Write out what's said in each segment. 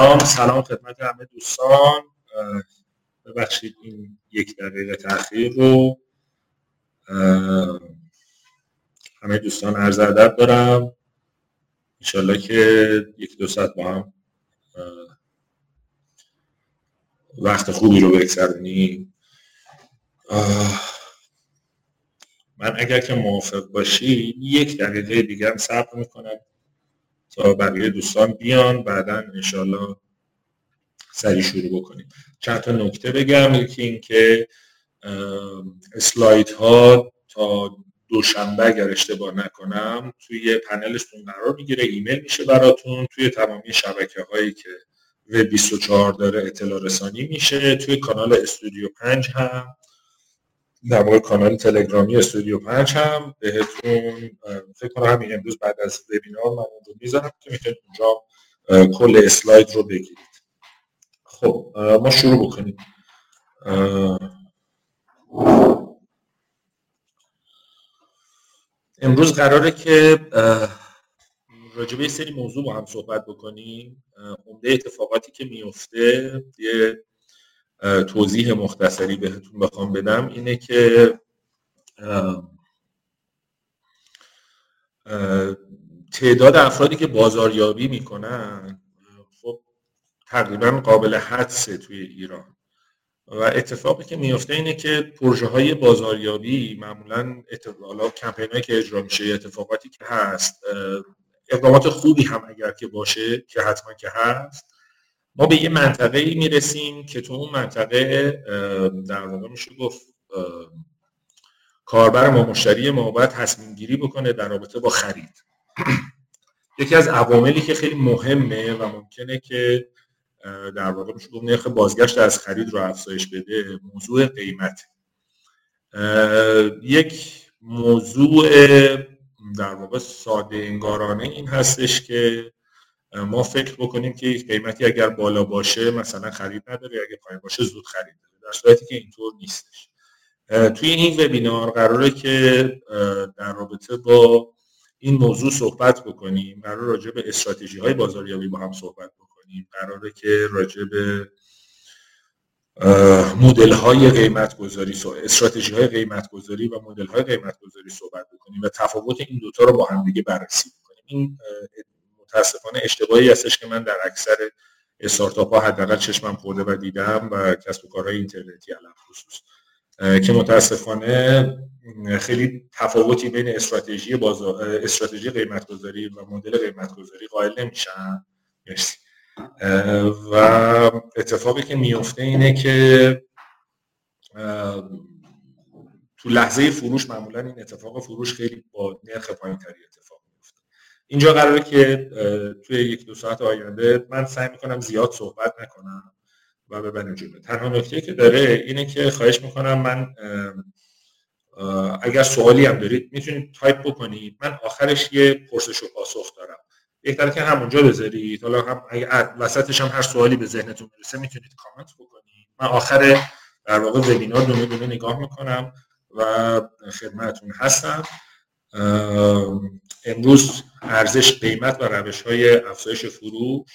سلام سلام خدمت همه دوستان. ببخشید این یک دقیقه تاخیر رو. همه دوستان عرض ادب دارم. انشالله که یک دو ساعت با هم وقت خوبی رو بگذرونیم. من اگر که موافق باشی یک دقیقه دیگه هم صبر می‌کنم. تا بقیه دوستان بیان بعدا انشالله سریع شروع بکنیم. چند تا نکته بگم یکی اینکه اسلاید ها تا دوشنبه اگر اشتباه نکنم توی پنلتون قرار می‌گیره ایمیل میشه براتون توی تمامی شبکه هایی که و 24 داره اطلاع رسانی میشه توی کانال استودیو 5 هم. در مورد کانال تلگرامی استودیو 5 هم بهتون فکر کنم همین امروز بعد از وبینار من اون رو می‌ذارم که می‌تونید اونجا کل اسلاید رو بگیرید. خب ما شروع بکنیم. امروز قراره که راجبه سری موضوع با هم صحبت بکنیم. عمده اتفاقاتی که میفته یه توضیح مختصری بهتون بخوام بدم اینه که تعداد افرادی که بازاریابی می‌کنن خب تقریبا قابل حدسه توی ایران. و اتفاقی که میفته اینه که پروژه های بازاریابی معمولا اتفاقا کمپین که اجرا میشه اتفاقاتی که هست اقدامات خوبی هم اگر که باشه که حتما که هست ما به یه منطقه ای می‌رسیم که تو اون منطقه در واقع میشه گفت کاربر ما مشتری ما باید تصمیم گیری بکنه در رابطه با خرید. یکی از عواملی که خیلی مهمه و ممکنه که در واقع میشه گفت نرخ بازگشت از خرید رو افزایش بده موضوع قیمت. یک موضوع در واقع ساده انگارانه این هستش که ما فکر بکنیم که یک قیمتی اگر بالا باشه مثلا خرید نداره اگر پایین باشه زود خرید داره در صورتی که اینطور نیستش. توی این وبینار قراره که در رابطه با این موضوع صحبت بکنیم قرار راجع به استراتژی های بازاریابی با هم صحبت بکنیم قراره که راجع به مدل های قیمت گذاری استراتژی های قیمت گذاری و مدل های قیمت گذاری صحبت بکنیم و تفاوت این دوتا رو با هم دیگه بررسی بکنیم. این متاسفانه اشتباهی هستش که من در اکثر استارتاپ ها حداقل چشمم خورده و دیدم و کسب و کارهای اینترنتی علم خصوص. که متاسفانه خیلی تفاوتی بین استراتژی بازار استراتژی قیمت گذاری و مدل قیمت گذاری قائل نمیشن مرسی. و اتفاقی که میفته اینه که تو لحظه فروش معمولا این اتفاق فروش خیلی با نرخ پایین تری اینجا قراره که توی یک دو ساعت آینده من سعی می‌کنم زیاد صحبت نکنم و ببریم جلو. تنها نکته که داره اینه که خواهش می‌کنم من اگر سوالی هم دارید می‌تونید تایپ بکنید. من آخرش یه پرسش و پاسخ دارم. بهتره که همونجا بذارید. حالا هم اگه وسطش هم هر سوالی به ذهنتون می‌رسه می‌تونید کامنت بکنید. من آخر در واقع وبینار دونه دونه نگاه می‌کنم و خدمتتون هستم. امروز ارزش قیمت و روش های افزایش فروش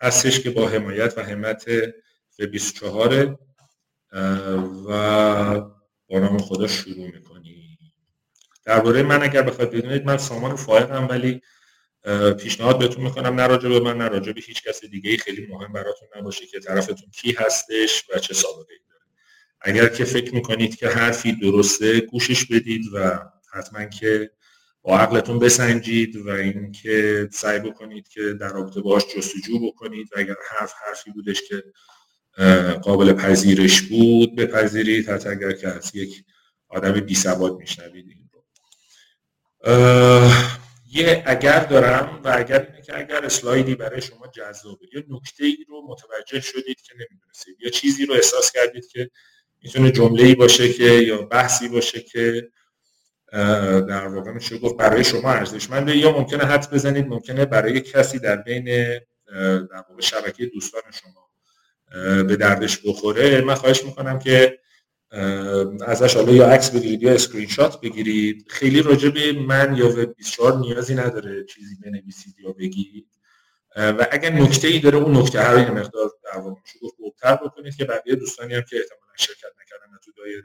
هستش که با حمایت و همت به 24 و با نام خدا شروع می‌کنیم. درباره من اگر بخواید بدونید من سامان فائقم ولی پیشنهاد بهتون می‌کنم نه به من نه راجع به هیچ کس دیگه ای خیلی مهم براتون نباشه که طرفتون کی هستش و چه سابقه ای داره. اگر که فکر می‌کنید که حرفی درسته گوشش بدید و حتما که با عقلتون بسنجید و اینکه سعی بکنید که در رابطه باش جستجو بکنید و اگر حرف حرفی بودش که قابل پذیرش بود بپذیرید. حتی اگر که از یک آدم بی سواد میشنوید این رو. یه اگر دارم و اگر اینه که اگر اسلایدی برای شما جذابه. یا نکته ای رو متوجه شدید که نمی‌دونستید. یا چیزی رو احساس کردید که می‌تونه جمله ای باشه که یا بحثی باشه که در واقع میشه گفت برای شما ارزشمنده. یا ممکنه حد بزنید ممکنه برای کسی در بین در واقع شبکه دوستان شما به دردش بخوره. من خواهش می‌کنم که ازش حالا یا عکس بگیرید یا اسکرین شات بگیرید. خیلی راجع به من یا وب 24 نیازی نداره چیزی بنویسید یا بگید و اگر نکته ای داره اون نکته رو یه مقدار در واقع گفتر بکنید که بقیه دوستانی هم که احتمالا شرکت تو دایره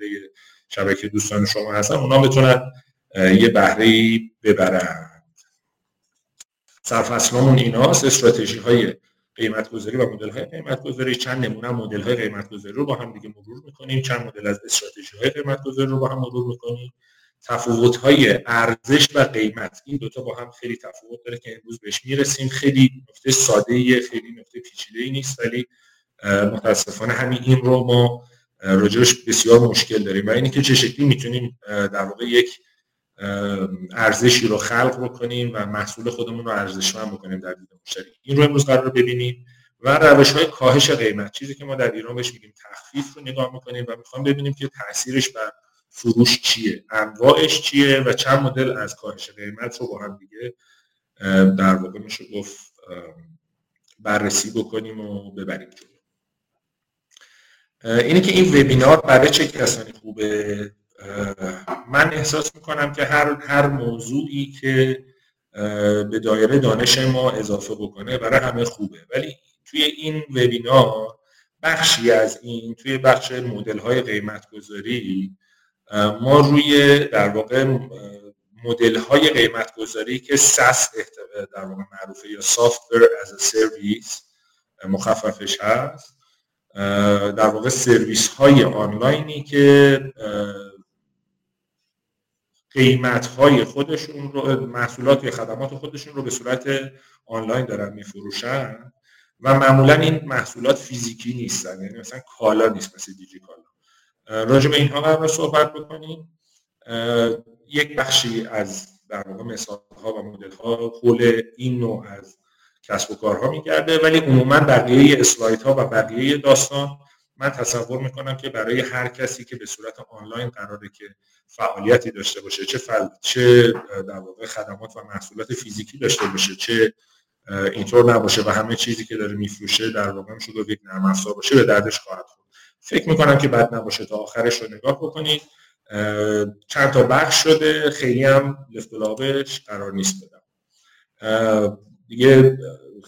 شبکه دوستان شما هستن اونا بتونن یه بهره ببرن. سرفصلمون ایناست استراتژی های قیمت گذاری و مدل های قیمت گذاری چند نمونه مدل های قیمت گذاری رو با هم دیگه مرور می‌کنیم. چند مدل از استراتژی های قیمت گذاری رو با هم مرور می‌کنیم. تفاوت های ارزش و قیمت این دوتا با هم خیلی تفاوت داره که امروز بهش می‌رسیم. خیلی نکته ساده خیلی نکته پیچیده ای نیست ولی متاسفانه همین این رو ما راجعش بسیار مشکل داریم. و اینی که چه شکلی می‌تونیم در واقع یک ارزشی رو خلق بکنیم و محصول خودمون رو ارزشمند بکنیم در دید مشتری. این رو امروز قرار ببینیم و روش های کاهش قیمت. چیزی که ما در ایران بهش میگیم تخفیف رو نگاه می‌کنیم و می‌خوام ببینیم که تاثیرش بر فروش چیه انواعش چیه و چند مدل از کاهش قیمت رو با هم دیگه در واقع میشه گفت بررسی بکنیم و ببریم. جلو اینه که این وبینار برای چه کسانی خوبه؟ من احساس می‌کنم که هر هر موضوعی که به دایره دانش ما اضافه بکنه برای همه خوبه. ولی توی این وبینار بخشی از این توی بخش مدل های قیمت گذاری ما روی در واقع مدل های قیمت گذاری که ساس در واقع معروفه یا سافتور از سرویس مخففش هست. در واقع سرویس های آنلاینی که قیمت های خودشون رو محصولات یا خدمات خودشون رو به صورت آنلاین دارن میفروشن و معمولا این محصولات فیزیکی نیستن یعنی مثلا کالا نیست مثل دیجی کالا. راجع به اینها قرار صحبت بکنیم. یک بخشی از در واقع مثال ها و مدل ها حول این نوع از کسب و کارها میگرده ولی عموما بقیه اسلاید ها و بقیه داستان من تصور می‌کنم که برای هر کسی که به صورت آنلاین قراره که فعالیتی داشته باشه چه فل... چه در واقع خدمات و محصولات فیزیکی داشته باشه چه اینطور نباشه و همه چیزی که داره میفروشه در واقع گفت یک نرم افزار باشه به دردش خواهد خورد. فکر می‌کنم که بد نباشه تا آخرش رو نگاه بکنید. چند تا بخش شده خیلی هم لفتلابش قرار نیست بدم. دیگه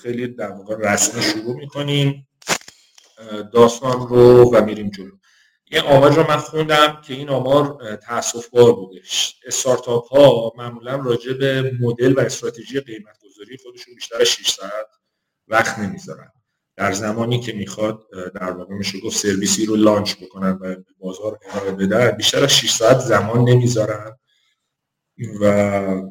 خیلی در واقع رسمی شروع می‌کنیم. داستان رو و میریم جلو. یه آمار رو من خوندم که این آمار تاسف بار بودش. استارتاپ ها معمولا راجع به مدل و استراتژی قیمت گذاری خودشون بیشتر از 6 ساعت وقت نمی‌ذارن. در زمانی که می‌خواد در واقع میشه گفت سرویسی رو لانچ بکنن و بازار ارائه بدن بیشتر از 6 ساعت زمان نمی‌ذارن و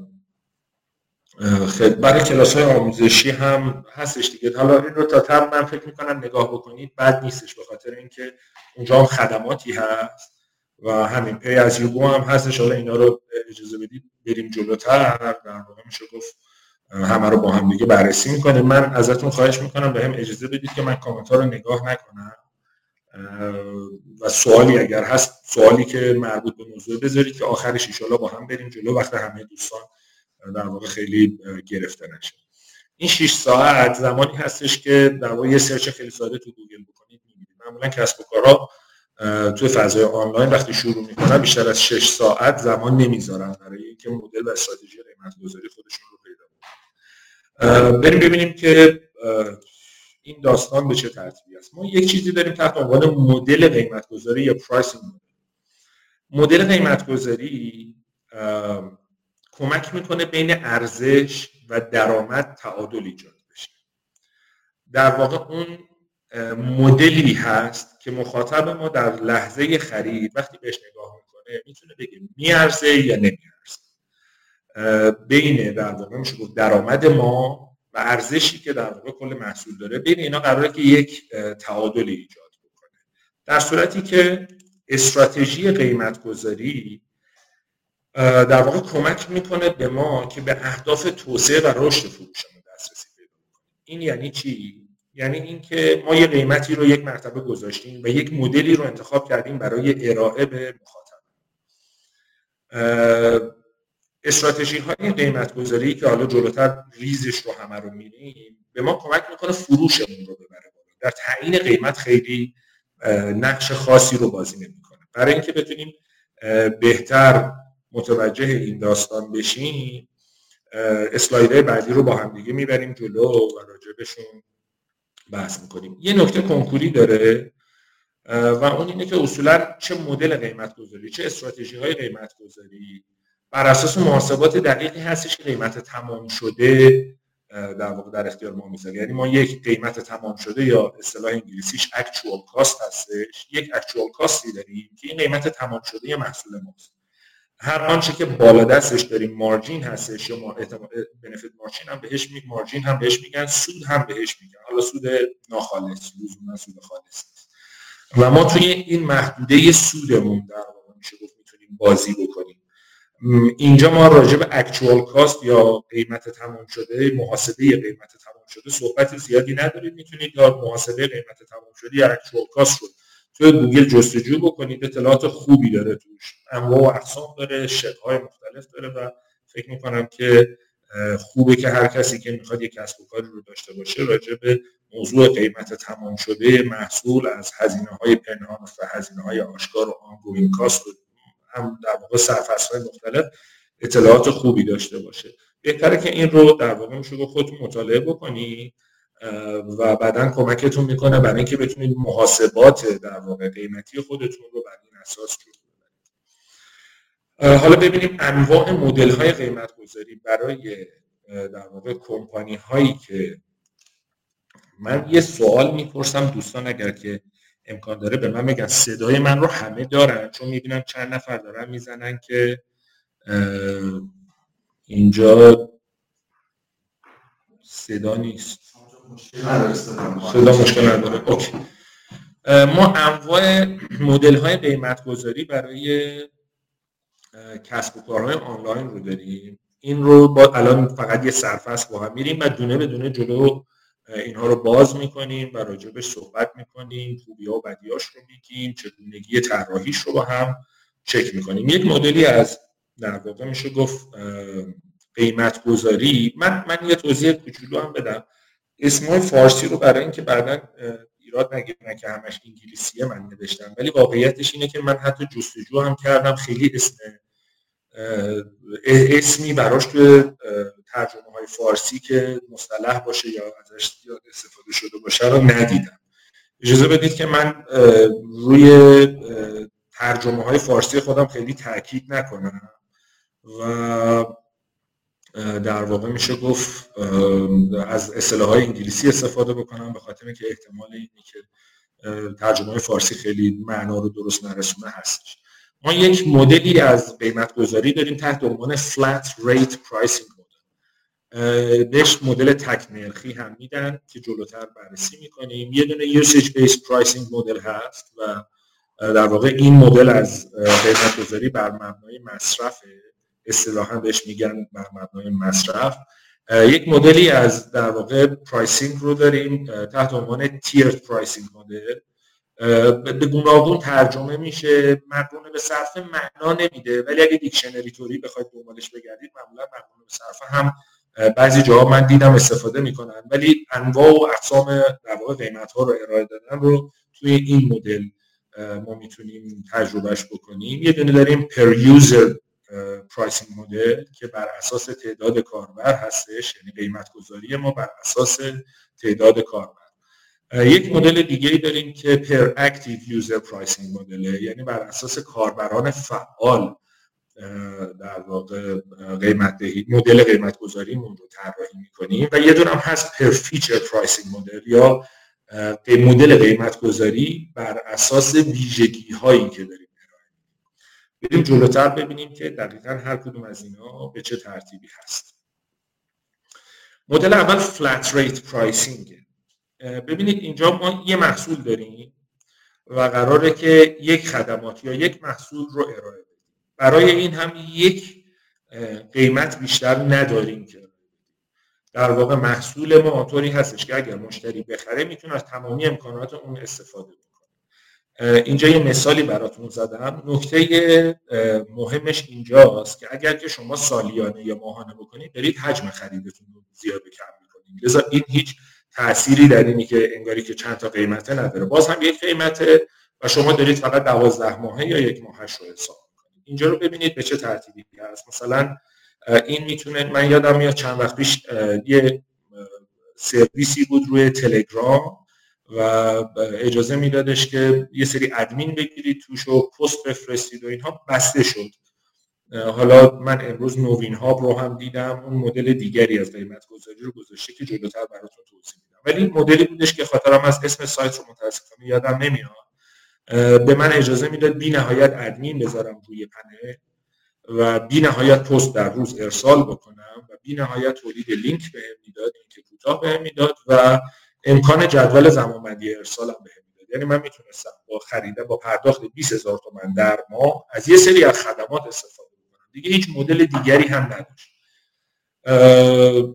برای کلاس های آموزشی هم هستش دیگه. حالا این رو تا تم من فکر می‌کنم نگاه بکنید بد نیستش به خاطر اینکه اونجا هم خدماتی هست و همین پی از یوگو هم هستش. حالا اینا رو اجازه بدید بریم جلوتر. در واقع میشه گفت همه رو با هم دیگه بررسی می‌کنه من ازتون خواهش می‌کنم به هم اجازه بدید که من کامنت رو نگاه نکنم. و سوالی اگر هست سوالی که مربوط به موضوع بذارید که آخرش ایشالا با هم بریم جلو. وقت همه دوستان در واقع خیلی گرفته نشه. این 6 ساعت زمانی هستش که در واقع یه search خیلی ساده تو گوگل بکنید می‌بینید. معمولا کسب و کارها تو فضای آنلاین وقتی شروع می‌کنن بیشتر از 6 ساعت زمان نمی‌ذارن برای اینکه مدل و استراتژی قیمت گذاری خودشون رو پیدا کنن بریم ببینیم که این داستان به چه ترتیبی است. ما یک چیزی داریم تحت عنوان مدل قیمت یا pricing مدل قیمت کمک می‌کنه بین ارزش و درآمد تعادل ایجاد بشه. در واقع اون مدلی هست که مخاطب ما در لحظه خرید وقتی بهش نگاه می‌کنه می‌تونه بگه میارزه یا نمیارزه. بین در واقع میشه درآمد ما و ارزشی که در واقع کل محصول داره بین اینا قراره که یک تعادل ایجاد بکنه. در صورتی که استراتژی قیمت گذاری در واقع کمک می‌کنه به ما که به اهداف توسعه و رشد فروشمون دسترسی پیدا کنیم این یعنی چی؟ یعنی اینکه ما یه قیمتی رو یک مرتبه گذاشتیم و یک مدلی رو انتخاب کردیم برای ارائه به مخاطب. استراتژی های قیمت گذاری که حالا جلوتر ریزش رو همه رو میریم به ما کمک می‌کنه فروشمون رو ببره بالا. در تعیین قیمت خیلی نقش خاصی رو بازی نمی‌کنه. برای اینکه بتونیم بهتر متوجه این داستان بشیم اسلایدهای بعدی رو با هم دیگه می‌بریم جلو و راجبشون بحث می‌کنیم. یه نکته کنکوری داره و اون اینه که اصولا چه مدل قیمت گذاری چه استراتژی های قیمت گذاری بر اساس محاسبات دقیقی هستش که قیمت تمام شده در واقع در اختیار ما می‌ذاره یعنی ما یک قیمت تمام شده یا اصطلاح انگلیسیش اکچوال کاست هستش یک اکچوال کاستی داریم که این قیمت تمام شده محصول ماست. هر آنچه که بالا دستش داریم مارجین هستش یا بنفیت مارجین هم بهش میگن مارجین هم بهش میگن سود هم بهش میگن. حالا سود ناخالص لزوما سود خالص و ما توی این محدوده سودمون در واقع میشه گفت می‌تونیم بازی بکنیم. اینجا ما راجع به اکچوال کاست یا قیمت تمام شده محاسبه قیمت تمام شده صحبت زیادی ندارید می‌تونید یا محاسبه قیمت تمام شده یا اکچوال کاست رو توی گوگل جستجو بکنید اطلاعات خوبی داره توش. انواع و اقسام داره شکل‌های مختلف داره و فکر می‌کنم که خوبه که هر کسی که می‌خواد یک کسب و کاری رو داشته باشه راجع به موضوع قیمت تمام شده محصول از هزینه های پنهان و هزینه های آشکار و آنگوین کاست و هم در واقع سرفصل مختلف اطلاعات خوبی داشته باشه. بهتره که این رو در واقع میشه خودتون مطالعه بکنی. و بعدا کمکتون می‌کنه برای اینکه بتونید محاسبات در واقع قیمتی خودتون رو بر این اساس جلو حالا ببینیم انواع مدل های قیمت گذاری برای در واقع کمپانی هایی که من یه سوال می‌پرسم دوستان اگر که امکان داره به من بگن. صدای من رو همه دارن؟ چون می‌بینم چند نفر دارن می‌زنن که اینجا صدا نیست. صدا مشکل نداره. اوکی. ما انواع مدل های قیمت گذاری برای کسب و کارهای آنلاین رو داریم. این رو با الان فقط یه سرفصل با هم میریم و دونه به دونه جلو اینها رو باز می‌کنیم و راجبش صحبت می‌کنیم. خوبی ها و بدیاش رو میگیم. چگونگی طراحیش رو با هم چک می‌کنیم. یک مدلی از در واقع میشه گفت قیمت گذاری من من یه توضیح کوچولو هم بدم. اسمای فارسی رو برای اینکه بعدا ایراد نگیرن که همش انگلیسیه من نوشتم. ولی واقعیتش اینه که من حتی جستجو هم کردم خیلی اسم اسمی براش تو ترجمه های فارسی که مصطلح باشه یا ازش زیاد استفاده شده باشه رو ندیدم. اجازه بدید که من روی ترجمه های فارسی خودم خیلی تاکید نکنم و در واقع میشه گفت از اصطلاح های انگلیسی استفاده بکنم به خاطر اینکه احتمال اینه که ترجمه فارسی خیلی معنا رو درست نرسونه هستش. ما یک مدلی از قیمت گذاری داریم تحت عنوان flat rate pricing مدل بهش مدل تک نرخی هم میدن که جلوتر بررسی می‌کنیم. یه دونه usage based pricing مدل هست و در واقع این مدل از قیمت گذاری بر مبنای مصرف اصطلاحا بهش میگن مبنای مصرف. یک مدلی از در واقع pricing رو داریم تحت عنوان tiered pricing model به گوناگون ترجمه میشه مقرون به صرفه معنا نمیده. ولی اگه دیکشنری طوری بخواید دنبالش بگردید معمولا مقرونه به صرفه هم بعضی جاها من دیدم استفاده می‌کنن. ولی انواع و اقسام در واقع قیمت ها رو ارائه دادن رو توی این مدل ما می‌تونیم تجربهش بکنیم. یه دونه داریم per user pricing model که بر اساس تعداد کاربر هستش یعنی قیمت گذاری ما بر اساس تعداد کاربر. یک مدل دیگه ای داریم که پر اکتیو یوزر پرایسینگ مدله یعنی بر اساس کاربران فعال در واقع قیمت مدل قیمت گذاریمون رو طراحی می‌کنیم و یه دونه‌م هست per feature pricing model یا مدل قیمت گذاری بر اساس ویژگی هایی که داریم. بریم جلوتر ببینیم که دقیقا هر کدوم از اینا به چه ترتیبی هست. مدل اول flat rate pricing ببینید اینجا ما یه محصول داریم و قراره که یک خدمات یا یک محصول رو ارائه بدیم. برای این هم یک قیمت بیشتر نداریم که در واقع محصول ما آنطوری هستش که اگر مشتری بخره می‌تونه از تمامی امکانات اون استفاده کنه. اینجا یه مثالی براتون زدم. نکته مهمش اینجاست که اگر که شما سالیانه یا ماهانه بکنید دارید حجم خریدتون رو زیاد کم می‌کنید. لذا این هیچ تأثیری در اینی که انگاری که چند تا قیمته نداره. باز هم یک قیمته و شما دارید فقط دوازده ماهه یا یک ماهش رو حساب کنید اینجا رو ببینید به چه ترتیبی هست. مثلا این می‌تونه من یادم میاد چند وقت پیش یه سرویسی بود روی تلگرام. و اجازه میدادش که یه سری ادمین بگیرید توش و پست بفرستید و اینها بسته شد. حالا من امروز نوین هاب رو هم دیدم اون مدل دیگری از قیمت گذاری رو گذاشته که جلوتر براتون توضیح میدم. ولی مدلی بودش که خاطرم از اسم سایت رو متاسفانه یادم نمیاد. به من اجازه می‌داد بی نهایت ادمین بذارم روی پنل و بی نهایت پست در روز ارسال بکنم و بی نهایت تولید لینک بهم می‌داد لینک کوتاه بهم می‌داد و امکان جدول زمانبندی ارسالم بهم می‌داد. یعنی من می‌تونستم با خریده با پرداخت 20000 تومان در ماه از یه سری از خدمات استفاده بکنم. دیگه هیچ مدل دیگری هم نداشت.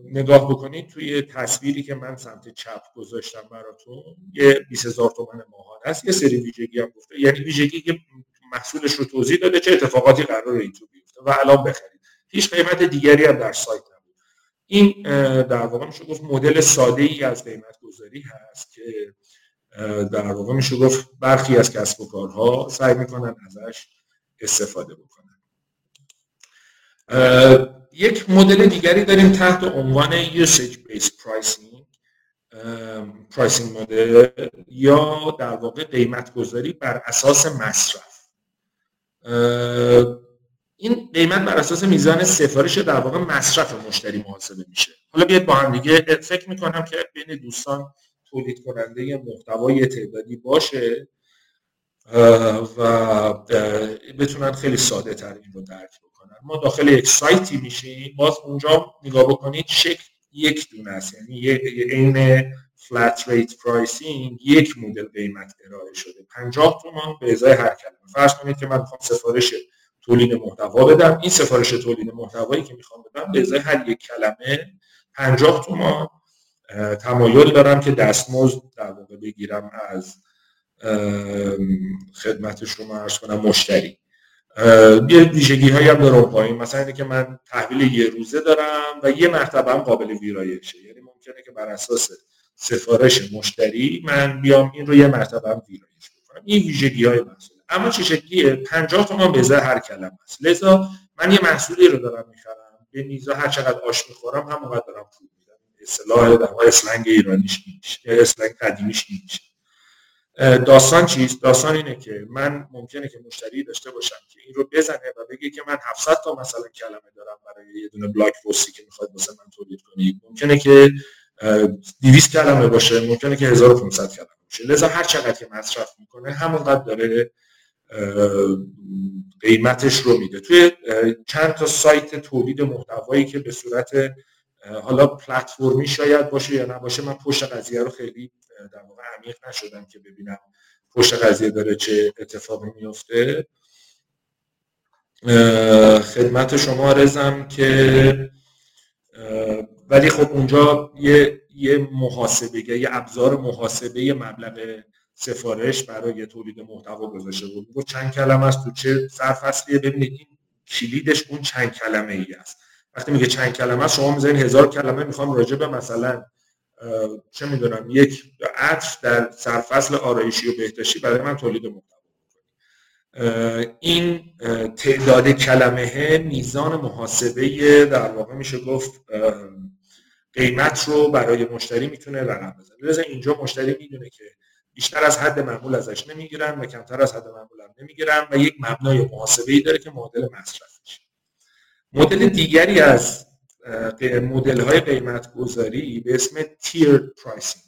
نگاه بکنید توی تصویری که من سمت چپ گذاشتم براتون یه 20000 تومان ماهانه است. یه سری ویژگی هم گفته. یعنی ویژگی که محصولش رو توضیح داده چه اتفاقاتی قرار این تو بیفته و الان بخرید. هیچ قیمت دیگری هم در سایت این در واقع میشه گفت مدل ساده ای از قیمت گذاری هست که در واقع میشه گفت برخی از کسب و کارها سعی می‌کنن ازش استفاده بکنن. یک مدل دیگری داریم تحت عنوان usage based pricing. pricing مدل یا در واقع قیمت گذاری بر اساس مصرف. این قیمت بر اساس میزان سفارش در واقع مصرف مشتری محاسبه میشه. حالا بیاید با هم دیگه فکر می‌کنم که بین دوستان تولید کننده محتوای تعدادی باشه و بتونن خیلی ساده تر این رو درک بکنن. ما داخل یک سایتی میشیم باز اونجا نگاه بکنید شکل یک دونه است. یعنی عین flat rate pricing یک مدل قیمت ارائه شده. 50 تومان به ازای هر کلمه. فرض کنید که من می‌خوام سفارش تولید محتوا بدم. این سفارش تولید محتوایی که می‌خوام بدم به ازای هر یک کلمه 50 تومان تمایل دارم که دستمزد در واقع بگیرم از خدمت شما عرض کنم مشتری. یه ویژگی هایی هم داره پایین مثلا اینه که من تحویل یه روزه دارم و یه مرتبه هم قابل ویرایشه. یعنی ممکنه که بر اساس سفارش مشتری من بیام این رو یه مرتبه هم ویرایش بکنم. این ویژگی های محصول اما چه شکلیه 50 تومان به هر کلمه است. لذا من یه محصولی رو دارم می‌خرم به میزا هر چقدر آش می‌خورم همونقدر دارم پول میدم. اصطلاح در اسلنگ ایرانیش میشه اسلنگ قدیمیش میشه. داستان چیست؟ داستان اینه که من ممکنه که مشتری داشته باشم که این رو بزنه و بگه که من 700 تا مثلا کلمه دارم برای یه دونه بلاک پستی که می‌خواد واسه من تولید کنید ممکنه که 200 کلمه باشه ممکنه که 1500 کلمه باشه. لذا هر چقدر که مصرف می‌کنه همونقدر داره قیمتش رو میده. توی چند تا سایت تولید محتوایی که به صورت حالا پلتفرمی شاید باشه یا نباشه من پشت قضیه رو خیلی در واقع عمیق نشدم که ببینم پشت قضیه داره چه اتفاقی میفته. خدمت شما رزم که ولی خب اونجا یه یه محاسبه یه ابزار محاسبه مبلغ سفارش برای تولید محتوا گذاشته بود. گفت چند کلمه است تو چه سرفصلیه؟ ببینید این کلیدش اون چند کلمه ای است. وقتی میگه چند کلمه است شما می‌ذارین هزار کلمه می‌خوام راجع به مثلا چه می‌دونم یک عطر در سرفصل آرایشی و بهداشتی برای من تولید محتوا این تعداد کلمه میزان محاسبه در واقع میشه گفت قیمت رو برای مشتری می‌تونه رقم بزنه. لذا اینجا مشتری می‌دونه که بیشتر از حد معمول ازش نمی‌گیرن و کمتر از حد معمول هم نمی‌گیرن و یک مبنای محاسبه ای داره که مدل مصرفش. مدل دیگری از مدل های قیمت گذاری به اسم tier pricing.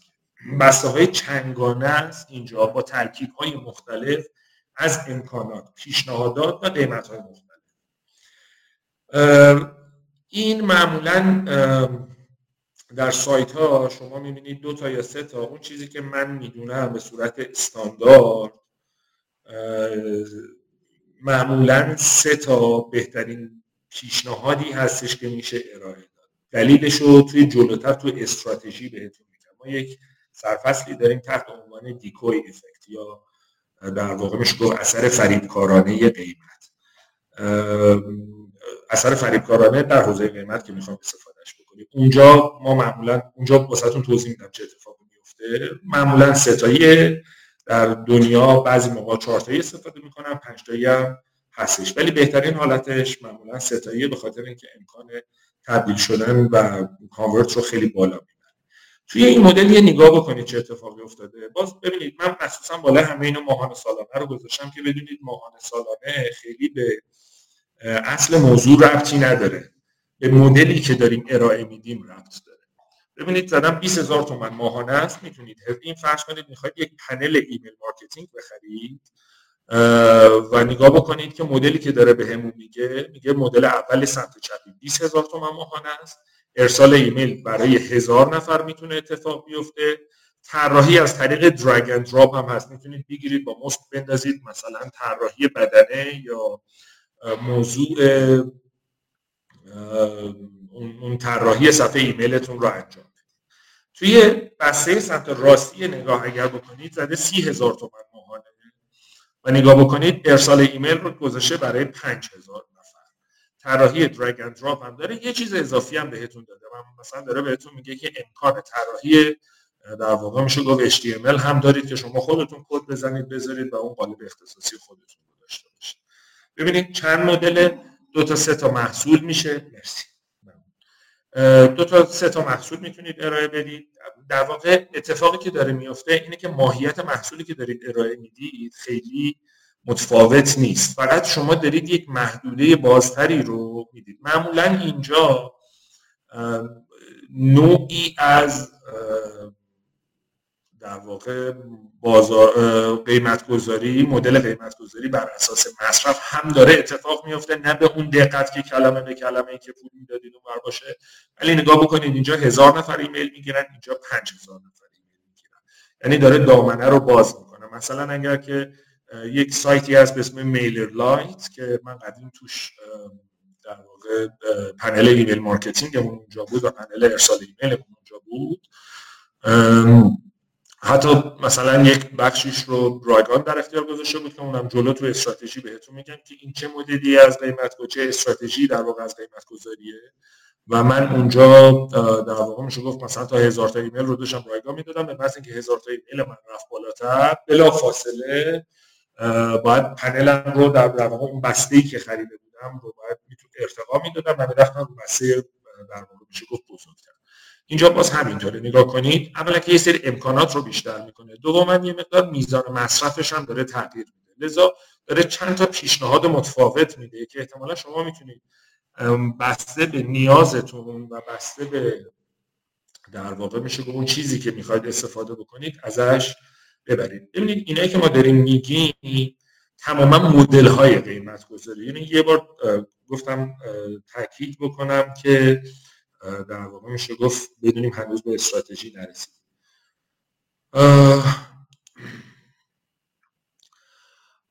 بسته های چندگانه است اینجا با ترکیب های مختلف از امکانات پیشنهادات و قیمت های مختلف این معمولا در سایت ها شما می‌بینید دو تا یا سه تا. اون چیزی که من می‌دونم به صورت استاندارد معمولا سه تا بهترین پیشنهادی هستش که میشه ارائه داد. دلیلش رو توی جلوتر توی استراتژی بهتون میگم. ما یک سرفصلی داریم تحت عنوان دیکوی افکت یا در واقع میشه گفت اثر فریبکارانه قیمت. اثر فریبکارانه در حوزه قیمت که می‌خوام استفادهش بکنیم اونجا ما معمولا اونجا واسهتون توضیح میدم چه اتفاقی میفته معمولا ستایی در دنیا بعضی موقع چهار تایی استفاده می‌کنن پنج تایی هم هستش. ولی بهترین حالتش معمولا ستاییه به خاطر اینکه امکان تبدیل شدن و کانورت رو خیلی بالا توی این مدل یه نگاه بکنید چه اتفاقی افتاده. باز ببینید من مخصوصا بالا همه اینو ماهانه سالانه رو گذاشتم که بدونید ماهانه سالانه خیلی به اصل موضوع ربطی نداره. به مدلی که داریم ارائه میدیم ربط داره. ببینید زدم 20 هزار تومن ماهانه است می‌تونید این فرض کنید می‌خواید یک پنل ایمیل marketing بخرید و نگاه بکنید که مدلی که داره بهمون به میگه میگه مدل اول سمت چپی 20 هزار تومن ماهانه است. ارسال ایمیل برای هزار نفر می‌تونه اتفاق بیفته. طراحی از طریق drag and drop هم هست. می‌تونید بگیرید با ماوس بندازید مثلا طراحی بدنه یا موضوع اون طراحی صفحه ایمیلتون رو انجام توی بسته سمت راستی نگاه اگر بکنید زده سی هزار تومن ماهانه. و نگاه بکنید ارسال ایمیل رو گذاشته برای پنج هزار نفر. طراحی drag and drop هم داره. یه چیز اضافی هم بهتون داده. من مثلا داره بهتون میگه که امکان طراحی در واقع میشه گفت HTML هم دارید که شما خودتون کد بزنید بذارید و اون قالب اختصاصی خودتون رو داشته باشید. ببینید چند مدل دو تا سه تا محصول میشه. مرسی. دو تا سه تا محصول می‌تونید ارائه بدید. در واقع اتفاقی که داره میفته اینه که ماهیت محصولی که دارید ارائه می‌دید خیلی متفاوت نیست. فقط شما دارید یک محدوده بازتری رو می‌دید. معمولا اینجا نوعی از در واقع بازار قیمت گذاری مدل قیمت گذاری بر اساس مصرف هم داره اتفاق میفته نه به اون دقت که کلمه به کلمه ای که پول می‌دادید اون باشه. ولی نگاه بکنید اینجا هزار نفر ایمیل می‌گیرن اینجا پنج هزار نفر ایمیل می‌گیرن. یعنی داره دامنه رو باز می‌کنه. مثلا اگر که یک سایتی هست به اسم MailerLite که من قدیم توش در واقع پنل ایمیل marketing اونجا بود و پنل ارسال ایمیل اونجا بود. حتی مثلا یک بخشیش رو رایگان در اختیار گذاشته بود که اونم جلو تو استراتژی بهتون میگم که این چه مدلی از قیمت چه استراتژی در واقع از قیمت گذاریه. و من اونجا در واقع میشه گفت مثلا تا هزار تا ایمیل رو داشتم رایگان می‌دادم به محض اینکه هزار تا ایمیل من رفت بالاتر بلا فاصله باید پنلم رو در, در واقع اون بسته ای که خریده بودم رو باید ارتقا می‌دادم و می‌رفتم رو بسته در واقع میشه گفت اینجا باز همینطوره. نگاه کنید اولا که یه سری امکانات رو بیشتر می‌کنه. دوما یه مقدار میزان مصرفش هم داره تغییر میده. لذا داره چند تا پیشنهاد متفاوت میده که احتمالا شما می‌تونید بسته به نیازتون و بسته به در واقع میشه اون چیزی که می‌خواید استفاده بکنید ازش ببرید. ببینید اینایی که ما داریم میگیم تماما مدل های قیمت گذاری یعنی یه بار گفتم تاکید بکنم که در واقع میشه گفت بدونیم هنوز به استراتژی نرسید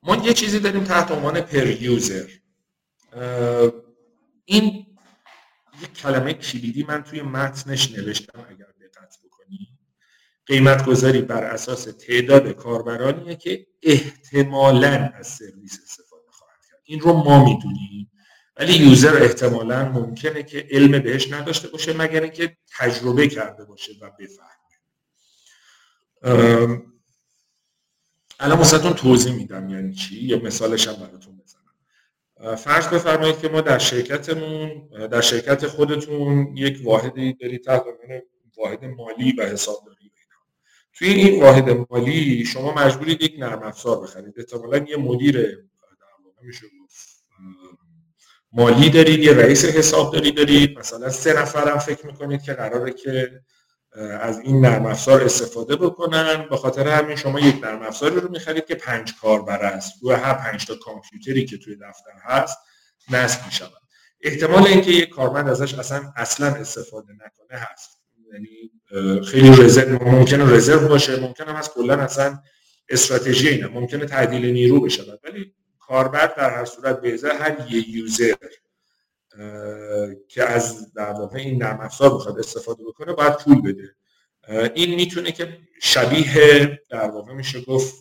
ما یه چیزی داریم تحت عنوان پر یوزر این یک کلمه کلیدی من توی متنش نوشتم اگر دقت بکنی. قیمت گذاری بر اساس تعداد کاربرانیه که احتمالا از سرویس استفاده خواهد کرد. این رو ما می‌دونیم. ولی یوزر احتمالا ممکنه که علم بهش نداشته باشه مگر اینکه تجربه کرده باشه و بفهمه. الان واسهتون توضیح میدم یعنی چی یا مثالش هم براتون بزنم. فرض بفرمایید که ما در شرکتمون در شرکت خودتون یک واحدی دارید تحت واحد مالی و حسابداری توی این واحد مالی شما مجبورید یک نرم افزار بخرید. احتمالا یه مدیر در واقع میشه مالی دارید یه رئیس حسابداری دارید مثلا سه نفرم فکر می‌کنید که قراره که از این نرم افزار استفاده بکنن. به خاطر همین شما یک نرم افزاری رو می‌خرید که پنج کاربر است. روی هر پنج تا کامپیوتری که توی دفتر هست نصب می‌شود. احتمال اینکه یک کارمند ازش اصلا اصلا استفاده نکنه هست. یعنی خیلی رزرو ممکنه رزرو باشه. ممکنه هم از کلا اصلا استراتژی اینه ممکنه تعدیل نیرو بشه. ولی کاربر در هر صورت به هر یه یوزر که از در واقع این نرم افزار بخواد استفاده بکنه باید پول بده. این می‌تونه که شبیه در واقع میشه گفت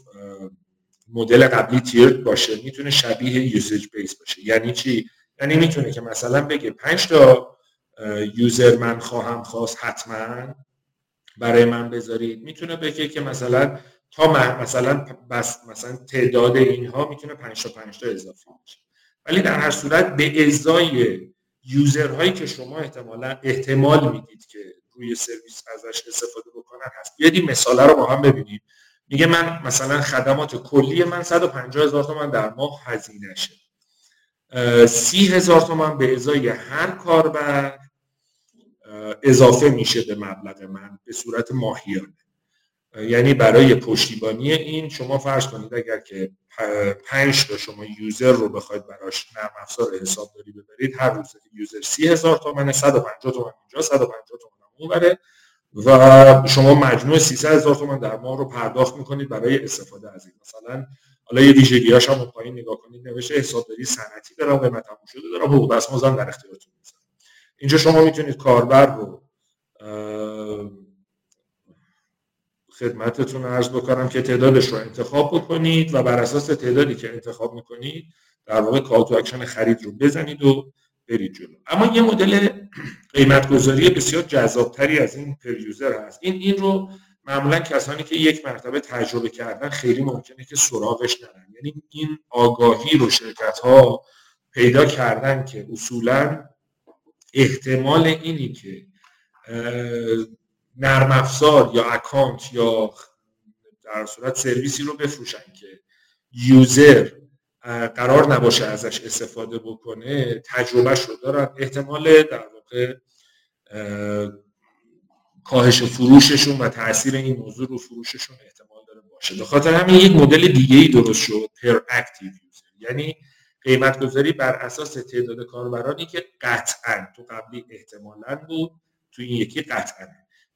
مدل قبلی تیرد باشه می‌تونه شبیه یوزج بیس باشه. یعنی چی؟ یعنی می‌تونه که مثلا بگه 5 تا یوزر من خواهم خواست حتما برای من بذارید. می‌تونه بگه که مثلا تا مثلا بس مثلا تعداد اینها می‌تونه 5 تا 5 تا اضافه بشه ولی در هر صورت به ازای یوزرهایی که شما احتمالا احتمال می‌دید که روی سرویس ازش استفاده بکنن هست. بیاید این مثاله رو با هم ببینید میگه من مثلا خدمات کلی من 150 هزار تومن در ماه هزینه شه. سی هزار تومن به ازای هر کاربر اضافه میشه به مبلغ من به صورت ماهیانه. یعنی برای پشتیبانی این شما فرض کنید اگر که پنج تا شما یوزر رو بخواید براش نرم افزار حسابداری ببرید هر روز یوزر سی هزار تومن 150 تومن اینجا 150 تومن اون بره و شما مجموع 300 هزار تومن در ماه رو پرداخت می‌کنید برای استفاده از این. مثلا حالا یه ویژگیاش هم پایین نگاه کنید نوشته حسابداری صنعتی دارم قیمت تموم شده دارم حقوق دستمزد در اختیارتون می‌ذارم اینجا شما می‌تونید کاربر رو خدمتتون عرض بکنم که تعدادش رو انتخاب بکنید و بر اساس تعدادی که انتخاب می‌کنید در واقع call to action خرید رو بزنید و برید جلو. اما یه مدل قیمت گذاری بسیار جذابتری از این per user هست. این این رو معمولا کسانی که یک مرتبه تجربه کردن خیلی ممکنه که سراغش نرن. یعنی این آگاهی رو شرکت ها پیدا کردن که اصولا احتمال اینی که نرم افزار یا اکانت یا در صورت سرویسی رو بفروشن که user قرار نباشه ازش استفاده بکنه تجربهش رو دارن. احتمال در واقع کاهش فروششون و تاثیر این موضوع رو فروششون احتمال داره باشه. به خاطر همین یک مدل دیگه ای درست شد per active user. یعنی قیمت گذاری بر اساس تعداد کاربرانی که قطعا تو قبلی احتمالا بود تو این یکی قطعا.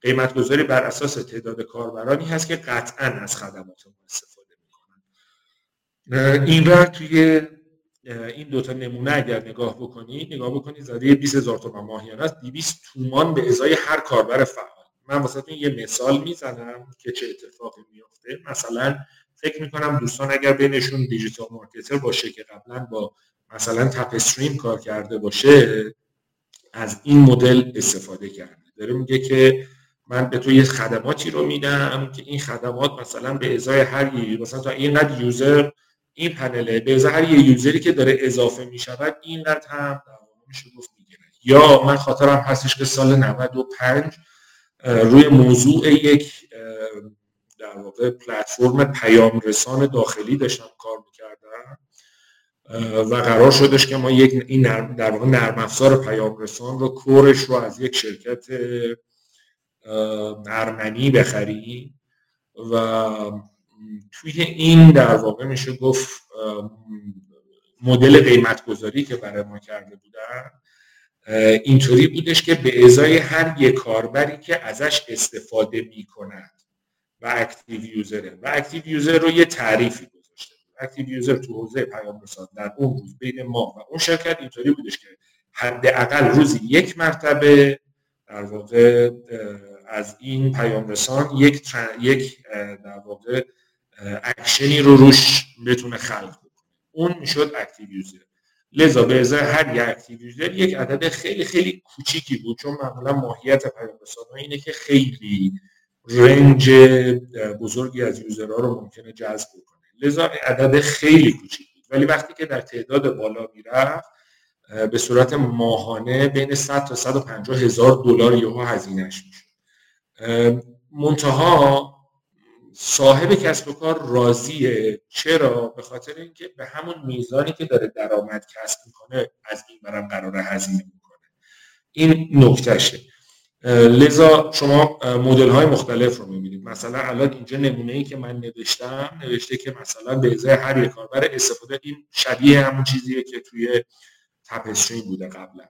قیمت گذاری بر اساس تعداد کاربرانی هست که قطعا از خدمات ما استفاده می‌کنن. این را توی این دوتا نمونه اگر نگاه بکنید نگاه بکنید زده 20 هزار تومان ماهیانه است 200 تومان به ازای هر کاربر فعال. من واسه یه مثال می‌زنم که چه اتفاقی میفته مثلا فکر می‌کنم دوستان اگر بینشون دیجیتال مارکتر باشه که قبلا با مثلا تپ استریم کار کرده باشه از این مدل استفاده کرده. داره میگه که من به تو یه خدماتی رو میدم که این خدمات مثلا به ازای هر مثلا تا اینقدر یوزر این پنله به ازای هر یه یوزری که داره اضافه می‌شود اینقدر هم میشه گفت می‌گیره. یا من خاطرم هستش که سال 95 روی موضوع یک در واقع پلتفرم پیام رسان داخلی داشتم کار می‌کردم و قرار شدش که ما یک این در واقع نرم افزار پیام رسان رو کورش رو از یک شرکت ارمنی بخریم و توی این در واقع میشه گفت مدل قیمت گذاری که برای ما کرده بودن اینطوری بودش که به ازای هر یک کاربری که ازش استفاده می‌کند و active user ه و active user رو یه تعریفی گذاشته active user تو حوزه پیام رسان در اون روز بین ما و اون شرکت اینطوری بودش که حداقل روزی یک مرتبه در واقع از این پیام رسان یک یک در واقع اکشنی رو روش بتونه خلق کنه اون می‌شد active user لذا به ازای هر یک active user یک عدد خیلی خیلی کوچیکی بود چون معمولا ماهیت پیام رسان اینه که خیلی range بزرگی از user ها رو ممکنه جذب کنه لذا عدد خیلی کوچیک بود. ولی وقتی که در تعداد بالا می‌رفت به صورت ماهانه بین 100 تا 150 هزار دلار یهو هزینهش میشه منتها صاحب کسب و کار راضیه. چرا؟ به خاطر اینکه به همون میزانی که داره درآمد کسب می‌کنه از این نرم‌افزار هزینه می‌کنه. این نکتهشه. لذا شما مدل های مختلف رو می‌بینید. مثلا الان اینجا نمونه ای که من نوشتم نوشته که مثلا به ازای هر یک کاربر استفاده این شبیه همون چیزیه که توی تپ سترین بوده قبلا.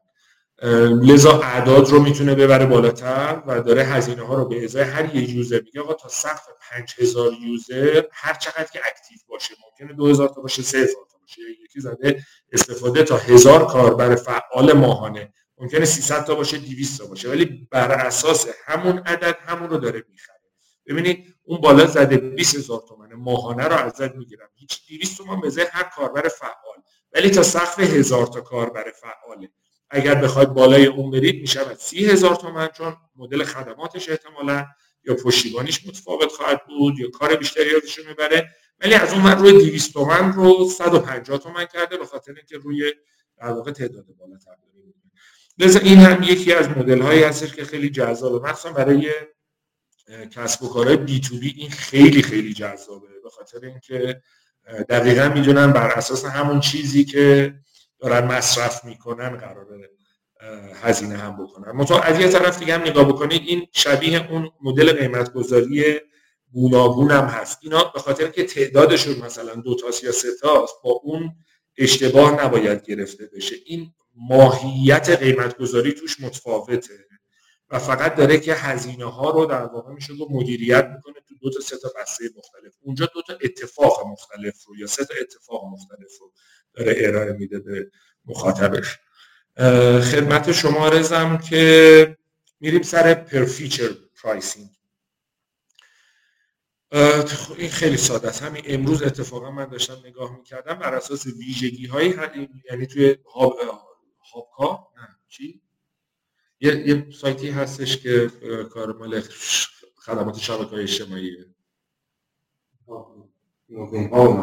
لذا اعداد رو می‌تونه ببره بالاتر و داره هزینه ها رو به ازای هر یه user میگه آقا تا سقف 5000 user هر چقدر که active باشه ممکنه 2000 تا باشه 3000 تا باشه یکی زده استفاده تا هزار کاربر فعال ماهانه ممکنه 300 تا باشه 200 تا باشه ولی بر اساس همون عدد همون رو داره می‌خره. ببینید اون بالا زده 20000 تومن ماهانه رو ازت می‌گیرم هیچ 200 تومن به هر کاربر فعال ولی تا سقف هزار تا کاربر فعاله. اگر بخواید بالای اون برید می‌شود سی هزار تومن چون مدل خدماتش احتمالا یا پشتیبانیش متفاوت خواهد بود یا کار بیشتری ازشون می‌بره. ولی از اون من روی 200 تومن رو 150 تومن کرده به خاطر اینکه روی در واقع تعداد بالاتر لذا این هم یکی از مدل هایی هستش که خیلی جذابه. مثلا برای کسب و کارهای بی تو بی این خیلی خیلی جذابه. به خاطر اینکه دقیقا می‌دونن بر اساس همون چیزی که دارن مصرف می‌کنن قراره هزینه هم بکنن. منتها از یه طرف دیگه هم نگاه بکنید این شبیه اون مدل قیمت گذاری گوناگون هم هست. اینا به خاطر که تعدادشون مثلا دو تاست یا سه تاست با اون اشتباه نباید گرفته بشه. این ماهیت قیمت گذاری توش متفاوته و فقط داره که هزینه ها رو در واقع میشه گفت مدیریت می‌کنه تو دو تا سه تا بسته مختلف. اونجا دو تا اتفاق مختلف رو یا سه تا اتفاق مختلف رو. داره ارائه میده به مخاطبش. خدمت شما رزم که میریم سر per feature pricing این خیلی ساده است. همین امروز اتفاقا من داشتم نگاه می‌کردم بر اساس ویژگی هایی یعنی توی هاب هابکا؟ نه چی؟ یه, یه سایتی هستش که کار مال خدمات شبکه های اجتماعیه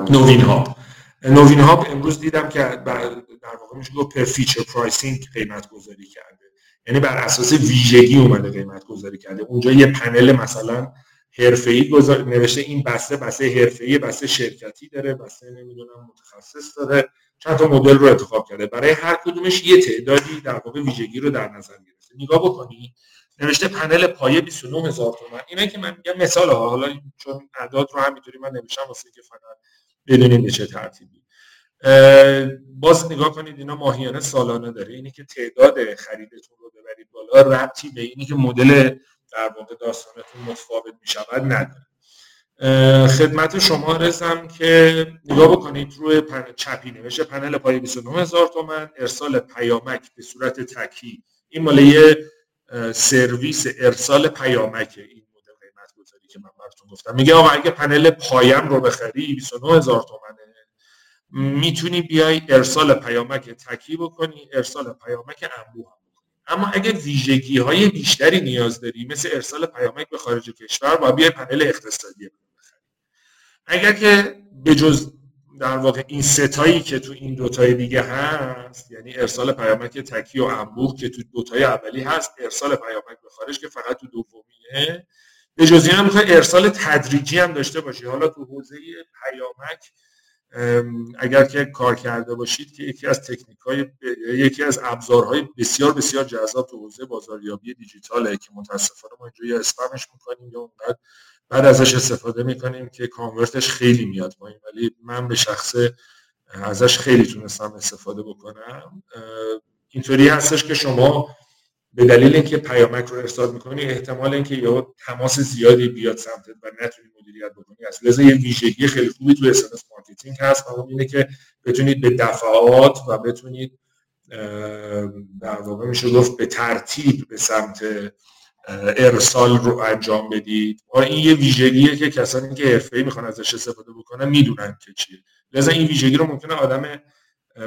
نوین ها نوین ها امروز دیدم که در واقع میشه گفت per feature pricing قیمت گذاری کرده. یعنی بر اساس ویژگی اومده قیمت گذاری کرده. اونجا یه پنل مثلا حرفه‌ای گذار نوشته این بسته بسته حرفه‌ای بسته شرکتی داره بسته نمی‌دونم متخصص داره. چند تا مدل رو انتخاب کرده. برای هر کدومش یه تعدادی در واقع ویژگی رو در نظر گرفته. نگاه بکنی. نوشته پنل پایه 29000 تومان اینا که من میگم مثال ها حالا چون اعداد رو همینطوری من نوشتم واسه که فقط بدونین به چه ترتیبی. باز نگاه کنید اینا ماهیانه سالانه داره. اینی که تعداد خریدتون رو ببرید بالا ربطی به اینی که مدل در واقع داستانتون متفاوت می شود نداره خدمت شما رسم که نگاه بکنید روی پن... چپی نوشته پنل پای 29 هزار تومن ارسال پیامک به صورت تکی. این مال یه سرویس ارسال پیامک این براتون گفتم. میگه آقا اگه پنل پایم رو بخری 29 هزار تومنه. می‌تونی بیای ارسال پیامک تکی بکنی ارسال پیامک انبوه اما اگه ویژگی های بیشتری نیاز داری مثل ارسال پیامک به خارج کشور با بیای پنل اقتصادی اگر که به جز در واقع این ستایی که تو این دوتای دیگه هست یعنی ارسال پیامک تکی و انبوه که تو دوتای اولی هست ارسال پیامک به خارج که فقط تو دومیه به جز این هم ارسال تدریجی هم داشته باشی. حالا تو حوزه پیامک اگر که کار کرده باشید که یکی از تکنیک های یکی از ابزارهای بسیار بسیار جذاب تو حوزه بازاریابی دیجیتاله که متاسفانه ما اینجا یا اسپمش می‌کنیم یا اونقدر بعد ازش استفاده می‌کنیم که کانورتش خیلی میاد پایین. ولی من به شخص ازش خیلی تونستم استفاده بکنم. اینطوری هستش که شما به دلیل اینکه پیامک رو ارسال می‌کنی احتمال اینکه یا تماس زیادی بیاد سمتت و نتونی مدیریت بکنی. از لذا یه ویژگی خیلی خوبی تو اس مارکتینگ هست. و اون اینه که بتونید به دفعات و بتونید در واقع میشه گفت به ترتیب به سمت ارسال رو انجام بدید. و این یه ویژگیه که کسانی که حرفه‌ای می‌خوان ازش استفاده بکنن می‌دونن که چیه. لذا این ویژگی رو ممکنه آدم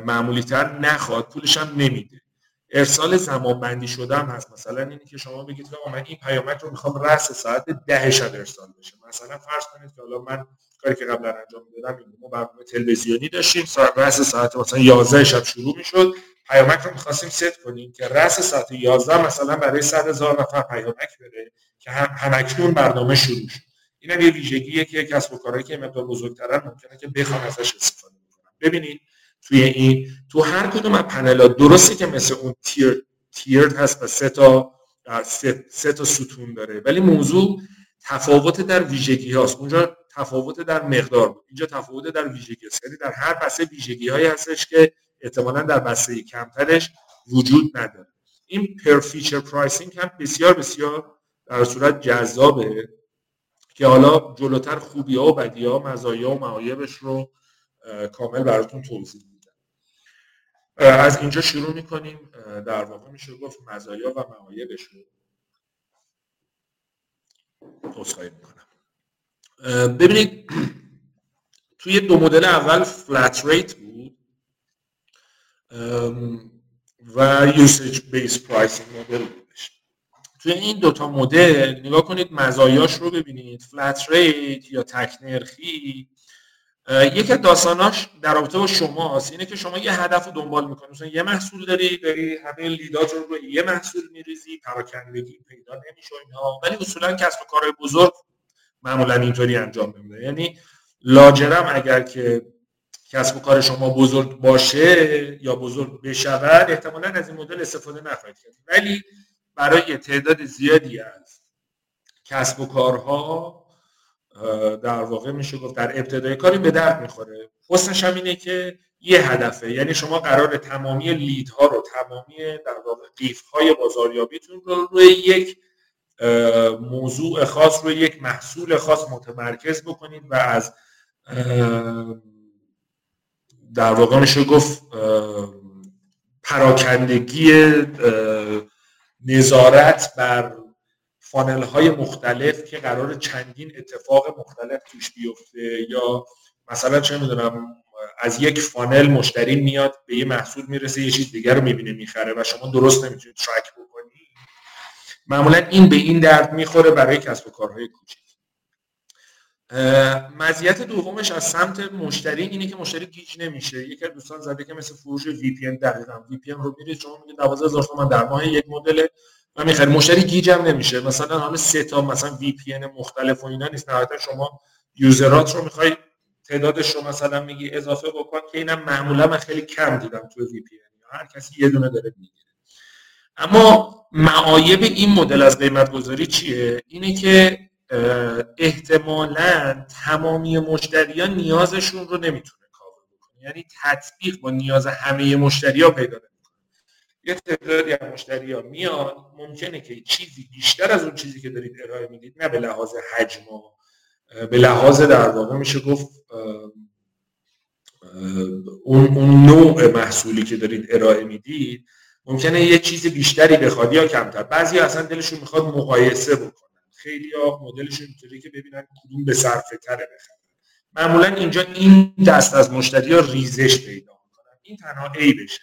معمولی تر نخواد پولش هم نمیده. ارسال زمان بندی شده هم هست. مثلا اینی که شما بگید که من این پیامک رو می‌خوام رأس ساعت ده شب ارسال بشه. مثلا فرض کنید که حالا من کاری که قبلا انجام می‌دادم ما برنامه تلویزیونی داشتیم. رأس ساعت مثلا 11 شب شروع می‌شد. پیامک رو می‌خواستیم ست کنیم که رأس ساعت 11 مثلا برای 100 هزار نفر پیامک بره که هم همکنون برنامه شروع شد. این هم یه ویژگیه که کسب و کارهایی که مقدار بزرگترن ممکنه که بخوان ازش استفاده بکنن. ببینید توی این تو هر کدوم از پنل درسته که مثل اون تیر تیرد هست و سه تا سه, تا ستون داره. ولی موضوع تفاوت در ویژگی هاست. اونجا تفاوت در مقدار بود. اینجا تفاوت در ویژگی هست. یعنی در هر بسته ویژگی هایی هستش که احتمالا در بسته کمترش وجود نداره. این per feature pricing هم بسیار بسیار در صورت جذابه که حالا جلوتر خوبی ها و بدی ها مزایا و معایبش رو کامل براتون توضیح از اینجا شروع می‌کنیم. در واقع میشه گفت مزایا و معایبش رو توصیه می‌کنم. ببینید توی دو مدل اول flat rate بود. و usage based pricing model توی این دوتا مدل نگاه کنید مزایاش رو ببینید. flat rate یا تک نرخی یکی از داستاناش در رابطه با شماست. اینه که شما یه هدف رو دنبال می‌کنی. مثلا یه محصول داری داری همه lead ات رو یه محصول میریزی پراکندگی پیدا نمیشه اینها. ولی اصولا کسب و کارهای بزرگ معمولا اینطوری انجام نمیده. یعنی لاجرم اگر که کسب و کار شما بزرگ باشه یا بزرگ بشود احتمالا از این مدل استفاده نخواهید کرد. ولی برای تعداد زیادی از کسب و کارها در واقع میشه گفت در ابتدای کاری به درد می‌خوره. حسنش هم اینه که یه هدفه. یعنی شما قرار تمامی لیدها رو تمامی در واقع قیف های بازاریابیتون رو روی یک موضوع خاص روی یک محصول خاص متمرکز بکنید و از در واقع میشه گفت پراکندگی نظارت بر فانل های مختلف که قرار چندین اتفاق مختلف توش بیفته یا مثلا چه می‌دونم از یک فانل مشتری میاد به یه محصول می‌رسه یه چیز دیگر رو می‌بینه می‌خره و شما درست نمی‌تونید ترک بکنی. معمولا این به این درد می‌خوره برای کسب و کارهای کوچیک. مزیت دومش از سمت مشتری اینه که مشتری گیج نمیشه. یکی از دوستان زده که مثل فروش وی پی ان دقیقاً وی پی ان رو میرید شما میگید 12000 تومان در ماه یک مدل و می‌خرید مشتری گیج هم نمیشه. مثلا همه سه تا مثلا VPN مختلف و اینا نیست. نهایتا شما user ات رو می‌خوای تعدادش رو مثلا میگی اضافه بکن که اینم معمولا من خیلی کم دیدم تو VPN هر کسی یه دونه داره می‌گیره. اما معایب این مدل از قیمت گذاری چیه؟ اینه که احتمالا تمامی مشتریان نیازشون رو نمی‌تونه کاور بکنه. یعنی تطبیق با نیاز همه مشتری ها پیدا نمی‌کنه. یه تعدادی از مشتری ها میاد ممکنه که چیزی بیشتر از اون چیزی که دارید ارائه می‌دید نه به لحاظ حجم به لحاظ در واقع میشه گفت اون, اون نوع محصولی که دارید ارائه می‌دید ممکنه یه چیز بیشتری بخواد یا کمتر. بعضی اصلا دلشون می‌خواد مقایسه بکنه خیلی ها مدلشون اینطوری که ببینن کدوم به صرفه تره بخرن. معمولا اینجا این دست از مشتری ها ریزش پیدا می‌کنن این تنها ای بشه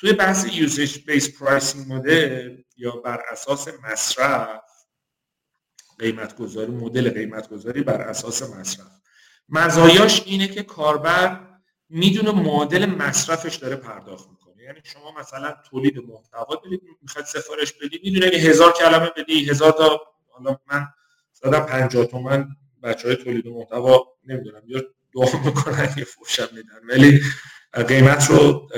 توی بحث usage based pricing model یا بر اساس مصرف قیمت گذاری مدل قیمت گذاری بر اساس مصرف. مزایاش اینه که کاربر می‌دونه معادل مصرفش داره پرداخت یعنی شما مثلا تولید محتوا دارید می‌خواد سفارش بدید می‌دونه که هزار کلمه بدی هزار تا حالا من زدم 50 تومن بچه های تولید محتوا نمی‌دونم یا دعا می‌کنن یه فوشم میدن. ولی قیمت رو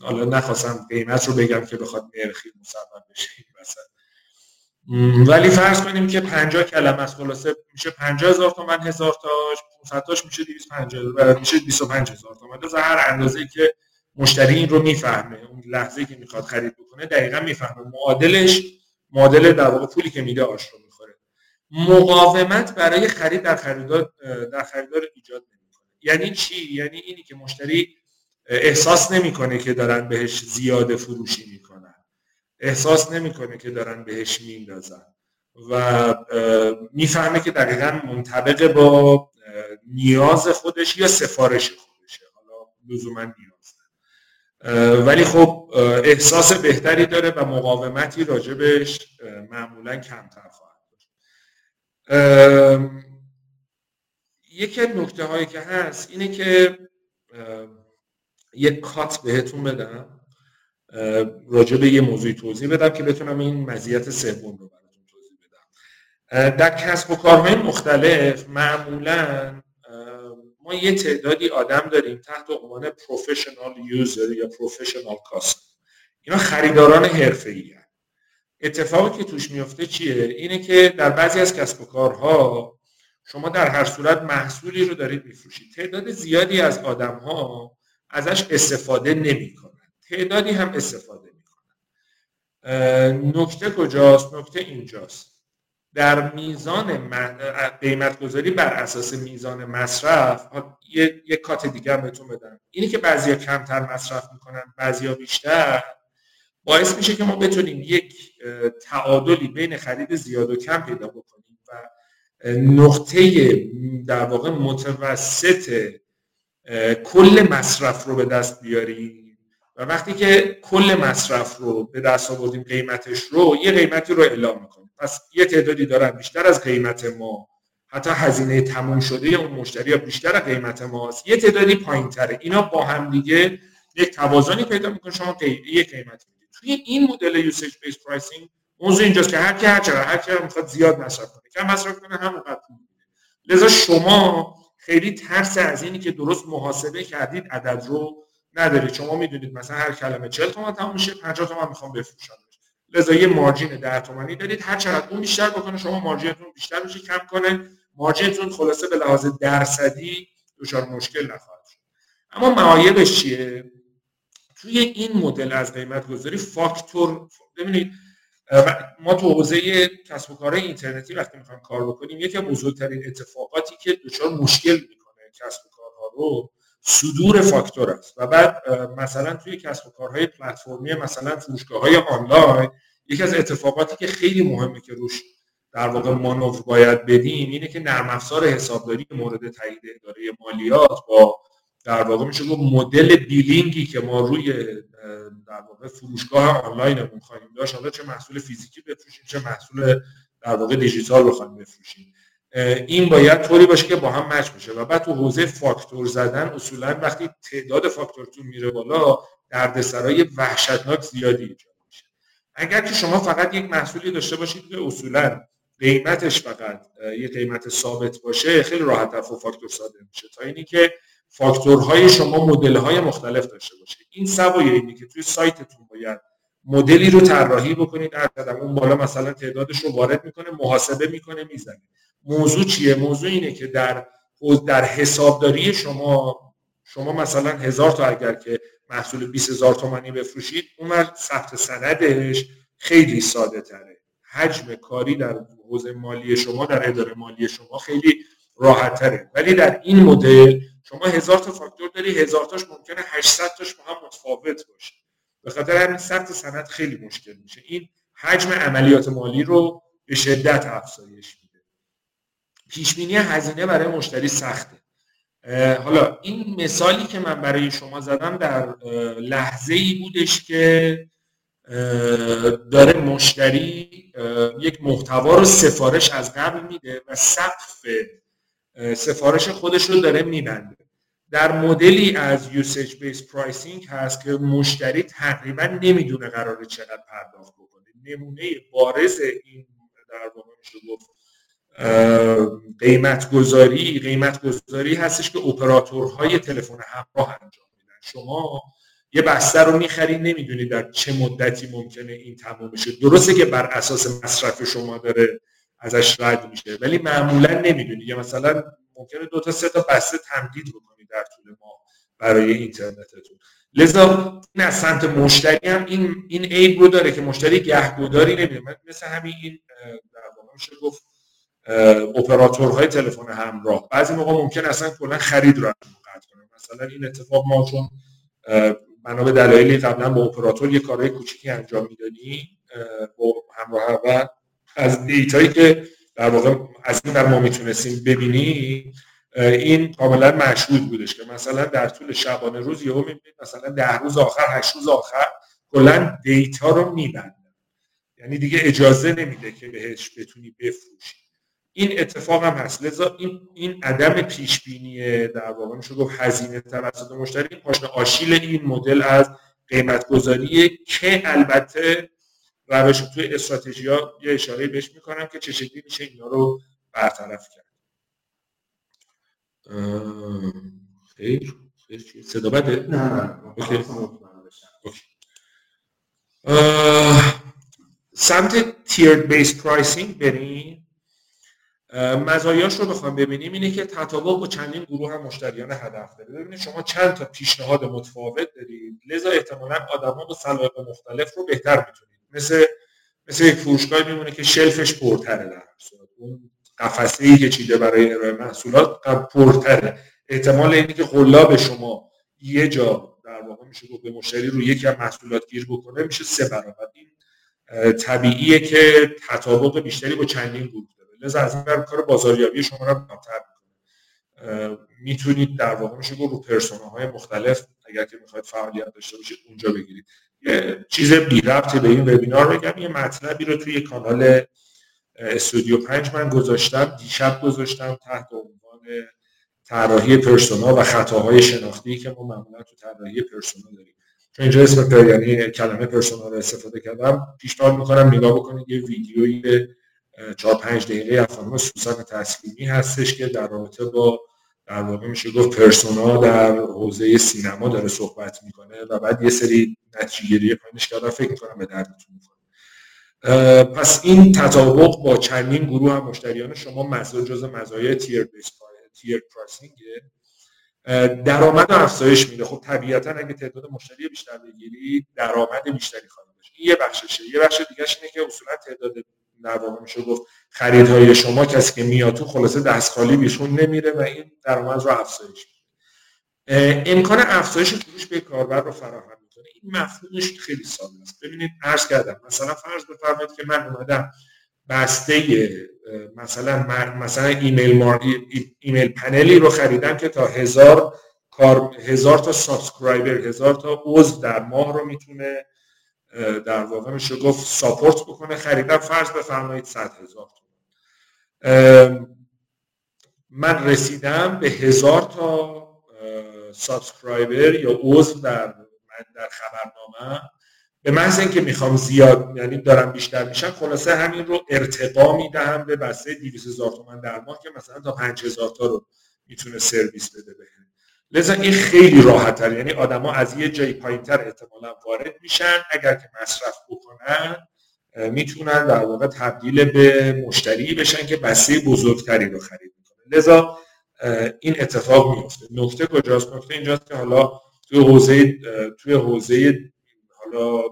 حالا نخواستم قیمت رو بگم که بخواد نرخی مصوب بشه ولی فرض کنیم که 50 کلمه از خلاصه میشه 50 هزار تومن هزار تاش 500 تاش میشه 250 میشه 25 هزار تومن. هر اندازه که مشتری این رو می‌فهمه اون لحظه که می‌خواد خرید بکنه دقیقا می‌فهمه. معادلش معادل در واقع پولی که میده آش رو می‌خوره. مقاومت برای خرید در خریدار در خریدار ایجاد نمی‌کنه. یعنی چی؟ یعنی اینی که مشتری احساس نمی‌کنه که دارن بهش زیاده فروشی می‌کنن. احساس نمی‌کنه که دارن بهش میندازن. و می‌فهمه که دقیقا منطبق با نیاز خودش یا سفارش خودشه. حالا لزوما نیاز. ولی خب احساس بهتری داره و مقاومتی راجبش معمولا کمتر خواهد داشت. یکی از نکته هایی که هست اینه که یک کات بهتون بدم. راجع به یه موضوعی توضیح بدم که بتونم این مزیت سوم رو براتون توضیح بدم. در کسب و کارهای مختلف معمولا ما یه تعدادی آدم داریم تحت عنوان پروفشنال یوزر یا پروفشنال کاستر اینا خریداران حرفه‌ای اتفاقی که توش میفته چیه؟ اینه که در بعضی از کسب و کارها شما در هر صورت محصولی رو دارید میفروشید. تعداد زیادی از آدم ها ازش استفاده نمی‌کنن. تعدادی هم استفاده می‌کنن. نکته کجاست؟ نکته اینجاست. در میزان قیمت گذاری بر اساس میزان مصرف یه, یه کات دیگه هم بهتون بدم. اینی که بعضیا کمتر مصرف می‌کنن بعضیا بیشتر باعث میشه که ما بتونیم یک تعادلی بین خرید زیاد و کم پیدا بکنیم و نقطه در واقع متوسط کل مصرف رو به دست بیاریم. و وقتی که کل مصرف رو به دست آوردیم قیمتش رو یه قیمتی رو اعلام می‌کنیم. پس یه تعدادی دارن بیشتر از قیمت ما. حتی هزینه تموم شده اون مشتری یا بیشتر قیمت ماست. یه تعدادی پایین تره اینا با هم دیگه یک توازنی پیدا می‌کنه. شما یک قیمت می‌دید. توی این مدل usage based pricing موضوع اینجاست که هر کی هر چقدر هر کی می‌خواد زیاد مصرف کنه کم مصرف کنه همونقدر پول لذا شما خیلی ترس از اینی که درست محاسبه کردید عدد رو ندارید. شما می‌دونید مثلا هر کلمه 40 تومن تموم میشه 50 تومن می‌خوام بفروشم لذا یه مارجین 10 تومانی دارید. هر چقدر اون بیشتر بکنه شما مارجینتون بیشتر میشه کم کنه. مارجینتون خلاصه به لحاظ درصدی دچار مشکل نخواهد شد. اما معایبش چیه؟ توی این مدل از قیمت گذاری فاکتور ببینید ما تو حوزه کسب و کار اینترنتی وقتی می‌خوایم کار بکنیم یکی از بزرگترین اتفاقاتی که دچار مشکل می‌کنه کسب و کارها رو صدور فاکتور است. و بعد مثلا توی کسب و کارهای پلتفرمی مثلا فروشگاه های آنلاین یکی از اتفاقاتی که خیلی مهمه که روش در واقع مانور باید بدیم اینه که نرم افزار حسابداری مورد تایید اداره مالیات با در واقع میشه گفت مدل بیلینگی که ما روی در واقع فروشگاه آنلاینمون خواهیم داشت حالا چه محصول فیزیکی بفروشیم چه محصول در واقع دیجیتال بخوایم بفروشیم. این باید طوری باشه که با هم مچ بشه و بعد تو حوزه فاکتور زدن اصولا وقتی تعداد فاکتورتون میره بالا دردسرای وحشتناک زیادی ایجاد میشه. اگر که شما فقط یک محصولی داشته باشید که اصولا قیمتش فقط یه قیمت ثابت باشه خیلی راحت و فاکتور ساده میشه. تا اینی که فاکتورهای شما مدل‌های مختلف داشته باشه. این سوای اینی که توی سایتتون باید مدلی رو طراحی بکنید. در اون بالا مثلا تعدادش رو وارد می‌کنه محاسبه می‌کنه می‌زنه. موضوع چیه؟ موضوع اینه که در در حسابداری شما شما مثلا هزار تا اگر که محصول 20 هزار تومانی بفروشید اون ثبت سندش خیلی ساده تره. حجم کاری در حوزه مالی شما در اداره مالی شما خیلی راحت تره. ولی در این مدل شما هزار تا فاکتور داری هزار تاش ممکنه 800 تاش با هم متفاوت باشه. به خاطر همین ثبت سند خیلی مشکل میشه. این حجم عملیات مالی رو به شدت افزایش میده. پیش بینی هزینه برای مشتری سخته. حالا این مثالی که من برای شما زدم در لحظه ای بودش که داره مشتری یک محتوا رو سفارش از قبل میده و سقف سفارش خودش رو داره میبنده. در مدلی از usage based pricing هست که مشتری تقریبا نمی‌دونه قراره چقدر پرداخت بکنه. نمونه بارز این در واقع میشه گفت قیمت گذاری قیمت گذاری هستش که اپراتورهای تلفن همراه انجام میدن. شما یه بسته رو می‌خرید نمی‌دونید در چه مدتی ممکنه این تمام بشه درسته که بر اساس مصرف شما داره ازش رد میشه. ولی معمولا نمی‌دونید یا مثلا ممکنه دو تا سه تا بسته تمدید بکنید در طول ماه برای اینترنتتون. لذا این از سمت مشتری هم این این عیب رو داره که مشتری گهگداری نمیده. مثل همین این در گفت اپراتورهای تلفن همراه. بعضی موقع ممکن اصلا کلا خرید رو قطع کنه مثلا این اتفاق ما چون بنا به دلایلی قبلا با اپراتور یه کارهای کوچیکی انجام می‌دادیم با همراه و از دیتایی که در واقع از این ما می‌تونستیم ببینیم این کاملا مشهود بودش که مثلا در طول شبانه روز یهو می‌بینید مثلا ده روز آخر هشت روز آخر کلا دیتا رو میبندن. یعنی دیگه اجازه نمیده که بهش بتونی بفروشی. این اتفاق هم هست. لذا این این عدم پیش بینی در واقع میشه گفت هزینه توسط مشتری. این پاشنه آشیل این مدل از قیمت گذاریه که البته روش توی استراتژی ها یه اشاره بهش می‌کنم که چه شکلی میشه اینا رو برطرف کرد. خیر خیر صدا بده؟ نه سمت tiered based pricing بریم. مزایاش رو بخوام ببینیم. اینه که تطابق با چندین گروه هم مشتریان هدف داره. ببینید شما چند تا پیشنهاد متفاوت دارید. لذا احتمالا آدما با سلایق مختلف رو بهتر می‌تونید مثل مثل یک فروشگاه میمونه که شلفش پرتره در اون قفسه ای که چیده برای ارائه محصولات پرتره. احتمال اینه که قلاب شما یه جا در واقع میشه به مشتری رو یکی از محصولات گیر بکنه میشه سه برابر. این طبیعیه که تطابق بیشتری با چندین گروه داره. لذا از این کار بازاریابی شما رو بهتر می‌کنه. می‌تونید در واقع میشه رو پرسوناهای مختلف اگر که می‌خواید فعالیت داشته باشید اونجا بگیرید. چیز بی ربطی به این وبینار بگم یه مطلبی رو توی کانال استودیو پنج من گذاشتم دیشب گذاشتم تحت عنوان طراحی پرسونا و خطاهای شناختی که ما معمولا تو طراحی پرسونا داریم. چون اینجا اسم یعنی کلمه پرسونا رو استفاده کردم پیشنهاد می‌کنم نگاه بکنید یه ویدیویی چهار پنج دقیقه از خانم سوسن تسلیمی هستش که در رابطه با در واقع میشه گفت پرسونا در حوزه سینما داره صحبت می‌کنه و بعد یه سری نتیجه گیری پایینش کردن فکر می‌کنم به دردتون می‌کنه پس این تطابق با چندین گروه هم مشتریان شما مزایا جز مزایای tier based tier pricing درآمد افزایش میده. خب طبیعتا اگه تعداد مشتری بیشتر بگیری درآمد بیشتری خواهی داشت. این یه بخششه یه بخش دیگهش اینه که اصولا تعداد در واقع میشه گفت خریدهای شما کسی که میاد تو خلاصه دست خالی بیرون نمیره و این درآمد رو افزایش میده. امکان افزایش فروش به کاربر رو فراهم می‌کنه. این مفهومش خیلی ساده است. ببینید عرض کردم مثلا فرض بفرمایید که من اومدم بسته مثلا مثلا ایمیل mar... ایمیل پنلی رو خریدم که تا هزار کار هزار تا subscriber هزار تا عضو در ماه رو می‌تونه در واقع میشه گفت support بکنه. خریدم فرض بفرمایید 100 هزار من رسیدم به هزار تا subscriber یا عضو در در خبرنامه. به محض اینکه می‌خوام زیاد یعنی دارم بیشتر میشم خلاصه همین رو ارتقا می‌دهم به بسته 200 هزار تومن در ماه که مثلا تا 5000 تا رو می‌تونه سرویس بده بهم. لذا این خیلی راحت تر یعنی آدما از یه جای پایینتر احتمالا وارد میشن. اگر که مصرف بکنن می‌تونن در واقع تبدیل به مشتری بشن که بسته بزرگتری رو خرید می‌کنه. لذا این اتفاق میفته نکته کجاست؟ نکته اینجاست که حالا توی حوزه توی حوزه حالا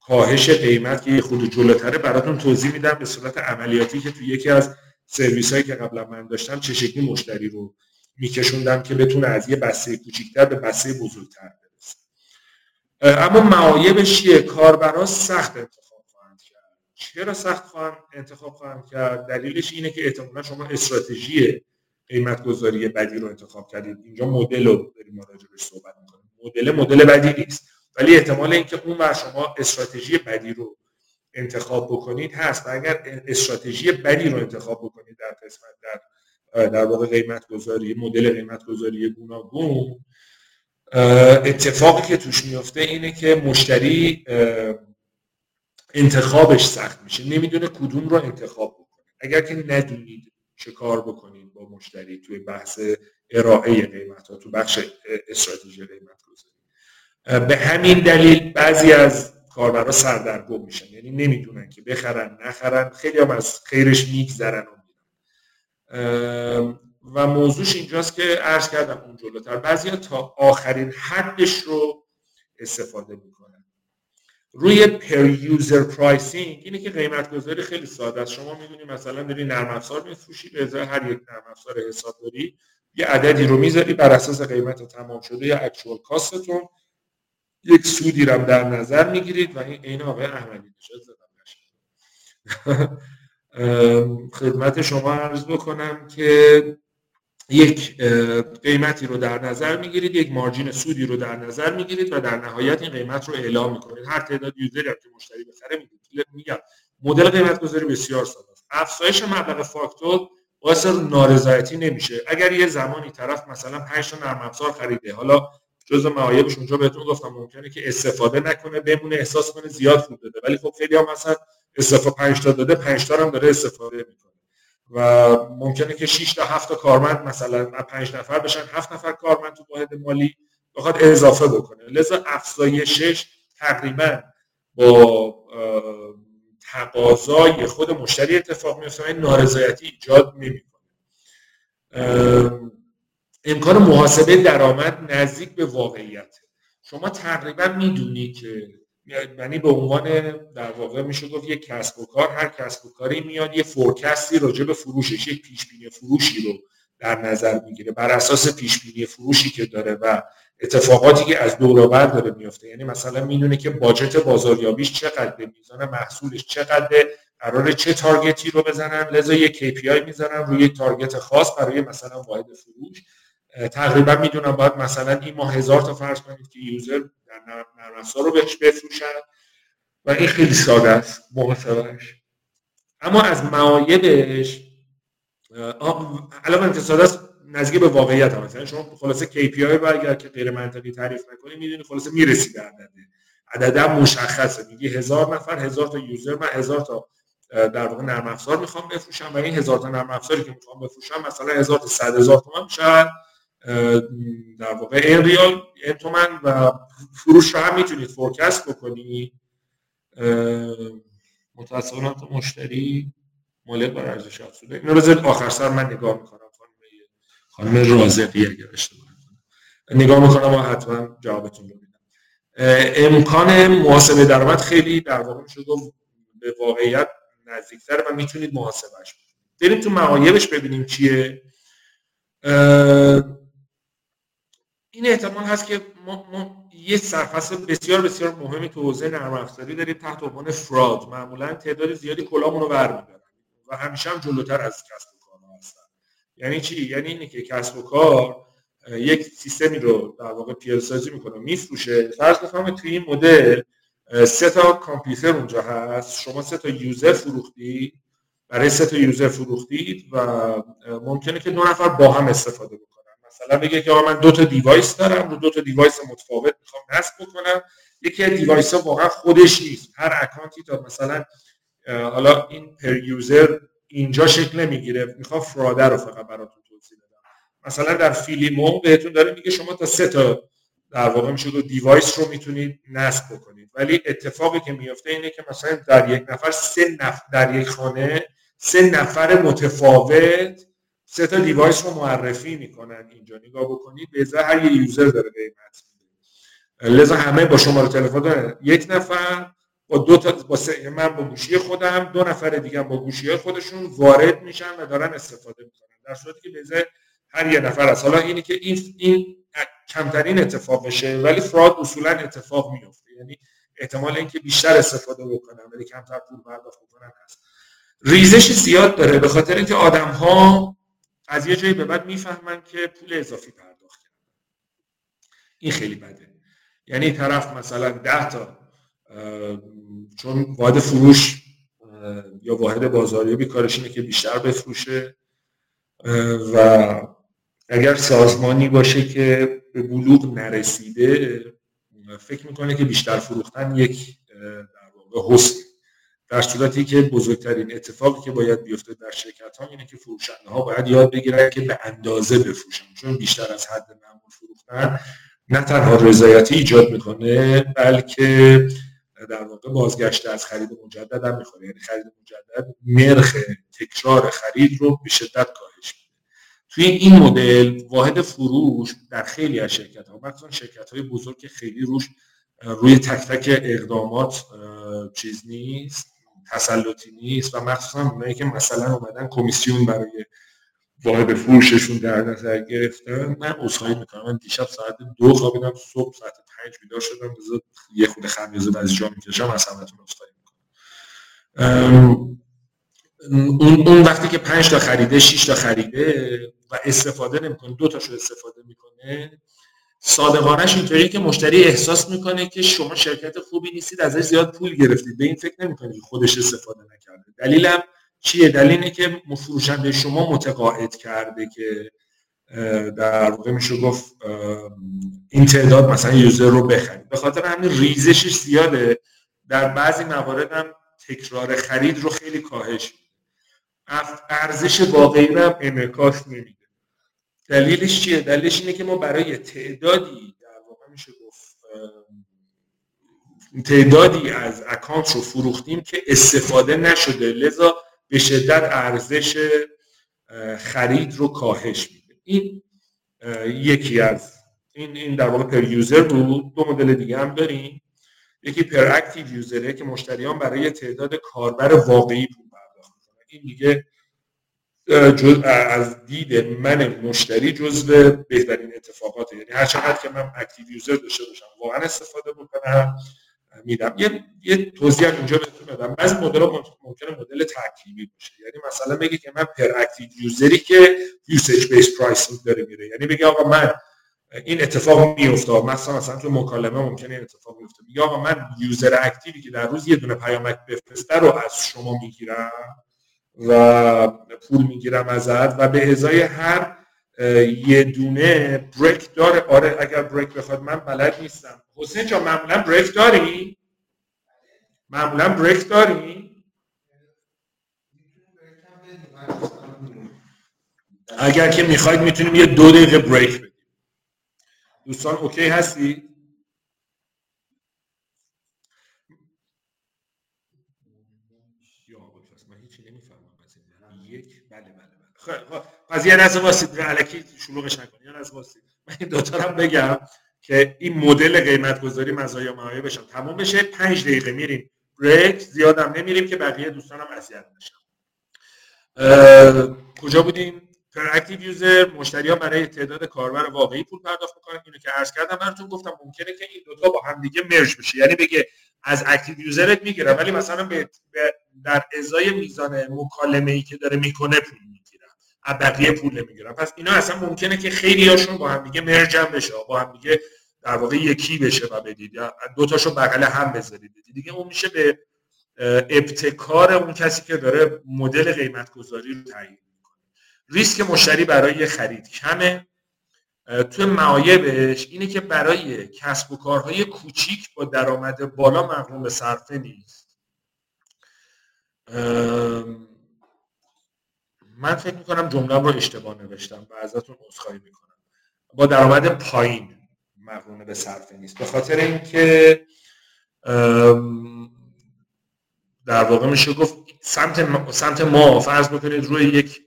کاهش قیمت که یه خود جلوتره براتون توضیح میدم به صورت عملیاتی که توی یکی از سرویس هایی که قبلا من داشتم چه شکلی مشتری رو میکشوندم که بتونه از یه بسته کوچیکتر به بسته بزرگتر برسه. اما معایبش چیه کاربرا سخت انتخاب خواهند کرد. چرا سخت خواهند انتخاب خواهند کرد؟ دلیلش اینه که احتمالا شما استراتژی قیمت گذاری بدی رو انتخاب کردید. اینجا مدل رو داریم راجعش صحبت می‌کنیم. مدل مدل بدی نیست. ولی احتمال اینکه اون بر شما استراتژی بدی رو انتخاب بکنید هست. و اگر استراتژی بدی رو انتخاب بکنید در قسمت در در واقع قیمت گذاری مدل قیمت گذاری گوناگون اتفاقی که توش میفته اینه که مشتری انتخابش سخت میشه. نمی‌دونه کدوم رو انتخاب بکنه. اگر که ندونید چه کار بکنید با مشتری توی بحث ارائه قیمت ها تو بخش استراتژی قیمت گذاری به همین دلیل بعضی از کاربرا سردرگم میشن. یعنی نمی‌دونن که بخرن نخرن. خیلی هم از خیرش میگذرن و موضوعش اینجاست که عرض کردم اون جلوتر. بعضی تا آخرین حدش رو استفاده می‌کنن. روی per user pricing اینه که قیمت گذاری خیلی ساده است. شما می‌دونی مثلا داری نرم افزار میفروشی به ازای هر یک نرم افزار حسابداری یه عددی رو می‌ذاری بر اساس قیمت تمام شده یا اکچوال کاستتون یک سودی رو در نظر می‌گیرید و این آقای احمدی نژاد خدمت شما عرض بکنم که یک قیمتی رو در نظر می‌گیرید یک مارجین سودی رو در نظر می‌گیرید و در نهایت این قیمت رو اعلام می‌کنید. هر تعداد یوزری که مشتری بخره میگید میگم مدل قیمت گذاری بسیار ساده است. افزایش مبلغ فاکتور باعث نارضایتی نمیشه. اگر یه زمانی طرف مثلا 5 تا نرم افزار خریده حالا جزء معایبش اونجا بهتون گفتم ممکنه که استفاده نکنه بمونه احساس کنه زیاد داده. ولی خب خیلی هم مثلا استفاده 5 تا داده 5 تا هم داره استفاده می‌کنه. و ممکنه که 6 تا 7 تا کارمند مثلا 5 نفر بشن 7 نفر کارمند تو واحد مالی بخواد اضافه بکنه. لذا افزایشش تقریبا با تقاضای خود مشتری اتفاق میفته و نارضایتی ایجاد نمی‌کنه. امکان محاسبه درآمد نزدیک به واقعیت. شما تقریبا می‌دونی که یعنی به عنوان در واقع میشه گفت یک کسب و کار هر کسب و کاری میاد یه فورکستی راجع به فروشش یک پیش بینی فروشی رو در نظر می‌گیره بر اساس پیش بینی فروشی که داره و اتفاقاتی که از دور بر داره میفته یعنی مثلا می‌دونه که باجت بازاریابیش چقدر میزان محصولش چقدر قرار چه تارگتی رو بزنن لذا یک KPI می‌زنن روی تارگت خاص برای مثلا واحد فروش. تقریبا می‌دونم باید مثلا این ماه هزار تا فرض کنید که یوزر نرم رو بهش بفروشن و این خیلی ساده است محاسبهش اما از معایبش علاوه انتصاد است نزدیک به واقعیت هم مثلا شما خلاصه KPI رو اگر که غیر منطقی تعریف نکنی می‌دونی خلاصه می‌رسی به عدده عدده مشخصه میگی هزار نفر هزار تا user من هزار تا در واقع نرم افزار می‌خوام بفروشم و این هزار تا نرم افزاری که می‌خوام بفروشم مثلا هزار تا صد هزار تومن میشه در واقع این ریال این تومن و فروش رو هم می‌تونید forecast بکنی. متاسفانه تو مشتری مالیات بر ارزش افزوده. اینو بذارید آخر سر من نگاه می‌کنم. خانم خانم رازقی اگر اشتباه نگاه می‌کنم و حتما جوابتون رو میدم. امکان محاسبه درآمد خیلی در واقع شده به واقعیت نزدیکتر و می‌تونید محاسبهش بریم تو معایبش ببینیم چیه. این احتمال هست که ما, ما یه سرفصل بسیار بسیار مهمی تو حوزه نرم افزاری داریم تحت عنوان فراد معمولا تعداد زیادی کلامون رو برمیدارن و همیشه هم جلوتر از کسب و کار هستن. یعنی چی؟ یعنی اینه که کسب و کار یک سیستمی رو در واقع پیاده سازی می‌کنه میفروشه. فرض بفرمایید توی این مدل سه تا کامپیوتر اونجا هست. شما سه تا user فروختی برای سه تا user فروختید و ممکنه که دو نفر با هم استفاده بکنن. مثلا بگه که من دو تا device دارم رو دو تا device متفاوت می‌خوام نصب بکنم. یکی از device ها واقعا خودش نیست. هر account ی تا مثلا حالا این per user اینجا شکل نمی‌گیره. می‌خوام fraud رو فقط براتون توضیح بدم. مثلا در فیلیمو بهتون داره میگه شما تا سه تا در واقع میشه device رو می‌تونید نصب بکنید. ولی اتفاقی که میفته اینه که مثلا در یک نفر سه نفر در یک خانه سه نفر متفاوت سه تا device رو معرفی می‌کنن اینجا. نگاه بکنید به هر یه user داره قیمت لذا همه با شماره تلفن دارن. یک نفر با دو تا با من با گوشی خودم دو نفر دیگه با گوشی خودشون وارد میشن و دارن استفاده می‌کنن. در صورتی که به هر یه نفر از حالا اینی که این این کمترین اتفاق بشه ولی فراد اصولا اتفاق میفته یعنی احتمال اینکه بیشتر استفاده بکنن ولی کمتر پول پرداخت بکنن هست. ریزش زیاد داره به خاطر اینکه آدم ها از یه جایی به بعد می‌فهمن که پول اضافی پرداخت کردن. این خیلی بده. یعنی طرف مثلا ده تا چون واحد فروش یا واحد بازاریابی کارش اینه که بیشتر بفروشه. و اگر سازمانی باشه که به بلوغ نرسیده فکر می‌کنه که بیشتر فروختن یک در واقع حسن. در صورتی که بزرگترین اتفاقی که باید بیفته در شرکت ها اینه که فروشنده ها باید یاد بگیرن که به اندازه بفروشن. چون بیشتر از حد معمول فروختن نه تنها رضایتی ایجاد می‌کنه بلکه در واقع بازگشت از خرید مجدد هم می‌خوره. یعنی خرید مجدد نرخ تکرار خرید رو به شدت کاهش توی این مدل واحد فروش در خیلی از شرکت ها مثلا شرکت های بزرگ که خیلی روش روی تک تک اقدامات چیز نیست. تسلطی نیست و مخصوصا اونایی که مثلا اومدن کمیسیون برای واحد فروششون در نظر گرفتن. من عذرخواهی می‌کنم. من دیشب ساعت دو خوابیدم صبح ساعت پنج بیدار شدم. یه خود خمیازه از جا می‌کشم از همتون عذرخواهی می‌کنم. اون, اون وقتی که پنج تا خریده 6 تا خریده و استفاده نمی‌کنه دو تاشو استفاده می‌کنه صادقانش اینطوریه که مشتری احساس می‌کنه که شما شرکت خوبی نیستید ازش زیاد پول گرفتید. به این فکر نمی‌کنید که خودش استفاده نکرده. دلیلم چیه؟ دلیل اینه که فروشنده شما متقاعد کرده که در واقع میشه گفت این تعداد مثلا یوزر رو بخرید. به خاطر همین ریزشش زیاده. در بعضی موارد هم تکرار خرید رو خیلی کاهش ارزش واقعی رو هم نمیده. دلیلش چیه؟ دلیلش اینه که ما برای تعدادی در واقع میشه گفت تعدادی از account رو فروختیم که استفاده نشده. لذا به شدت ارزش خرید رو کاهش میده. این یکی از این این در واقع per user بود. دو مدل دیگه هم داریم. یکی per active user ه که مشتریان برای تعداد کاربر واقعی پول پرداخت می‌کنن. این دیگه از دید من مشتری جزو بهترین اتفاقاته یعنی هر چقدر که من active user داشته باشم واقعا استفاده بکنم میدم. یه, یه توضیح اینجا بهتون بدم. بعضی مدل ممکنه مدل ترکیبی باشه. یعنی مثلا بگه که من per active user ی که usage base pricing داره میره. یعنی بگه آقا من این اتفاق میفته مثلا مثلا تو مکالمه ممکنه این اتفاق بیفته. میگه آقا من user active ی که در روز یه دونه پیامک بفرسته رو از شما می‌گیرم. و پول می‌گیرم ازت و به ازای هر یه دونه break داره آره اگر break بخواد من بلد نیستم حسین جان معمولا break داری؟ معمولا بریک داری؟ اگر که می‌خواید می‌تونیم یه دو دقیقه بریک بدیم دوستان اوکی هستی؟ بله بله خب. پس یه لحظه واسید علکی شلوغش نکنید یه لحظه واسید من این دوتا هم بگم که این مدل قیمت گذاری مزایا معایب بشن تموم بشه پنج دقیقه میریم break. زیادم نمیریم که بقیه دوستانم اذیت نشن. کجا بودیم؟ active user مشتری ها برای تعداد کاربر واقعی پول پرداخت می‌کنن. اینو که عرض کردم براتون گفتم ممکنه که این دوتا با هم دیگه merge بشه. یعنی بگه از active user ت می‌گیرم ولی مثلا به در ازای میزان مکالمه ای که داره می‌کنه پول. بقیه پول نمی‌گیرم پس اینا اصلا ممکنه که خیلی هاشون با هم دیگه مرجم بشه با هم دیگه در واقع یکی بشه و بدید. دو تاشو بغل هم بذارید. دیگه اون میشه به ابتکار اون کسی که داره مدل قیمت گذاری رو تعیین می‌کنه. ریسک مشتری برای خرید کمه. تو معایبش اینه که برای کسب و کارهای کوچیک با درآمد بالا مقروم به صرفه نیست. من فکر می‌کنم جمله رو اشتباه نوشتم و ازتون عذرخواهی می‌کنم. با درآمد پایین مقرونه به صرفه نیست. به خاطر اینکه در واقع میشه گفت سمت سمت ما فرض بکنید روی یک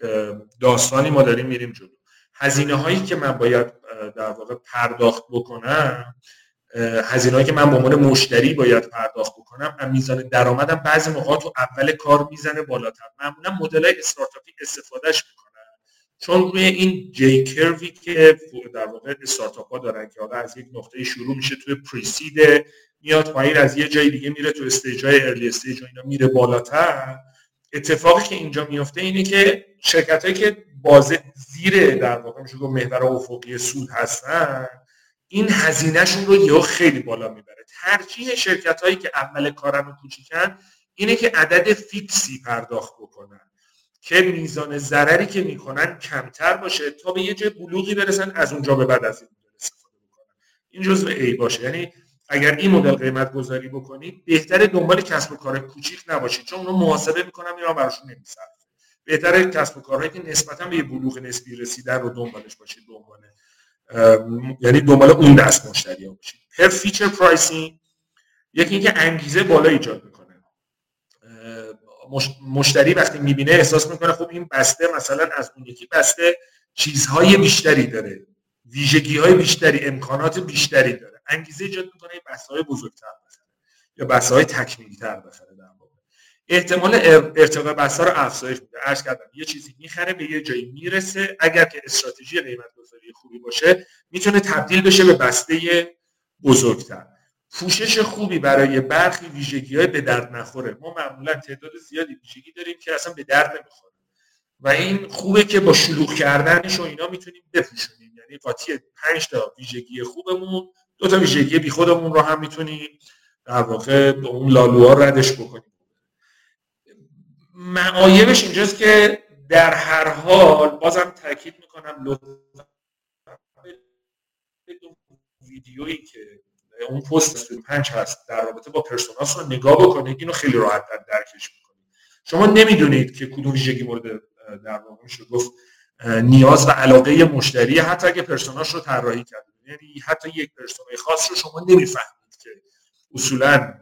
داستانی ما داریم میریم جلو. هزینه هایی که من باید در واقع پرداخت بکنم هزینه که من به عنوان مشتری باید پرداخت بکنم از میزان درآمدم بعضی موقع تو اول کار می‌زنه بالاتر. معمولا مدل های استارتاپی استفادهش می‌کنن. چون روی این J curve ی که در واقع استارتاپ ها دارن که حالا از یک نقطه شروع میشه توی pre-seed میاد پایین از یه جای دیگه میره تو stage های early stage و اینا میره بالاتر. اتفاقی که اینجا میفته اینه که شرکت هایی که بازه زیر در واقع میشه محور افقی سود هستن این هزینهشون رو یه خیلی بالا می‌بره. ترجیح شرکت هایی که اول کارن کوچیکن اینه که عدد fix ی پرداخت بکنن که میزان ضرری که می‌کنن کمتر باشه تا به یه جای بلوغی برسن از اونجا به بعد از این مدل استفاده بکنن. این جزء معایبشه. یعنی اگر این مدل قیمت گذاری بکنید بهتر دنبال کسب و کار کوچیک نباشید چون اونو محاسبه می‌کنم اینا براشون نمیصرفه. بهتره کسب و کارهایی که نسبتا به یه بلوغ نسبی رسیدن رو دنبالش باشید دنبال یعنی دنبال اون دست مشتری ها باشید per feature pricing یکی اینکه انگیزه بالا ایجاد می‌کنه. مشتری وقتی می‌بینه احساس می‌کنه خب این بسته مثلا از اون یکی بسته چیزهای بیشتری داره. ویژگی های بیشتری امکانات بیشتری داره. انگیزه ایجاد می‌کنه این های بزرگتر بخره یا بسته های تکمیلی تر بخره احتمال ارتقاء بسته رو افزایش میده عرض کردم یه چیزی می‌خره به یه جایی می‌رسه. اگر که استراتژی قیمت گذاری خوبی باشه می‌تونه تبدیل بشه به بسته بزرگتر. پوشش خوبی برای برخی ویژگی های به درد نخوره. ما معمولا تعداد زیادی ویژگی داریم که اصلا به درد نمی‌خوره. و این خوبه که با شلوغ کردنش و اینا می‌تونیم بپوشونیم. یعنی قاطی 5 تا ویژگی خوبمون دو تا ویژگی بی خودمون رو هم می‌تونیم در واقع اون لالوها ردش بکنیم. معایبش اینجاست که در هر حال بازم تاکید می‌کنم لطفا ویدیویی که اون پست پنج هست در رابطه با پرسوناس رو نگاه بکنید اینو خیلی راحت در درکش می‌کنید. شما نمی‌دونید که کدوم ویژگی مورد در واقع میشه گفت نیاز و علاقه مشتری حتی اگه پرسوناش رو طراحی کرده. یعنی حتی یک پرسونای خاص رو شما نمی‌فهمید که اصولا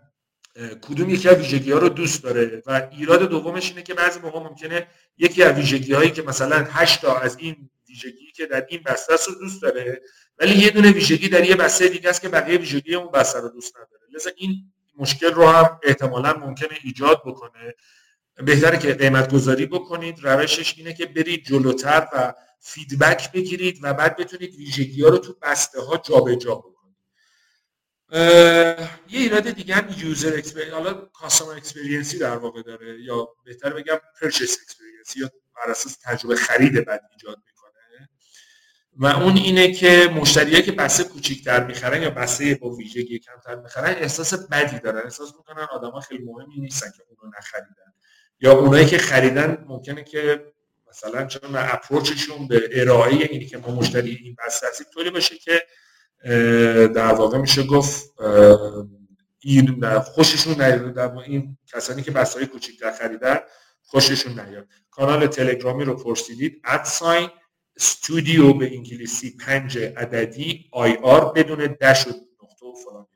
کدوم یکی از ویژگی ها رو دوست داره؟ و ایراد دومش اینه که بعضی موقع ممکنه یکی از ویژگی هایی که مثلا 8 تا از این ویژگی که در این بسته رو دوست داره ولی یه دونه ویژگی در یه بسته دیگه است که بقیه ویژگی اون بسته رو دوست نداره. لذا این مشکل رو هم احتمالا ممکنه ایجاد بکنه. بهتره که قیمت گذاری بکنید. روشش اینه که برید جلوتر و feedback بگیرید و بعد بتونید ویژگی ها رو تو بسته ها جابجا بکنید یه ایراد دیگه هم user experience حالا customer experience ی در واقع داره یا بهتر بگم purchase experience ی یا بر اساس تجربه خرید بعد ایجاد می‌کنه. و اون اینه که مشتریایی که بسته کوچیک‌تر می‌خرن یا بسته با ویژگی کمتر می‌خرن احساس بدی دارن. احساس می‌کنن آدما خیلی مهمی نیستن که اونو نخریدن. یا اونایی که خریدن ممکنه که مثلا چون اپروچشون به ارائه اینی که ما مشتری این بسته هستیم طوری باشه که در واقع میشه گفت این خوششون نیاد. در این کسانی که بسته های کوچیکتر خریدن خوششون نیاد. کانال تلگرامی رو پرسیدید. ادساین استودیو به انگلیسی پنج عددی آی آر بدون دش و نقطه و فلان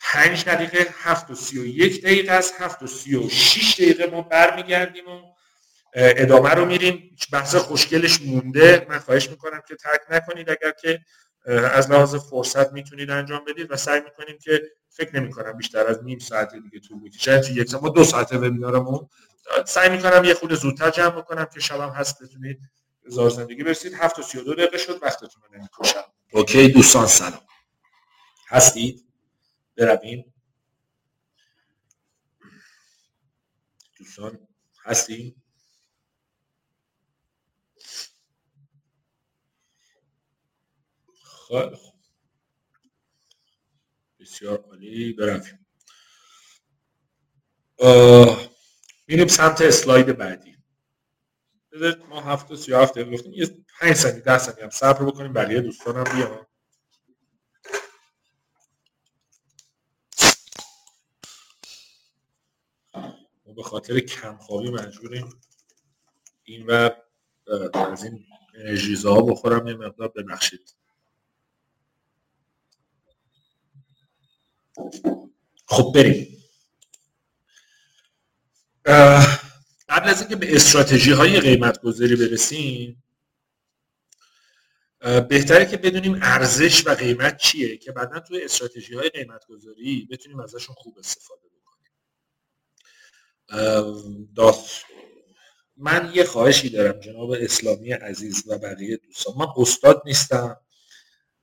پنج دقیقه هفت و سی و یک دقیقه است. هفت و سی و شیش دقیقه ما برمیگردیم و ادامه رو میریم. بحث خوشگلش مونده. من خواهش می‌کنم که ترک نکنید اگر که از لحاظ فرصت می‌تونید انجام بدید و سعی می‌کنیم که فکر نمی کنم بیشتر از نیم ساعت دیگه طول بکشه. تو یک ما دو ساعت وبینارمون. سعی می‌کنم یه خود زودتر جمع بکنم که شبم هست بتونید زار زندگی برسید. هفت و سی و دو دقیقه شد وقتتون رو نمی‌کشم. اوکی دوستان سلام. هستید؟ برویم. دوستان هستیم خیلی خوب. بسیار عالی. برویم میریم سمت اسلاید بعدی. بذارید ما هفته سی هفته گفتیم. یه پنج ثانیه ده ثانیه هم صبر بکنیم بقیه دوستانم بیان. ما به خاطر کمخوابی مجبوریم. این و از این انرژیزه ها بخورم یه مقدار ببخشید. خب بریم. قبل از اینکه به استراتژی های قیمت گذاری برسیم بهتره که بدونیم ارزش و قیمت چیه که بعدا توی استراتژی های قیمت گذاری بتونیم ازشون خوب استفاده بکنیم. من یه خواهشی دارم جناب اسلامی عزیز و بقیه دوستان. من استاد نیستم.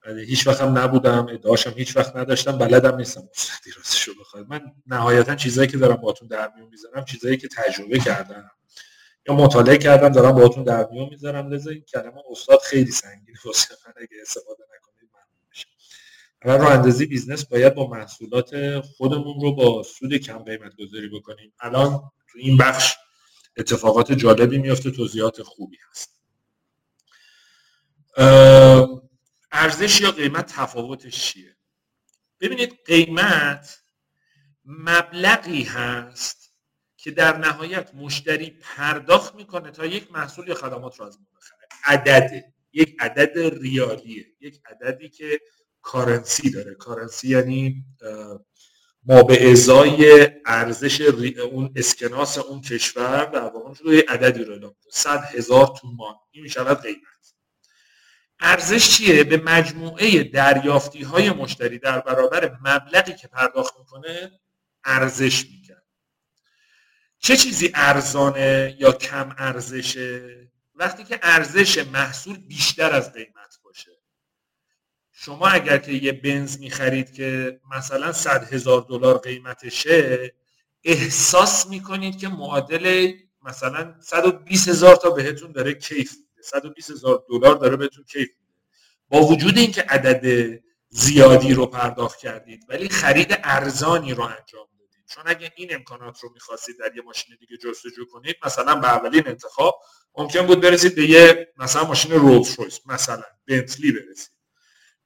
هیچ وقت هم نبودم ادعاشم هیچ وقت نداشتم بلدم نیستم استادی راستشو بخواد من نهایتا چیزایی که دارم باتون در میون می‌ذارم چیزایی که تجربه کردم یا مطالعه کردم دارم باهاتون در میون می‌ذارم. لذا این کلمه استاد خیلی سنگینه. واسه من اگه استفاده نکنید ممنون میشم. راه اندازی business باید با محصولات خودمون رو با سود کم قیمت گذاری بکنیم. الان تو این بخش اتفاقات جالبی میفته توضیحات خوبی هست. ارزش یا قیمت تفاوتش چیه؟ ببینید قیمت مبلغی هست که در نهایت مشتری پرداخت می‌کنه تا یک محصول یا خدمات رو از ما بخره. عدده. یک عدد ریالیه. یک عددی که کارنسی داره. کارنسی یعنی ما به ازای ارزش اون اسکناس اون کشور در واقع روی عددی رو اعلام صد هزار تومان. این می‌شود قیمت. ارزش چیه به مجموعه دریافتی های مشتری در برابر مبلغی که پرداخت می‌کنه؟ ارزش میگن چه چیزی ارزانه یا کم ارزشه؟ وقتی که ارزش محصول بیشتر از قیمت باشه. شما اگر که یه بنز می‌خرید که مثلا 100 هزار دلار قیمتشه احساس می‌کنید که معادل مثلا 120 هزار تا بهتون داره کیف 120 هزار دلار داره بهتون کیف با وجود اینکه عدد زیادی رو پرداخت کردید ولی خرید ارزانی رو انجام دادید. چون اگه این امکانات رو می‌خواستید در یه ماشین دیگه جستجو کنید مثلا به اولین انتخاب ممکن بود برسید به یه مثلا ماشین رولز رویس مثلا بنتلی برسید.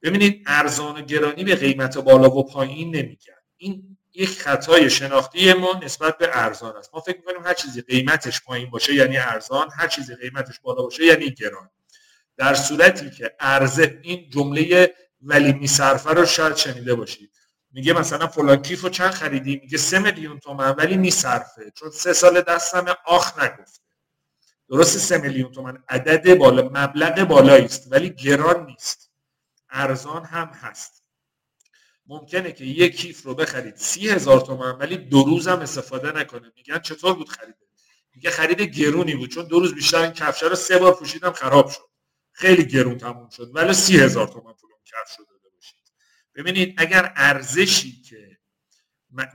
ببینید ارزان و گرانی به قیمت بالا و پایین نمیگن این یک خطای شناختی ما نسبت به ارزان است. ما فکر می‌کنیم هر چیزی قیمتش پایین باشه یعنی ارزان هر چیزی قیمتش بالا باشه یعنی گران. در صورتی که ارزه این جمله ولی میصرفه رو شاید شنیده باشید. میگه مثلا فلان کیف رو چند خریدی؟ میگه سه میلیون تومن ولی میصرفه چون سه سال دستم آخ نگفته. درست سه میلیون تومن عدد بالا مبلغ بالایی است ولی گران نیست. ارزان هم هست. ممکنه که یک کیف رو بخرید. سی هزار تومن ولی دو روز هم استفاده نکنه. میگن چطور بود خریده؟ میگه خرید گرونی بود چون دو روز بیشتر این کفشه رو سه بار پوشیدم خراب شد. خیلی گرون تموم شد. ولی سی هزار تومن پول کف شده باشید. ببینید اگر ارزشی که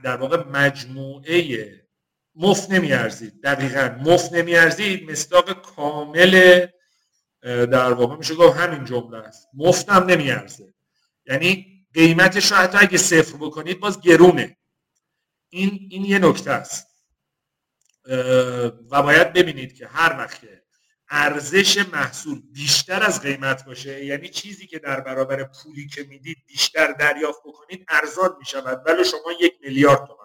در واقع مجموعه مفت نمیارزید دقیقا مفت نمیارزید مصداق کامل در واقع میشه گفت همین جمله است. مفت هم نمیارزه. یعنی قیمتش رو حتی اگه صفر بکنید باز گرونه. این این یه نکته است. و باید ببینید که هر وقت ارزش محصول بیشتر از قیمت باشه یعنی چیزی که در برابر پولی که می‌دید بیشتر دریافت بکنید ارزان می‌شود. ولی شما یک میلیارد تومن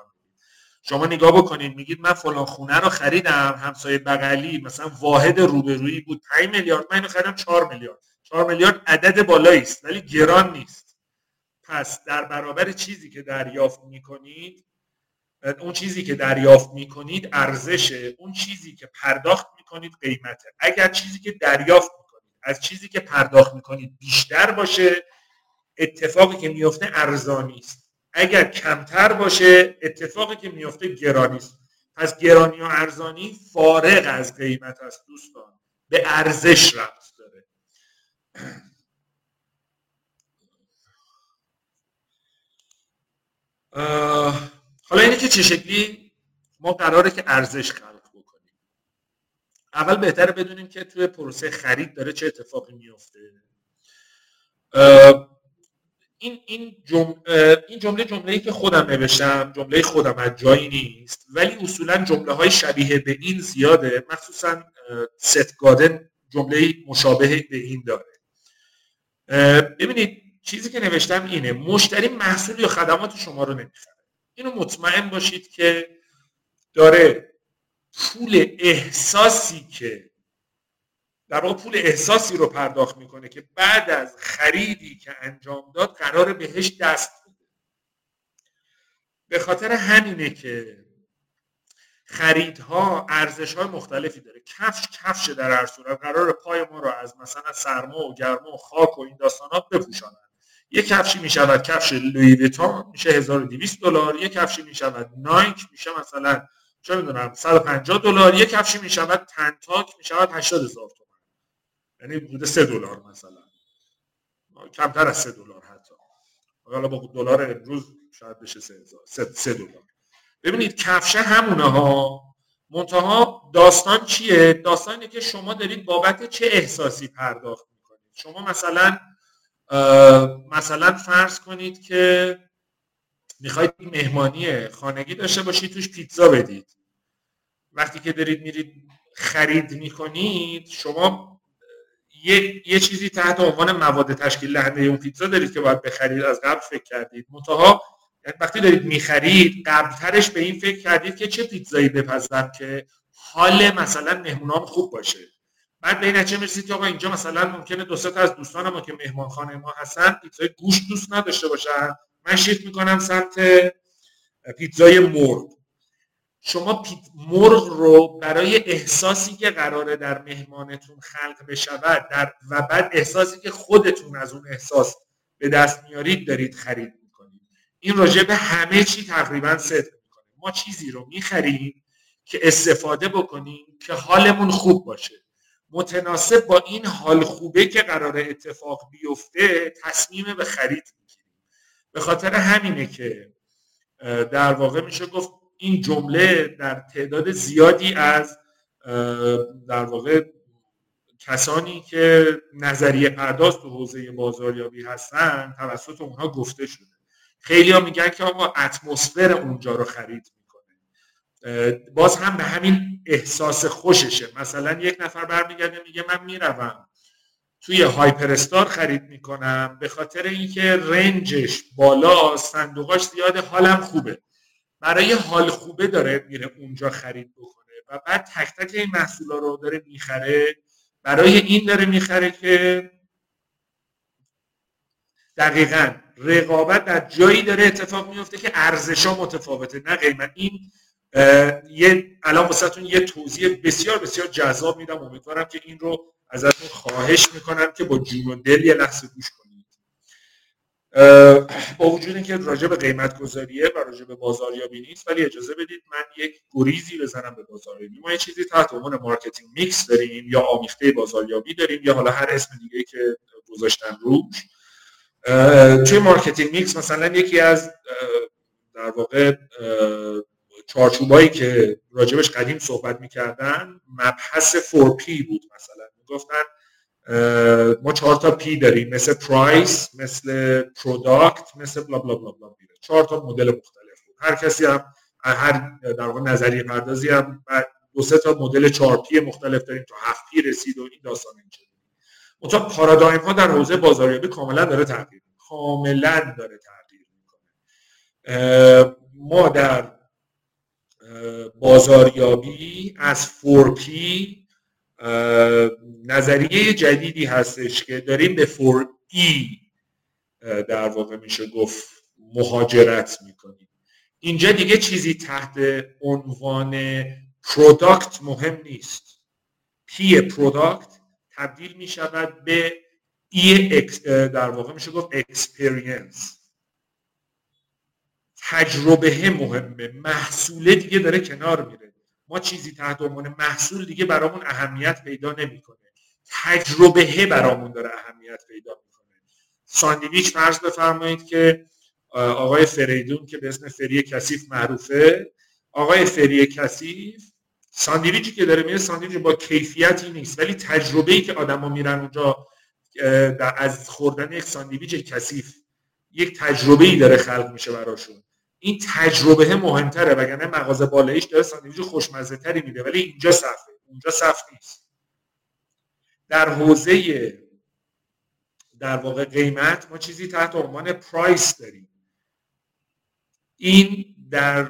شما نگاه بکنید میگید من فلان خونه رو خریدم همسایه بغلی مثلا واحد روبرویی بود 5 میلیارد من اینو خریدم 4 میلیارد. 4 میلیارد عدد بالایی است ولی گران نیست. پس در برابر چیزی که دریافت می‌کنید اون چیزی که دریافت می‌کنید ارزش اون چیزی که پرداخت می‌کنید قیمته. اگر چیزی که دریافت می‌کنید از چیزی که پرداخت می‌کنید بیشتر باشه اتفاقی که میفته ارزانی است. اگر کمتر باشه اتفاقی که میفته گرانی است. پس گرانی و ارزانی فارغ از قیمت است دوستان. به ارزش رفت داره. حالا اینه که چه شکلی ما قراره که ارزش خلق بکنیم. اول بهتره بدونیم که توی پروسه خرید داره چه اتفاقی میفته. این این جمله این جمله جمله‌ای که خودم نوشتم جمله خودم از جایی نیست ولی اصولا جمله های شبیه به این زیاده. مخصوصا ست گادن جمله مشابه به این داره. ببینید چیزی که نوشتم اینه مشتری محصول یا خدمات شما رو نمی‌خره اینو مطمئن باشید که داره پول احساسی که در واقع پول احساسی رو پرداخت می‌کنه که بعد از خریدی که انجام داد قرار بهش دست بده. به خاطر همینه که خریدها ارزش های مختلفی داره. کفش کفش در هر صورت. قرار پای ما رو از مثلا سرما و گرما و خاک و این داستانات بپوشانن. یک کفشی می شود کفش لوی ویتون میشه 1200 دلار. یک کفشی می شود نایک میشه مثلا چه می‌دونم 150 دلار. یک کفشی می شود تنتاک می شود 80000 تومان. یعنی بوده 3 دلار مثلا. کمتر از 3 دلار حتی. حالا با دلار امروز شاید بشه 3000 3 دلار. ببینید کفشه همونه ها. منتها داستان چیه؟ داستان اینه که شما دارید بابت چه احساسی پرداخت می‌کنید؟ شما مثلا مثلا فرض کنید که می‌خواید مهمانی خانگی داشته باشید توش پیتزا بدید. وقتی که دارید میرید خرید می‌کنید شما یه, یه چیزی تحت عنوان مواد تشکیل دهنده اون پیتزا دارید که باید بخرید از قبل فکر کردید. منتها یعنی وقتی دارید می‌خرید قبلترش به این فکر کردید که چه پیتزایی بپزم که حال مثلا مهمونام خوب باشه. بعد به این نتیجه می‌رسید که آقا اینجا مثلا ممکنه دو سه از دوستان ما که مهمانخانه ما هستن پیتزای گوشت دوست نداشته باشن. من شیفت می‌کنم سمت پیتزای مرغ. شما پیت مرغ رو برای احساسی که قراره در مهمانتون خلق بشود در و بعد احساسی که خودتون از اون احساس به دست میارید دارید خرید می‌کنید. این راجع به همه چی تقریبا صدق می‌کنه. ما چیزی رو می‌خریم که استفاده بکنیم که حالمون خوب باشه. متناسب با این حال خوبه که قرار اتفاق بیفته تصمیم به خرید می‌گیریم. به خاطر همینه که در واقع میشه گفت این جمله در تعداد زیادی از در واقع کسانی که نظریه پرداز تو حوزه بازاریابی هستن توسط اونها گفته شده. خیلی ها میگن که آقا اتمسفر اونجا رو خرید باز هم به همین احساس خوششه. مثلا یک نفر برمیگرده میگه من می‌روم. توی هایپر خرید می‌کنم. به خاطر اینکه رنجش بالا صندوقاش زیاد حالم خوبه. برای حال خوبه داره میره اونجا خرید بکنه. و بعد تک تک این محصولا رو داره می‌خره. برای این داره می‌خره که دقیقا رقابت در جایی داره اتفاق میفته که ارزش ها متفاوته. نه قیمت. این یه الان واسهتون یه توضیح بسیار بسیار جذاب میدم. امیدوارم که این رو ازتون خواهش می‌کنم که با جون و دل یه لحظه گوش کنید. با وجود اینکه راجع به قیمت گذاریه و راجع به بازاریابی نیست ولی اجازه بدید من یک گریزی بزنم به بازاریابی. ما یه چیزی تحت عنوان marketing mix داریم یا آمیخته بازاریابی داریم یا حالا هر اسم دیگه که گذاشتن روش. توی marketing mix مثلا یکی از در واقع چارچوبایی که راجبش قدیم صحبت می‌کردن مبحث 4P بود مثلا. می‌گفتن ما چهار تا پی داریم مثل پرایس مثل پروداکت مثل بلا بلا بلا بلا چهار تا مدل مختلف بود. هر کسی هم هر در واقع نظریه پردازی هم دو سه تا مدل 4 P مختلف داریم تا 7 P رسید و این داستان اینجوری. اونجا پارادایم ها در حوزه بازاریابی کاملا داره تغییر کاملا داره تغییر می‌کنه. ما در بازاریابی از 4P نظریه جدیدی هستش که داریم به 4E در واقع میشه گفت مهاجرت می‌کنیم. اینجا دیگه چیزی تحت عنوان product مهم نیست. P product تبدیل می شود به E در واقع میشه گفت experience تجربه مهمه محصوله دیگه داره کنار میره. ما چیزی تحت عنوان محصول دیگه برامون اهمیت پیدا نمی‌کنه. تجربه برامون داره اهمیت پیدا می‌کنه. ساندویچ فرض بفرمایید که آقای فریدون که به اسم فری کثیف معروفه آقای فری کثیف ساندویچی که داره میره ساندویچ با کیفیتی نیست. ولی تجربه ای که آدما میرن اونجا از خوردن یک ساندویچ کثیف یک تجربه ای داره خلق میشه براشون. این تجربه مهمتره وگرنه مغازه بالاییش داره ساندویچ خوشمزه تری میده ولی اینجا صفه اونجا صف نیست. در حوزه در واقع قیمت ما چیزی تحت عنوان price داریم. این در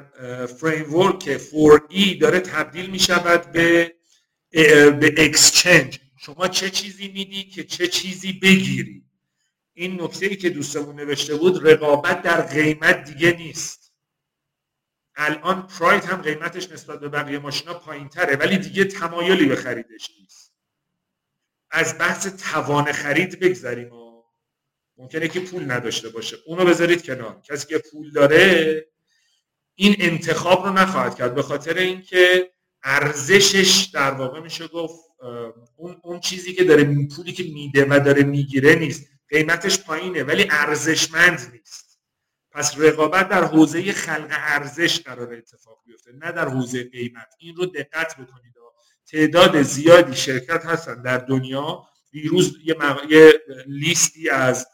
framework 4E داره تبدیل می شود به به exchange شما چه چیزی میدی که چه چیزی بگیری؟ این نکته ای که دوستمون نوشته بود رقابت در قیمت دیگه نیست. الان پراید هم قیمتش نسبت به بقیه ماشینا پایین تره ولی دیگه تمایلی به خریدش نیست. از بحث توان خرید بگذریم و ممکنه که پول نداشته باشه. اونو بذارید کنار. کسی که پول داره این انتخاب رو نخواهد کرد به خاطر اینکه ارزشش در واقع میشه گفت اون, اون چیزی که داره پولی که میده و داره می‌گیره نیست. قیمتش پایینه ولی ارزشمند نیست. پس رقابت در حوزه خلق ارزش قرار اتفاق بیفته نه در حوزه قیمت. این رو دقت بکنید. تعداد زیادی شرکت هستن در دنیا. دیروز یه, یه لیستی از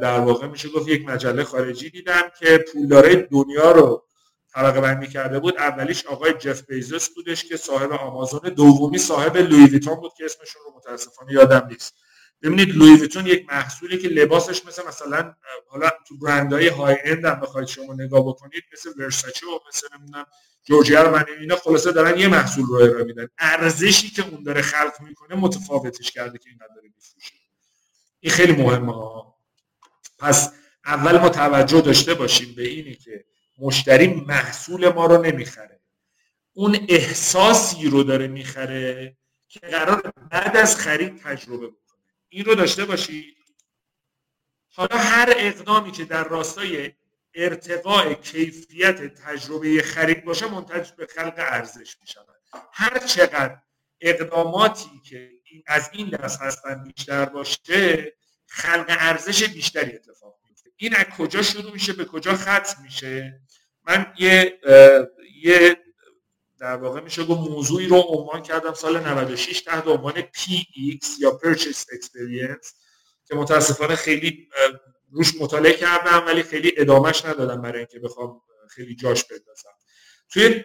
در واقع میشه گفت یک مجله خارجی دیدم که پولدارای دنیا رو طبقه بندی کرده بود. اولیش آقای جف بیزوس بودش که صاحب آمازون دومی صاحب لوی ویتون بود که اسمشون رو متاسفانه یادم نیست. ببینید لوی ویتون یک محصولی که لباسش مثل مثلا حالا تو برندهای های اند هم بخواید شما نگاه بکنید مثل ورساچه و مثل نمی‌دونم جورجیا من اینا خلاصه دارن یه محصول رو ارائه میدن. ارزشی که اون داره خلق می‌کنه متفاوتش کرده که این داره میفروشه. این خیلی مهمه پس اول ما توجه داشته باشیم به اینی که مشتری محصول ما رو نمی‌خره. اون احساسی رو داره می‌خره که قرار بعد از خرید تجربه بکنه. این رو داشته باشید حالا هر اقدامی که در راستای ارتقاء کیفیت تجربه خرید باشه منتج به خلق ارزش می شود هر چقدر اقداماتی که از این دست هستن بیشتر باشه خلق ارزش بیشتری اتفاق میفته این از کجا شروع میشه؟ به کجا ختم میشه؟ من یه یه در واقع میشه گفت موضوعی رو عنوان کردم سال 96 تحت عنوان PX یا Purchase Experience که متاسفانه خیلی روش مطالعه کردم ولی خیلی ادامهش ندادم برای اینکه بخوام خیلی جاش بندازم. توی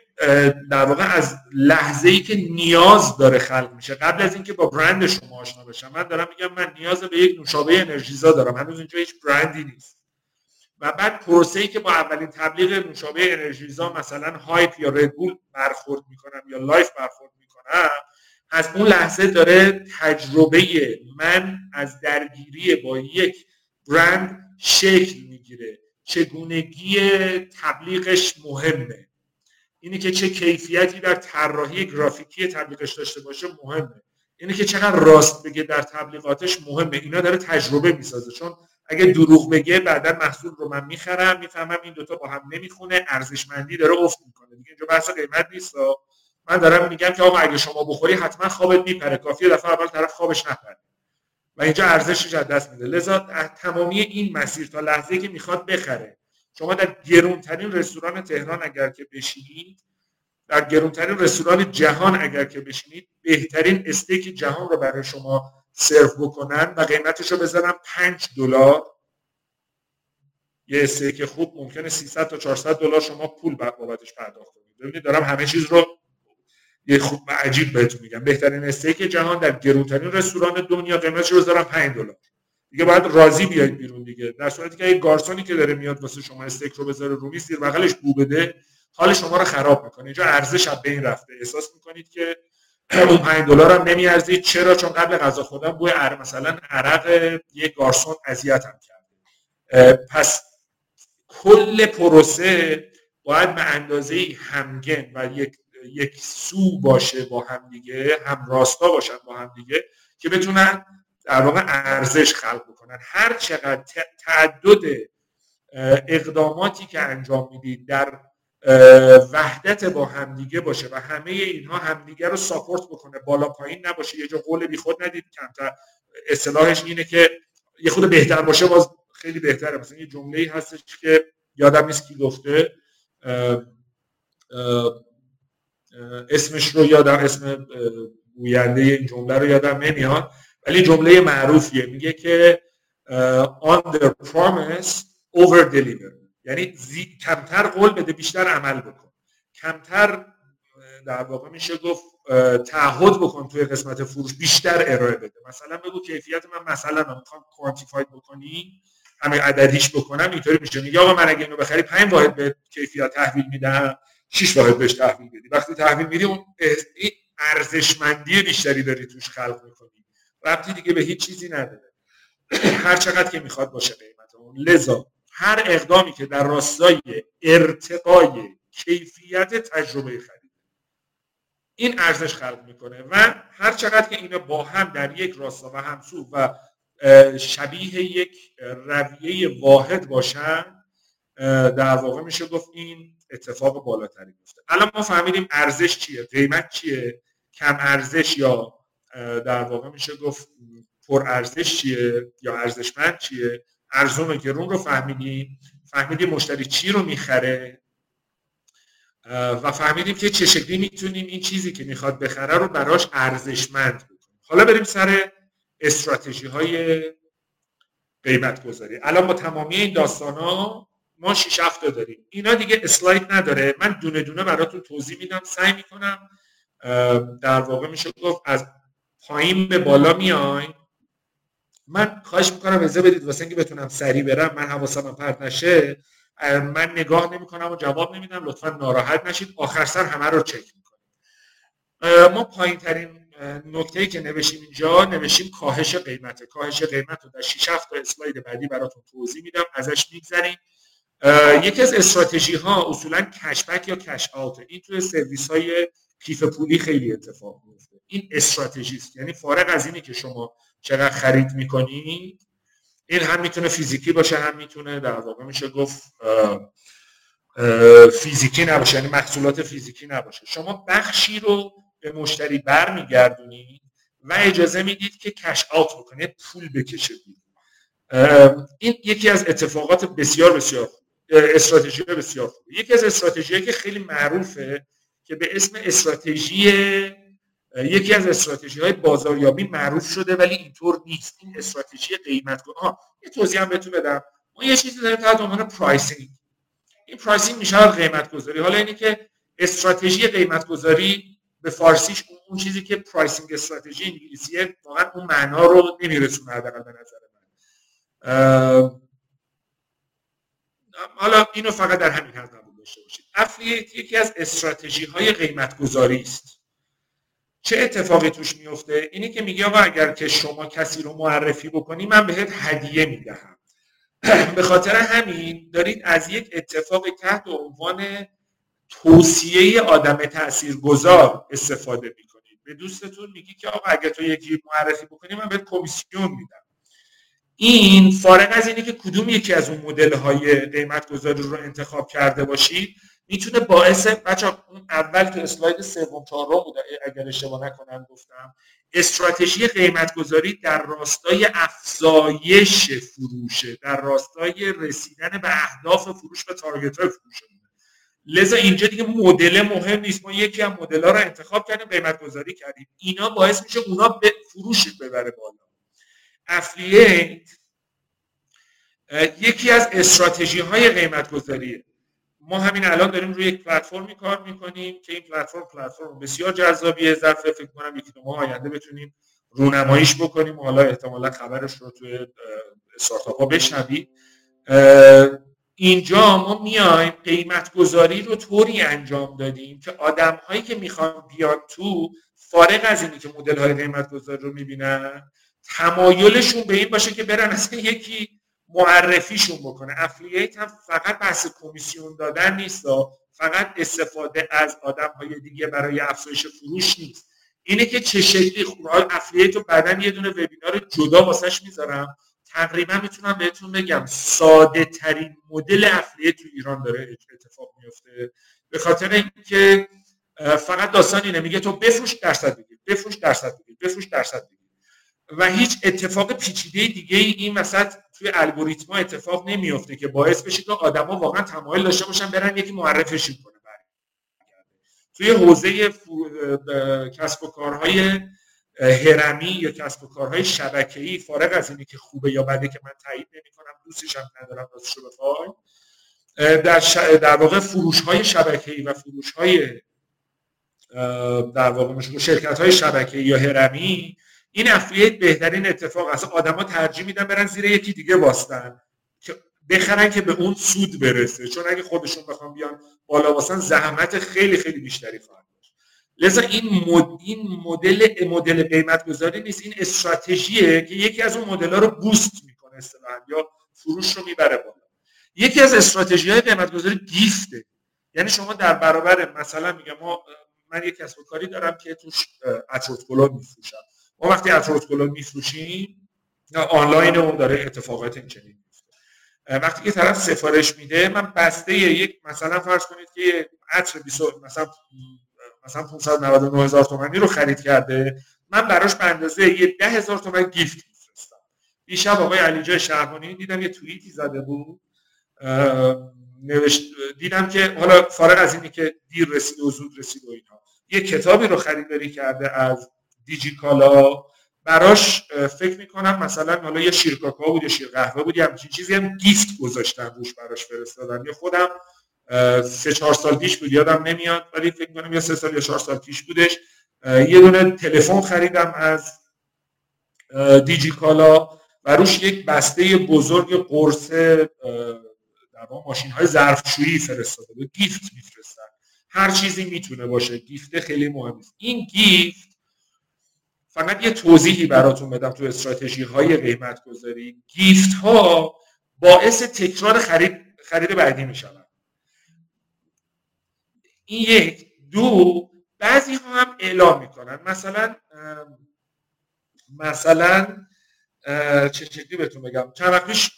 در واقع از لحظه ای که نیاز داره خلق میشه قبل از اینکه با برند شما آشنا بشم من دارم میگم من نیاز به یک نوشابه انرژیزا دارم. هنوز اینجا هیچ برندی نیست. و بعد پروسه ای که با اولین تبلیغ نوشابه انرژیزا مثلا هایپ یا ردبول برخورد می‌کنم یا لایف برخورد می‌کنم از اون لحظه داره تجربه من از درگیری با یک برند شکل می‌گیره. چگونگی تبلیغش مهمه. اینی که چه کیفیتی در طراحی گرافیکی تبلیغش داشته باشه مهمه. اینی که چقدر راست بگه در تبلیغاتش مهمه. اینا داره تجربه می‌سازه. چون اگه دروغ بگه بعدا محصول رو من می‌خرم می‌فهمم این دوتا با هم نمی‌خونه ارزشمندی داره افت می‌کنه. دیگه اینجا بحث قیمت نیست. من دارم میگم که آقا اگه شما بخوری حتما خوابت میپره. کافیه دفعه اول طرف خوابش نپره. و اینجا ارزشش از دست میده. لذا تمامی این مسیر تا لحظه که می‌خواد بخره. شما در گرونترین رستوران تهران اگر که بشینید در گرونترین رستوران جهان اگر که بشینید بهترین استیک جهان رو برای شما سرو بکنن و قیمتش رو بزنن 5 دلار. یه استیک خوب ممکنه 300 تا 400 دلار شما پول بابتش پرداخت کنید. ببینید دارم همه چیز رو یه خوب عجیب بهتون میگم. بهترین استیک جهان در گرونترین رستوران دنیا قیمتش رو بذارم 5 دلار. دیگه باید راضی بیاید بیرون دیگه. در صورتی که یه گارسونی که داره میاد واسه شما استیک رو بذاره رومی زیر بغلش بو بده حال شما رو خراب می‌کنه. اینجا ارزش از بین رفته. احساس می‌کنید که اون 5 دلار هم نمیارزید چرا؟ چون قبل غذا خوردن بوی عرق مثلا عرق یه گارسون اذیتم کرده. پس کل پروسه باید به اندازه همگن و یک یک سو باشه با همدیگه هم راستا باشن با همدیگه که بتونن در واقع ارزش خلق بکنن. هر چقدر تعدد اقداماتی که انجام می‌دید در وحدت با همدیگه باشه و همه اینها همدیگه رو ساپورت بکنه بالا پایین نباشه. یه جا قول بی خود ندید کمتر. اصطلاحش اینه که یه خود بهتر باشه باز خیلی بهتره. مثلا یه جمله هستش که یادم نیست کی گفته. اسمش رو یادم اسم گوینده این جمله رو یادم نمیاد ولی جمله معروفیه. میگه که under promise over deliver. یعنی کمتر قول بده بیشتر عمل بکن. کمتر در واقع میشه گفت تعهد بکن توی قسمت فروش بیشتر ارائه بده. مثلا بگو کیفیت من مثلا من می‌خوام کوانتیفاید بکنی همه عددیش بکنم اینطوری میشه. میگه آقا من اگه اینو بخری 5 واحد به کیفیت تحویل میدم 6 واحد بهش تحویل بدی. وقتی تحویل میدی اون ارزشمندی بیشتری داری توش خلق می‌کنی. ربطی دیگه به هیچ چیزی نداره. هر چقدر که می‌خواد باشه قیمت اون. لذا هر اقدامی که در راستای ارتقای کیفیت تجربه خرید. این ارزش خلق می‌کنه و هر چقدر که اینا با هم در یک راستا و همسو و شبیه یک رویه واحد باشن در واقع میشه گفت این اتفاق بالاتری گفته الان ما فهمیدیم ارزش چیه قیمت چیه کم ارزش یا در واقع میشه گفت پر ارزش چیه یا ارزشمند چیه؟ ارزون و گرون رو فهمیدیم. فهمیدیم مشتری چی رو می‌خره. و فهمیدیم که چه شکلی می‌تونیم این چیزی که می‌خواد بخره رو براش ارزشمند بکنیم. حالا بریم سر استراتژی های قیمت گذاری الان با تمامی این داستان ها ما 6 هفته داریم. اینا دیگه اسلاید نداره. من دونه دونه براتون توضیح میدم سعی می‌کنم در واقع میشه گفت از پایین به بالا میایم. من خواهش می‌کنم اجازه بدید واسه اینکه بتونم سریع برم من حواسم پرت نشه. من نگاه نمی‌کنم و جواب نمیدم. لطفا ناراحت نشید. آخر سر همه رو چک می‌کنیم. ما پایین ترین نکته که نوشیم اینجا نوشیم کاهش قیمت کاهش قیمت رو در 6 تا اسلاید بعدی براتون توضیح میدم. ازش میگذریم. یکی از استراتژی ها اصولا کشبک یا کش آوت این توی سرویس های کیف پولی خیلی اتفاق میفته این استراتژی است یعنی فارغ از اینی که شما چقدر خرید می‌کنید این هم می‌تونه فیزیکی باشه هم می‌تونه در واقع میشه گفت فیزیکی نباشه یعنی محصولات فیزیکی نباشه. شما بخشی رو به مشتری برمیگردونید و اجازه می‌دید که کش آوت بکنه پول بکشه این یکی از اتفاقات بسیار بسیار استراتژی بسیار خوبه یکی از استراتژی که خیلی معروفه که به اسم استراتژی یکی از استراتژی های بازاریابی معروف شده ولی اینطور نیست. این استراتژی قیمت ها یه توضیح هم بهتون بدم. ما یه چیزی داریم تحت عنوان پرایسینگ این pricing میشه قیمت گذاری حالا اینی که استراتژی قیمت گذاری به فارسیش اون چیزی که pricing strategy انگلیسیه واقعا اون معنا رو نمیرسونه حداقل به نظر من. حالا اینو فقط در همین حد نمود داشته باشید. یکی از استراتژی های قیمت گذاری است. چه اتفاقی توش میفته؟ اینی که میگه آقا اگر که شما کسی رو معرفی بکنی من بهت هدیه می‌دهم. به خاطر همین دارید از یک اتفاق تحت عنوان توصیه آدم تاثیرگذار استفاده می‌کنید. به دوستتون میگی که آقا اگر تو یکی معرفی بکنی من بهت کمیسیون میدم. این فارغ از اینه که کدوم یکی از اون مدل های قیمت گذاری رو انتخاب کرده باشید می‌تونه باعث بچه اون اول تو اسلاید سوم چهارم بود اگر اشتباه نکنم گفتم. استراتژی قیمت گذاری در راستای افزایش فروشه در راستای رسیدن به اهداف فروش و تارگت های فروش لذا اینجا دیگه مدل مهم نیست. ما یکی از مدل ها رو انتخاب کردیم قیمت گذاری کردیم. اینا باعث میشه اونا به فروش ببره بالا. افلیت یکی از استراتژی های قیمت گذاریه ما همین الان داریم روی یک پلتفرمی کار می‌کنیم که این پلتفرم پلتفرم بسیار جذابیه ظرف فکر کنم یکی دو ماه آینده بتونیم رونماییش بکنیم. و حالا احتمالا خبرش رو توی استارتاپ ها بشنوید. اینجا ما میایم قیمت گذاری رو طوری انجام دادیم که آدم هایی که می‌خوان بیان تو فارغ از اینی که مدل های قیمت گذاری رو می‌بینن تمایلشون به این باشه که برن اصلا یکی معرفیشون بکنه. افلییت هم فقط بحث کمیسیون دادن نیست فقط استفاده از آدم های دیگه برای افزایش فروش نیست. اینه که چه شکلی افلییت رو بعدا یه دونه وبینار جدا واسش می‌ذارم. تقریبا می‌تونم بهتون بگم ساده ترین مدل افلیه تو ایران داره اتفاق میفته به خاطر اینکه فقط داستان اینه میگه تو بفروش درصد بگیر بفروش درصد بگیر بفروش درصد بگیر. و هیچ اتفاق پیچیده دیگه ای این مثلا توی الگوریتما اتفاق نمیفته که باعث بشه که آدما واقعا تمایل داشته باشن برن یکی معرفشون کنه. توی حوزه کسب و کارهای هرمی یا کسب و کارهای شبکه‌ای فارغ از اینی که خوبه یا بده که من تایید نمی‌کنم دوستش هم ندارم راستش رو در, ش... در واقع فروش های شبکه‌ای و فروش های در واقع شرکت های شبکه‌ای یا هرمی این افلیت بهترین اتفاق است. آدما ترجیح میدن برن زیر یکی دیگه باستن. که بخرن که به اون سود برسه. چون اگه خودشون بخوام بیان بالا واسن زحمت خیلی خیلی بیشتری خواهد لذا این این مدل مدل قیمت گذاری نیست. این استراتژیه که یکی از اون مدل ها رو بوست می‌کنه اصطلاحا یا فروش رو می‌بره بالا. یکی از استراتژی های قیمت گذاری گیفته. یعنی شما در برابر مثلا میگم ما من یک کسب و کاری دارم که توش اتروت گلاب میفروشم. ما وقتی اتروت گلاب میفروشیم آنلاین اون داره اتفاقات این چنین وقتی که طرف سفارش میده من بسته یک مثلا فرض کنید که عطر 20 مثلا مثلا 599 هزار تومانی رو خرید کرده من براش به اندازه یه ده هزار تومن گیفت میفرستم. دیشب آقای علیجای شهرمانی دیدم یه توییتی زده بود. نوشت دیدم که حالا فارغ از اینی که دیر رسید و زود رسید و اینها. یه کتابی رو خریداری کرده از دیجیکالا. براش فکر می‌کنم مثلا حالا یه شیر کاکائو بود یا شیر قهوه بود یا همچین چیزی هم گیفت گذاشتن روش براش فرستادن یا خودم سه چهار سال پیش بود یادم نمیاد ولی فکر کنم یا سه سال یا چهار سال پیش بودش. یه دونه تلفن خریدم از دیجیکالا و روش یک بسته بزرگ قرص در ماشین های ظرفشویی فرستاده بود. گیفت میفرستن. هر چیزی می‌تونه باشه. گیفت خیلی مهم است این گیفت فقط یه توضیحی براتون بدم تو استراتژی های قیمت گذاری گیفت ها باعث تکرار خرید خرید بعدی میشن این یک. دو بعضی ها هم اعلام می‌کنن. مثلا مثلا چه شکلی بهتون بگم؟ چند وقت پیش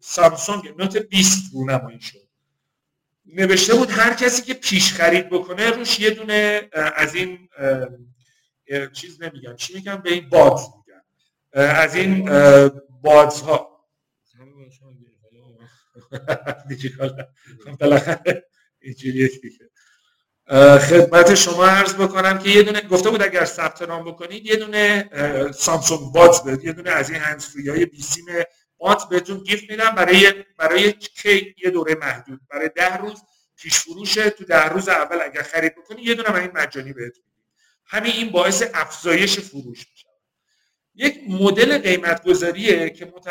سامسونگ نوت 20 رونمایی شد. نوشته بود هر کسی که پیش خرید بکنه روش یه دونه از این چیز نمیگن. چی میگن؟ به این بادز میگن. از این بادز ها بالاخره اینجوریه دیگه. خدمت شما عرض بکنم که یه دونه گفته بود اگر ثبت نام بکنید یه دونه سامسونگ بات بده. یه دونه از این هندزفری های بیسیم بات بهتون گیفت میدم. برای برای کی یه دوره محدود. برای ده روز پیش فروشه تو ده روز اول اگر خرید بکنید یه دونه این مجانی بهتون همین این باعث افزایش فروش میشه یک مدل قیمت گذاریه که مت...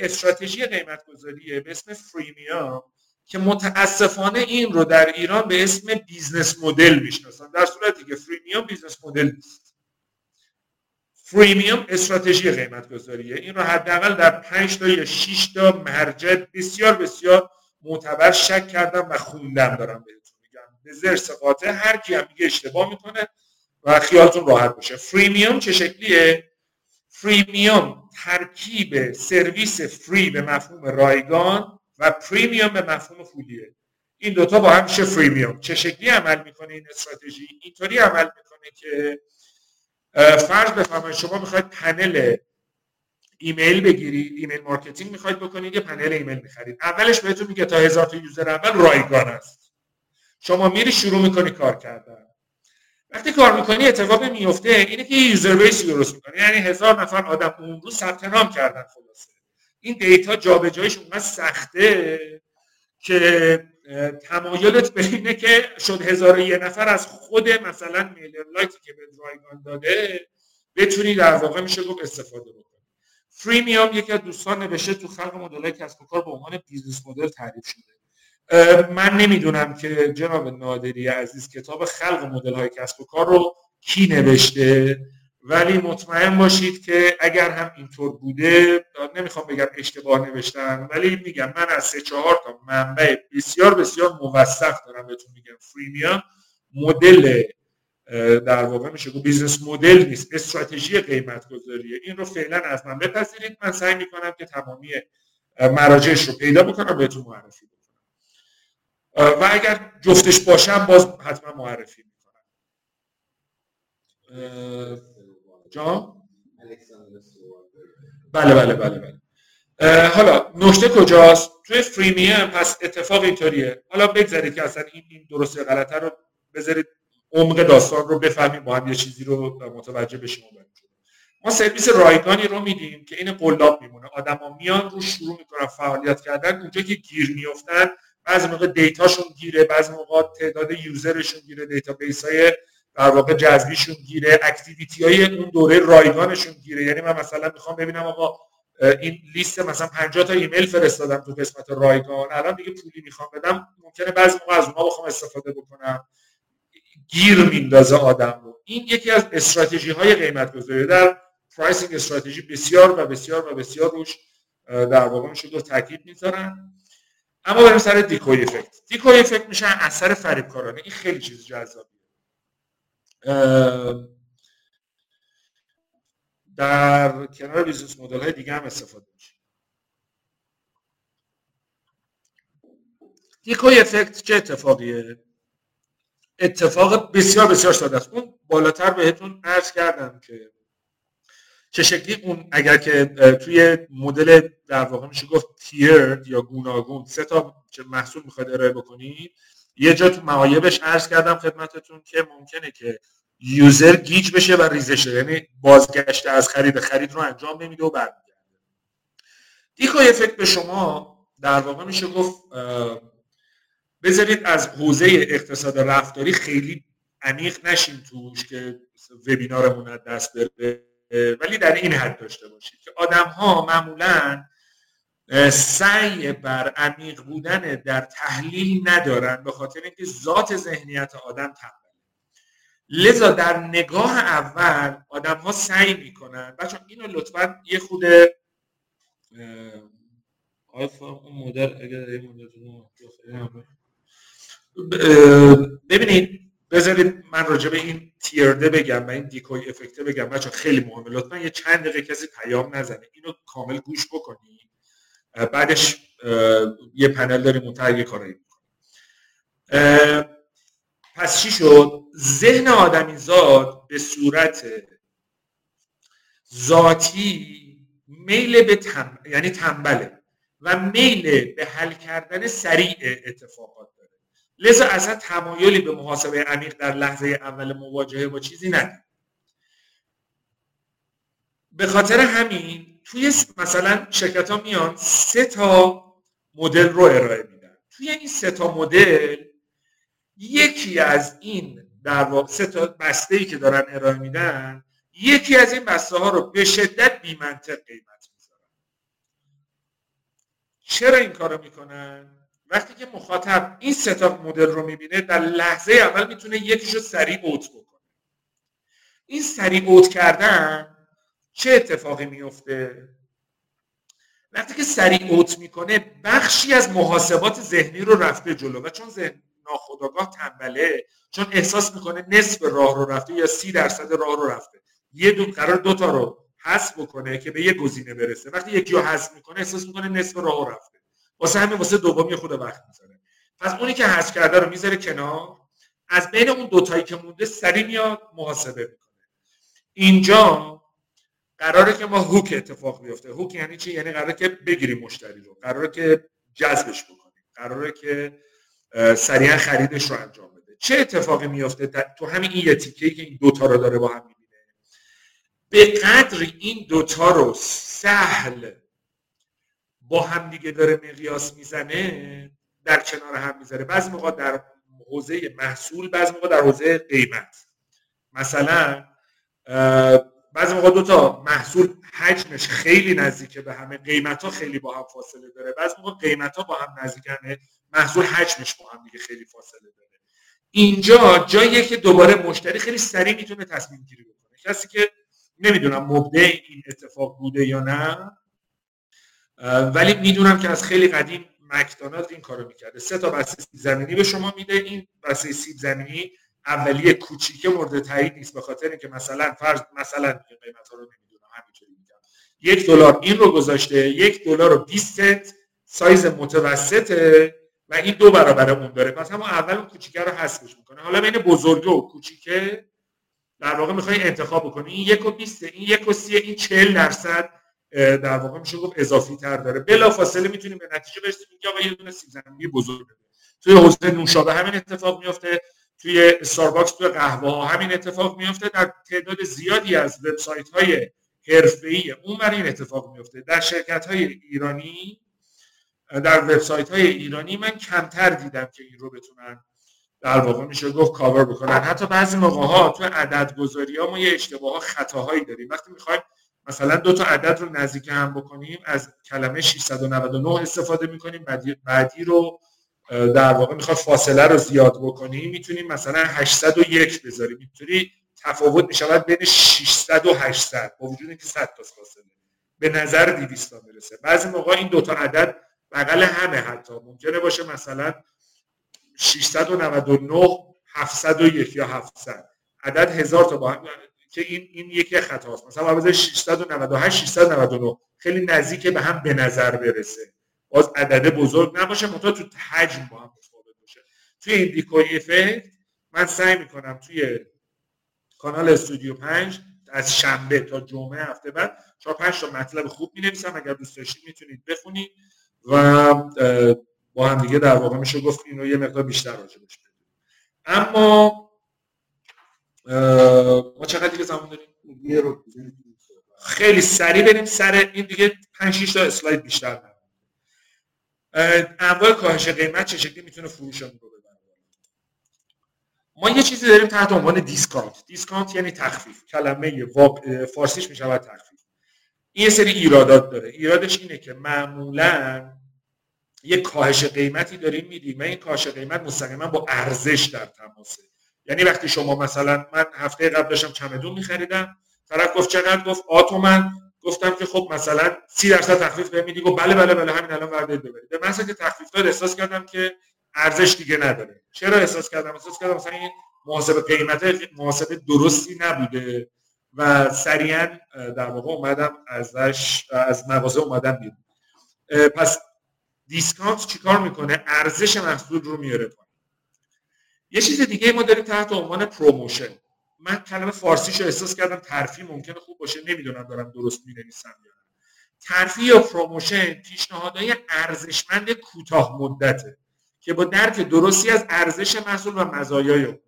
استراتژی قیمت گذاریه به اسم freemium که متاسفانه این رو در ایران به اسم business model می‌شناسن. در صورتی که freemium business model نیست. freemium استراتژی قیمت گذاریه این رو حداقل در 5 تا یا 6 تا مرجع بسیار بسیار معتبر چک کردم و خوندم دارم بهتون میگم. به ضرس قاطع هر کی هم میگه اشتباه می‌کنه و خیالتون راحت باشه. freemium چه شکلیه؟ freemium ترکیب سرویس free به مفهوم رایگان و premium به مفهوم پولیه. این دوتا با هم میشه freemium چه شکلی عمل می‌کنه این استراتژی؟ اینطوری عمل می‌کنه که فرض بفرمایید شما می‌خواید پنل ایمیل بگیرید email marketing می‌خواید بکنید یه پنل ایمیل می‌خرید. اولش بهتون میگه تا هزار تا user اول رایگان است. شما میری شروع می‌کنی کار کردن. وقتی کار می‌کنی اتفاق میفته اینه که user base درست می‌کنی. یعنی هزار نفر آدم اون روز ثبت نام کردن خلاصه. این data جابجاییش اونقدر سخته که تمایلت به اینه که شد هزار یه نفر از خود مثلا MailerLite ی که به رایگان داده بتونی در واقع میشه گفت استفاده بکنی. freemium یکی از دوستان نوشته تو خلق مدل کسب و کار به عنوان business model تعریف شده. من نمی‌دونم که جناب نادری عزیز کتاب خلق مدل های کسب و کار رو کی نوشته ولی مطمئن باشید که اگر هم اینطور بوده نمی‌خوام بگم اشتباه نوشتن ولی میگم من از سه چهار تا منبع بسیار بسیار موثق دارم بهتون میگم. freemium مدل در واقع میشه گفت business model نیست استراتژی قیمت گذاریه این رو فعلا از من بپذیرید من سعی می‌کنم که تمامی مراجعش رو پیدا بکنم بهتون معرفی و اگر جفتش باشم باز حتما معرفی می‌کنم جا؟ بله بله بله بله. حالا نکته کجاست؟ توی فریمیم پس اتفاق اینطوریه. حالا بگذارید که اصلا این این درست غلطه رو بذارید عمق داستان رو بفهمیم با هم یه چیزی رو متوجه بشیم ما سرویس رایگانی رو میدیم که این قلاب میمونه. آدما میان رو شروع می‌کنن فعالیت کردن. اونجا که گیر میفتن بعضی موقع data شون گیره بعضی موقع تعداد user شون گیره database های در واقع جذبیشون گیره activity های اون دوره رایگانشون گیره. یعنی من مثلا می‌خوام ببینم آقا این لیست مثلا 50 تا ایمیل فرستادم تو قسمت رایگان الان دیگه پولی می‌خوام بدم ممکنه بعضی موقع از اونها بخوام استفاده بکنم. گیر میندازه آدم رو. این یکی از استراتژی های قیمت گذاری در pricing strategy بسیار و بسیار و بسیار روش در واقع میشه دو تاکید می‌ذارن. اما بریم سر decoy effect decoy effect میشه اثر فریبکارانه. این خیلی چیز جذابیه. در کنار business model های دیگه هم استفاده میشه. دیکوی افکت چه اتفاقیه؟ اتفاق بسیار بسیار ساده است. اون بالاتر بهتون عرض کردم که چه شکلی اون اگر که توی مدل در واقع میشه گفت تیرد یا گوناگون سه تا محصول می‌خواید ارائه بکنید یه جا تو معایبش عرض کردم خدمتتون که ممکنه که یوزر گیج بشه و ریزشه یعنی بازگشت از خرید خرید رو انجام نمیده و برمیگرده. دیکوی افکت به شما در واقع میشه گفت بذارید از حوزه اقتصاد رفتاری خیلی عمیق نشین توش که وبینارمون دست بره. ولی در این حد داشته باشید که آدم ها معمولا سعی بر عمیق بودن در تحلیل ندارن به خاطر اینکه ذات ذهنیت آدم تنبل لذا در نگاه اول آدم ها سعی می‌کنن. بچه اینو لطفا یه خود مدل اگر ببینید بذارید من راجع به این تیرده بگم و این دیکوی افکته بگم. بچه خیلی مهمه. لطفا یه چند دقیقه کسی پیام نزنه. اینو کامل گوش بکنی. بعدش یه پنل داریم اون کارایی پس چی شد؟ ذهن آدمی زاد به صورت ذاتی میل به تم... یعنی تنبله و میل به حل کردن سریع اتفاقات. لذا اصلا تمایلی به محاسبه عمیق در لحظه اول مواجهه با چیزی نداره به خاطر همین توی مثلا شرکت ها میان سه تا مدل رو ارائه میدن. توی این سه تا مدل یکی از این در واقع سه تا بسته ای که دارن ارائه میدن یکی از این بسته ها رو به شدت بی منطق قیمت می‌ذارن. چرا این کارو می‌کنن؟ وقتی که مخاطب این سه تا مدل رو می‌بینه در لحظه اول می‌تونه یکیشو سریع اوت بکنه. این سریع اوت کردن چه اتفاقی میفته وقتی که سریع اوت می‌کنه بخشی از محاسبات ذهنی رو رفته جلو و چون ذهن ناخداگاه تنبله چون احساس می‌کنه نصف راه رو رفته یا سی درصد راه رو رفته یه دو قرار دو تا رو حذف بکنه که به یه گزینه برسه. وقتی یکی رو حذف می‌کنه احساس می‌کنه نصف راه رفته. واسه همین واسه دومی خود وقت می‌ذاره. پس اونی که حذف کرده رو می‌ذاره کنار. از بین اون دوتایی که مونده سری میاد محاسبه می‌کنه. اینجا قراره که ما هوک اتفاق بیفته. هوک یعنی چی؟ یعنی قراره که بگیریم مشتری رو. قراره که جذبش بکنیم. قراره که سریعا خریدش رو انجام بده. چه اتفاقی میفته تو همین این یه تیکه که این دوتا رو داره با هم می‌بینه. به قدر این دوتا رو سهل با هم دیگه داره مقیاس می‌زنه در کنار هم می‌ذاره. بعضی موقع در حوزه محصول بعضی موقع در حوزه قیمت. مثلا بعضی موقع دو تا محصول حجمش خیلی نزدیکه به همه قیمت ها خیلی با هم فاصله داره. بعضی موقع قیمت ها با هم نزدیکنه محصول حجمش با هم دیگه خیلی فاصله داره. اینجا جاییه که دوباره مشتری خیلی سریع می‌تونه تصمیم گیری بکنه. کسی که نمی‌دونم مبدع این اتفاق بوده یا نه ولی می‌دونم که از خیلی قدیم مکدونالد این کارو می‌کرده. سه تا بسته سیب زمینی به شما میده. این بسته سیب زمینی اولیه کوچیکه مورد تایید نیست. به خاطر اینکه مثلا فرض مثلا قیمت ها رو نمی‌دونم همینطوری میگم. یک دلار این رو گذاشته یک دلار و 20 سنت سایز متوسطه و این دو برابر اون داره. پس همون اول اون کوچیکه رو حذفش می‌کنه. حالا بین بزرگه و کوچیکه در واقع می‌خوای انتخاب بکنی. این یک و 20 این یک و 30 این 40 درصد در واقع میشه گفت اضافی تر داره. بلا فاصله می‌تونیم به نتیجه برسیم. که آقا یه دونه سیب زمینی بزرگ بده توی حوزه نوشابه همین اتفاق میفته توی استارباکس توی قهوه ها همین اتفاق میفته در تعداد زیادی از وبسایت های حرفه‌ای اون این اتفاق میفته در شرکت های ایرانی در وبسایت های ایرانی من کمتر دیدم که این رو بتونن در واقع میشه گفت کاور بکنن. حتی بعضی موقع ها تو عدد گذاری ها ما یه اشتباه ها خطاهایی داریم. وقتی می‌خوایم مثلا دو تا عدد رو نزدیک هم بکنیم از کلمه 699 استفاده می‌کنیم بعدی, رو در واقع می‌خواد فاصله رو زیاد بکنیم می‌تونیم مثلا 801 بذاریم. اینطوری تفاوت می‌شود بین 600 و 800 با وجود اینکه 100 تا فاصله. به نظر 200 تا می‌رسه بعضی موقع این دو تا عدد بغل همه حتی. ممکنه باشه مثلا 699 701 یا 700 عدد هزار تا با هم که این این یکی خطاست مثلا باید 698 699 خیلی نزدیک به هم به نظر برسه. باز عدد بزرگ نباشه منتها تو حجم با هم متفاوت باشه. توی این دیکوی افکت من سعی می‌کنم توی کانال استودیو 5 از شنبه تا جمعه هفته بعد 4 5 تا مطلب خوب می نویسم اگر دوست داشتید می‌تونید بخونید و با هم دیگه در واقع میشه گفت این یه مقدار بیشتر راجع بهش اما ما چقدر دیگه زمان داریم؟ خیلی سریع بریم سر این دیگه 5 6 تا اسلاید بیشتر انواع کاهش قیمت چه شکلی می‌تونه فروشمون رو ببره؟ ما یه چیزی داریم تحت عنوان discount. discount یعنی تخفیف. کلمه فارسیش می‌شود تخفیف. این یه سری ایرادات داره. ایرادش اینه که معمولا یه کاهش قیمتی داریم میدیم. و این کاهش قیمت مستقیما با ارزش در تماسه. یعنی وقتی شما مثلا من هفته قبل داشتم چمدون میخریدم طرف گفت چقدر؟ گفت آ تومن. گفتم که خب مثلا 30 درصد تخفیف بهم میدی. گفت بله بله بله همین الان وارد ببرید. به مثلا که تخفیف داد احساس کردم که ارزش دیگه نداره. چرا احساس کردم؟ احساس کردم مثلا این محاسبه قیمت محاسبه درستی نبوده و سریعا در واقع اومدم ازش از مغازه اومدم بیرون. پس discount چیکار می‌کنه؟ ارزش محصول رو میاره یه چیز دیگه ما داریم تحت عنوان promotion. من کلمه فارسیشو احساس کردم ترفیع ممکنه خوب باشه. نمی‌دونم دارم درست می‌نویسم یا نه. ترفیع یا promotion پیشنهادهای ارزشمند کوتاه مدته که با درک درستی از ارزش محصول و مزایای اون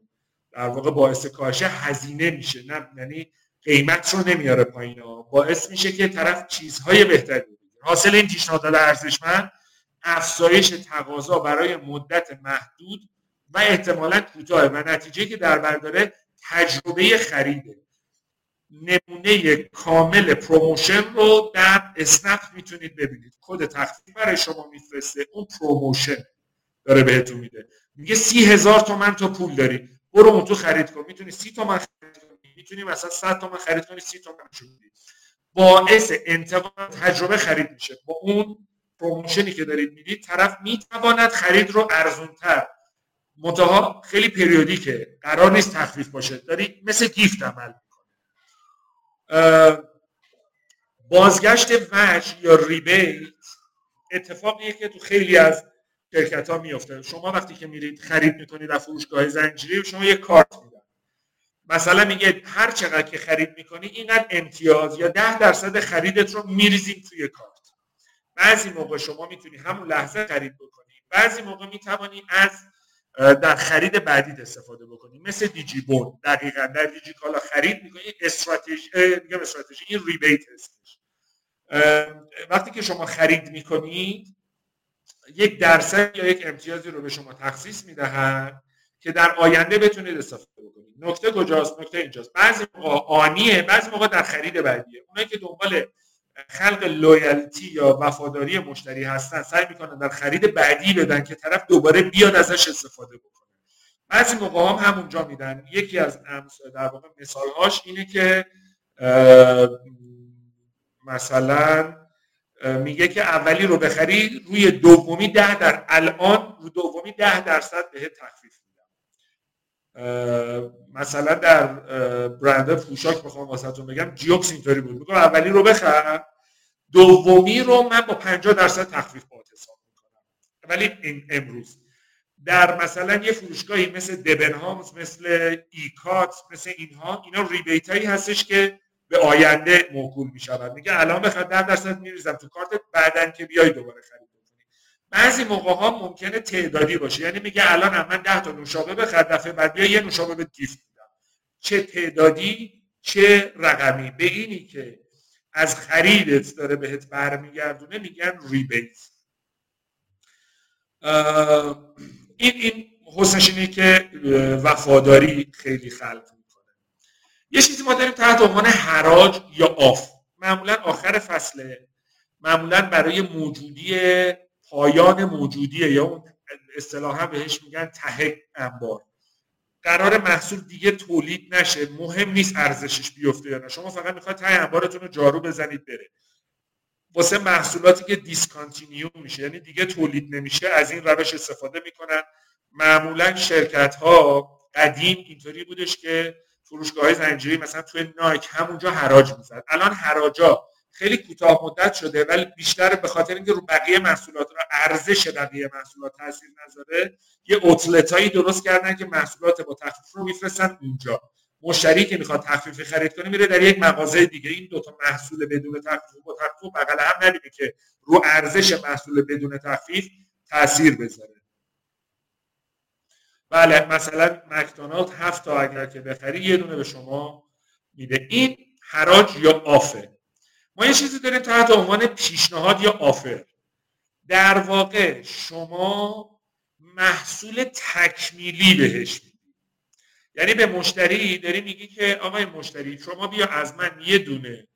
در واقع باعث کاهش هزینه میشه. نه یعنی قیمت رو نمیاره پایین باعث میشه که طرف چیزهای بهتری بگیره. حاصل این پیشنهادات ارزشمند افزایش تقاضا برای مدت محدود و احتمالا کوتاه و نتیجه که در برداره تجربه خریده. نمونه کامل promotion رو در اسنپ می‌تونید ببینید. کد تخفیف برای شما میفرسته اون promotion داره بهتون میده. میگه سی هزار تومن تو پول داری. برو اون تو خرید کن. می‌تونی سی تومن خرید کنی. می‌تونی مثلا 100 تومن خرید کنی سی تومن بدی باعث انتقال تجربه خرید میشه. با اون promotion ی که دارید می‌دید طرف می‌تواند خرید رو ارزونتر منتها خیلی periodic ه. قرار نیست تخفیف باشه. داری مثل gift عمل می‌کنه بازگشت وجه یا rebate اتفاقیه که تو خیلی از شرکت ها میفته شما وقتی که میرید خرید می‌کنید در فروشگاه زنجیری شما یه کارت میدن. مثلا میگه هر چقدر که خرید می‌کنی اینقدر امتیاز یا ده درصد خریدت رو میریزیم توی کارت. بعضی موقع شما می‌تونی همون لحظه خرید بکنی. بعضی موقع می‌توانی از در خرید بعدی استفاده بکنیم. مثل دیجی بون دقیقا در دیجی کالا خرید می‌کنید استراتژی میگم استراتژی. این ریبیت هستش. وقتی که شما خرید می‌کنید یک درصد یا یک امتیازی رو به شما تخصیص می‌دهند که در آینده بتونید استفاده بکنید. نکته کجاست؟ نکته اینجاست. بعضی موقع آنیه بعضی موقع در خرید بعدیه. اونایی که دنبال خلق لویالتی یا وفاداری مشتری هستن سعی می‌کنن در خرید بعدی بدن که طرف دوباره بیاد ازش استفاده بکنه. بعضی موقع هم همونجا میدن. یکی از در واقع مثالهاش اینه که مثلا میگه که اولی رو بخری روی دومی ده در الان رو دومی ده درصد بهت تخفیف مثلا در برند پوشاک بخوام واسهتون بگم Geox اینطوری بود. میگم اولی رو بخر دومی رو من با 50 درصد تخفیف با حساب می‌کنم. ولی امروز. در مثلا یه فروشگاهی مثل Debenhams مثل ایکات مثل اینها اینا rebate هایی هستش که به آینده موکول می شود میگه الان بخواد 10 درصد میریزم تو کارت بعدن که بیای دوباره خرید. بعضی موقع ها ممکنه تعدادی باشه. یعنی میگه الان هم من 10 تا نوشابه بخر دفعه بعد بیا یه نوشابه به gift میدم. چه تعدادی چه رقمی. به اینی که از خریدت داره بهت برمیگردونه میگن ریبیت. این این حسنش اینه که وفاداری خیلی خلق یه چیزی ما داریم تحت عنوان حراج یا آف. معمولا آخر فصله. معمولا برای موجودی پایان موجودیه یا اون اصطلاحا بهش میگن ته انبار. قرار محصول دیگه تولید نشه مهم نیست ارزشش بیفته یا نه. شما فقط می‌خواید ته انبارتون رو جارو بزنید بره. واسه محصولاتی که discontinue میشه یعنی دیگه تولید نمیشه از این روش استفاده می‌کنن. معمولا شرکت ها قدیم اینطوری بودش که فروشگاه های زنجیری مثلا توی نایک همونجا حراج می‌زد. الان حراجا خیلی کوتاه مدت شده ولی بیشتر به خاطر اینکه رو بقیه محصولات رو ارزش بقیه محصولات تاثیر نذاره یه اوتلتایی درست کردن که محصولات با تخفیف رو میفرستن اونجا. مشتری که می‌خواد تخفیفی خرید کنه میره در یک مغازه دیگه. این دوتا محصول بدون تخفیف با تخفیف بغل هم نمیده که رو ارزش محصول بدون تخفیف تاثیر بذاره. بله مثلا مکدونالد هفت تا اگر که بخری یه دونه به شما میده. این حراج یا آفر ما یه چیزی داریم تحت عنوان پیشنهاد یا آفر. در واقع شما محصول تکمیلی بهش میدی یعنی به مشتری داری میگی که آقای مشتری شما بیا از من یه دونه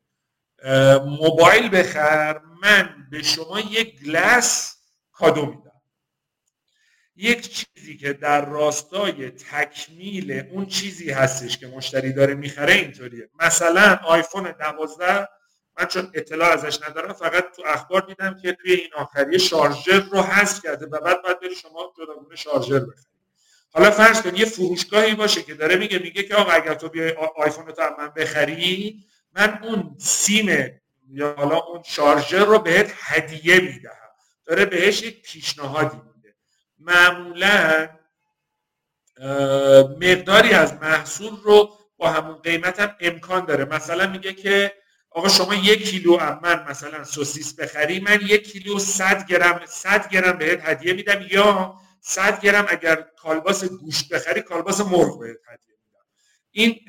موبایل بخر من به شما یک گلس کادو میدم. یک چیزی که در راستای تکمیل اون چیزی هستش که مشتری داره می‌خره اینطوریه. مثلا آیفون 12 من چون اطلاع ازش ندارم فقط تو اخبار دیدم که توی این آخریه شارژر رو حذف کرده و بعد باید بری شما جداگونه شارژر بخری. حالا فرض کن یه فروشگاهی باشه که داره میگه میگه که آقا اگر تو بیای آیفون رو من بخری من اون سیم یا حالا اون شارژر رو بهت هدیه می‌دهم. داره بهش یک پیشنهادی معمولا مقداری از محصول رو با همون قیمت هم امکان داره. مثلا میگه که آقا شما یک کیلو من مثلا سوسیس بخری من یک کیلو 100 گرم 100 گرم بهت هدیه میدم. یا 100 گرم اگر کالباس گوشت بخری کالباس مرغ بهت هدیه میدم. این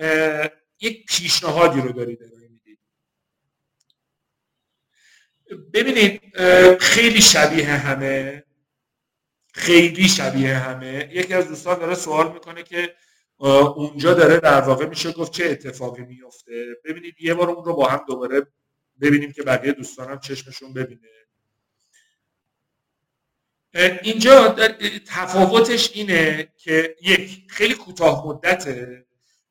یک پیشنهادی رو دارید می‌دید. ببینید خیلی شبیه همه خیلی شبیه همه. یکی از دوستان داره سوال می‌کنه که اونجا داره در واقع میشه گفت چه اتفاقی میفته ببینید یه بار اون رو با هم دوباره ببینیم که بقیه دوستانم چشمشون ببینه. اینجا تفاوتش اینه که یک خیلی کوتاه مدته.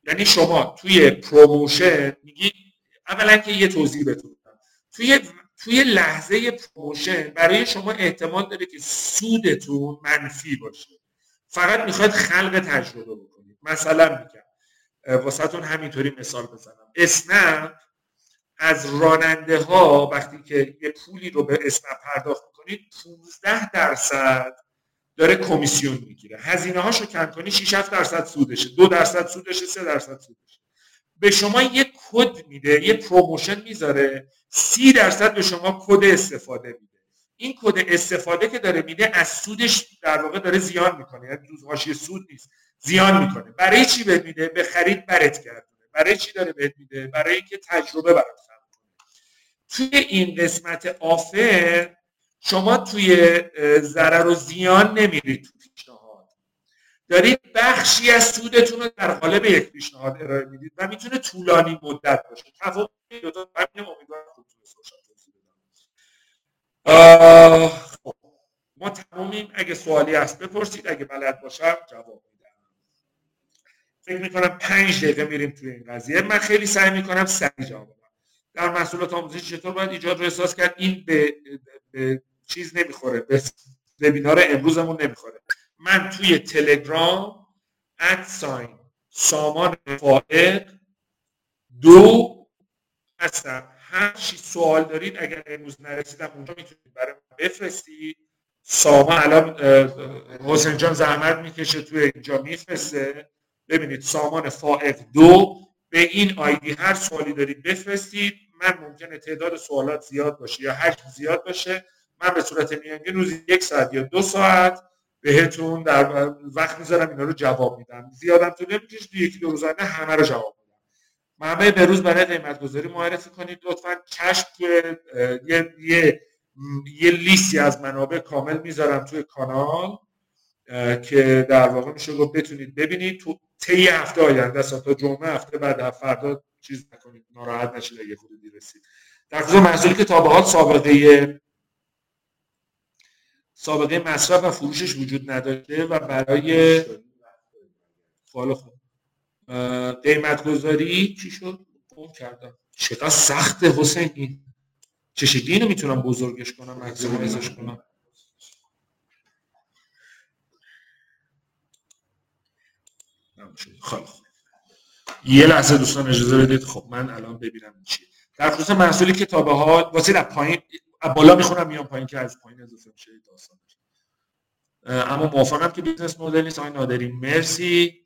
یعنی شما توی promotion میگی اولا که یه توضیح بتونم توی توی لحظه promotion برای شما احتمال داره که سودتون منفی باشه. فقط می‌خواید خلق تجربه بکنید. مثلا میگم. واسهتون همینطوری مثال بزنم. اسنپ از راننده ها وقتی که یه پولی رو به اسنپ پرداخت می‌کنید 15 درصد داره کمیسیون می‌گیره. هزینه هاشو کم کنی 6 درصد سودشه. 2 درصد سودشه 3 درصد سودشه. به شما یه کد میده یه promotion می‌ذاره سی درصد به شما کد استفاده میده. این کد استفاده که داره میده از سودش در واقع داره زیان می‌کنه. یعنی روز سود نیست. زیان می‌کنه. برای چی بهت میده؟ به خرید برت گردونه. برای چی داره بهت میده؟ برای اینکه تجربه برات خلق کنه. توی این قسمت آفر شما توی ضرر و زیان نمیرید تو پیشنهاد. دارید بخشی از سودتون رو در قالب یک پیشنهاد ارائه می‌دید و می‌تونه طولانی مدت باشه. تفاوت دو تا امیدوارم خب. ما تمامیم اگه سوالی هست بپرسید. اگه بلد باشم جواب فکر می‌کنم پنج دقیقه میریم توی این قضیه. من خیلی سعی می‌کنم سریع جواب بدم. در محصولات آموزشی چطور باید ایجاد رو احساس کرد؟ این به, به چیز نمی‌خوره. به وبینار امروزمون نمی‌خوره. من توی تلگرام اد ساین سامان فائق دو هستم. هر چی سوال دارید اگر امروز نرسیدم اونجا می‌تونید برای من بفرستید. سامان الان حسین جان زحمت می‌کشه توی اینجا میفرسته. ببینید سامان فائق دو به این آیدی هر سوالی دارید بفرستید. من ممکنه تعداد سوالات زیاد باشه یا حجم زیاد باشه. من به صورت میانگین روزی یک ساعت یا دو ساعت بهتون در وقت می‌ذارم اینا رو جواب میدم. زیادم تو نمی‌کشه تو یکی دو روز همه رو جواب میدم. منبع به روز برای قیمت گذاری معرفی کنید. لطفا کشف یه, یه یه لیستی از منابع کامل می‌ذارم توی کانال. که در واقع میشه گفت بتونید ببینید تو طی هفته آینده تا جمعه هفته بعد فردا چیز نکنید ناراحت نشید اگه خود رسید. در خصوص محصولی که تا سابقه سابقه مصرف و فروشش وجود نداشته و برای فال خود قیمت گذاری چی شد؟ گم کردم. چقدر سخته حسین. این چه شکلی اینو می‌تونم بزرگش کنم مکسیمایزش کنم؟ خب. یه لحظه دوستان اجازه بدید. خب من الان ببینم چی. در خصوص محصولی که تا به حال واسه از پایین بالا می‌خونم میام پایین که از پایین اضافه میشه داستان اما موافقم که بیزنس مدل نیست. آقای نادری مرسی.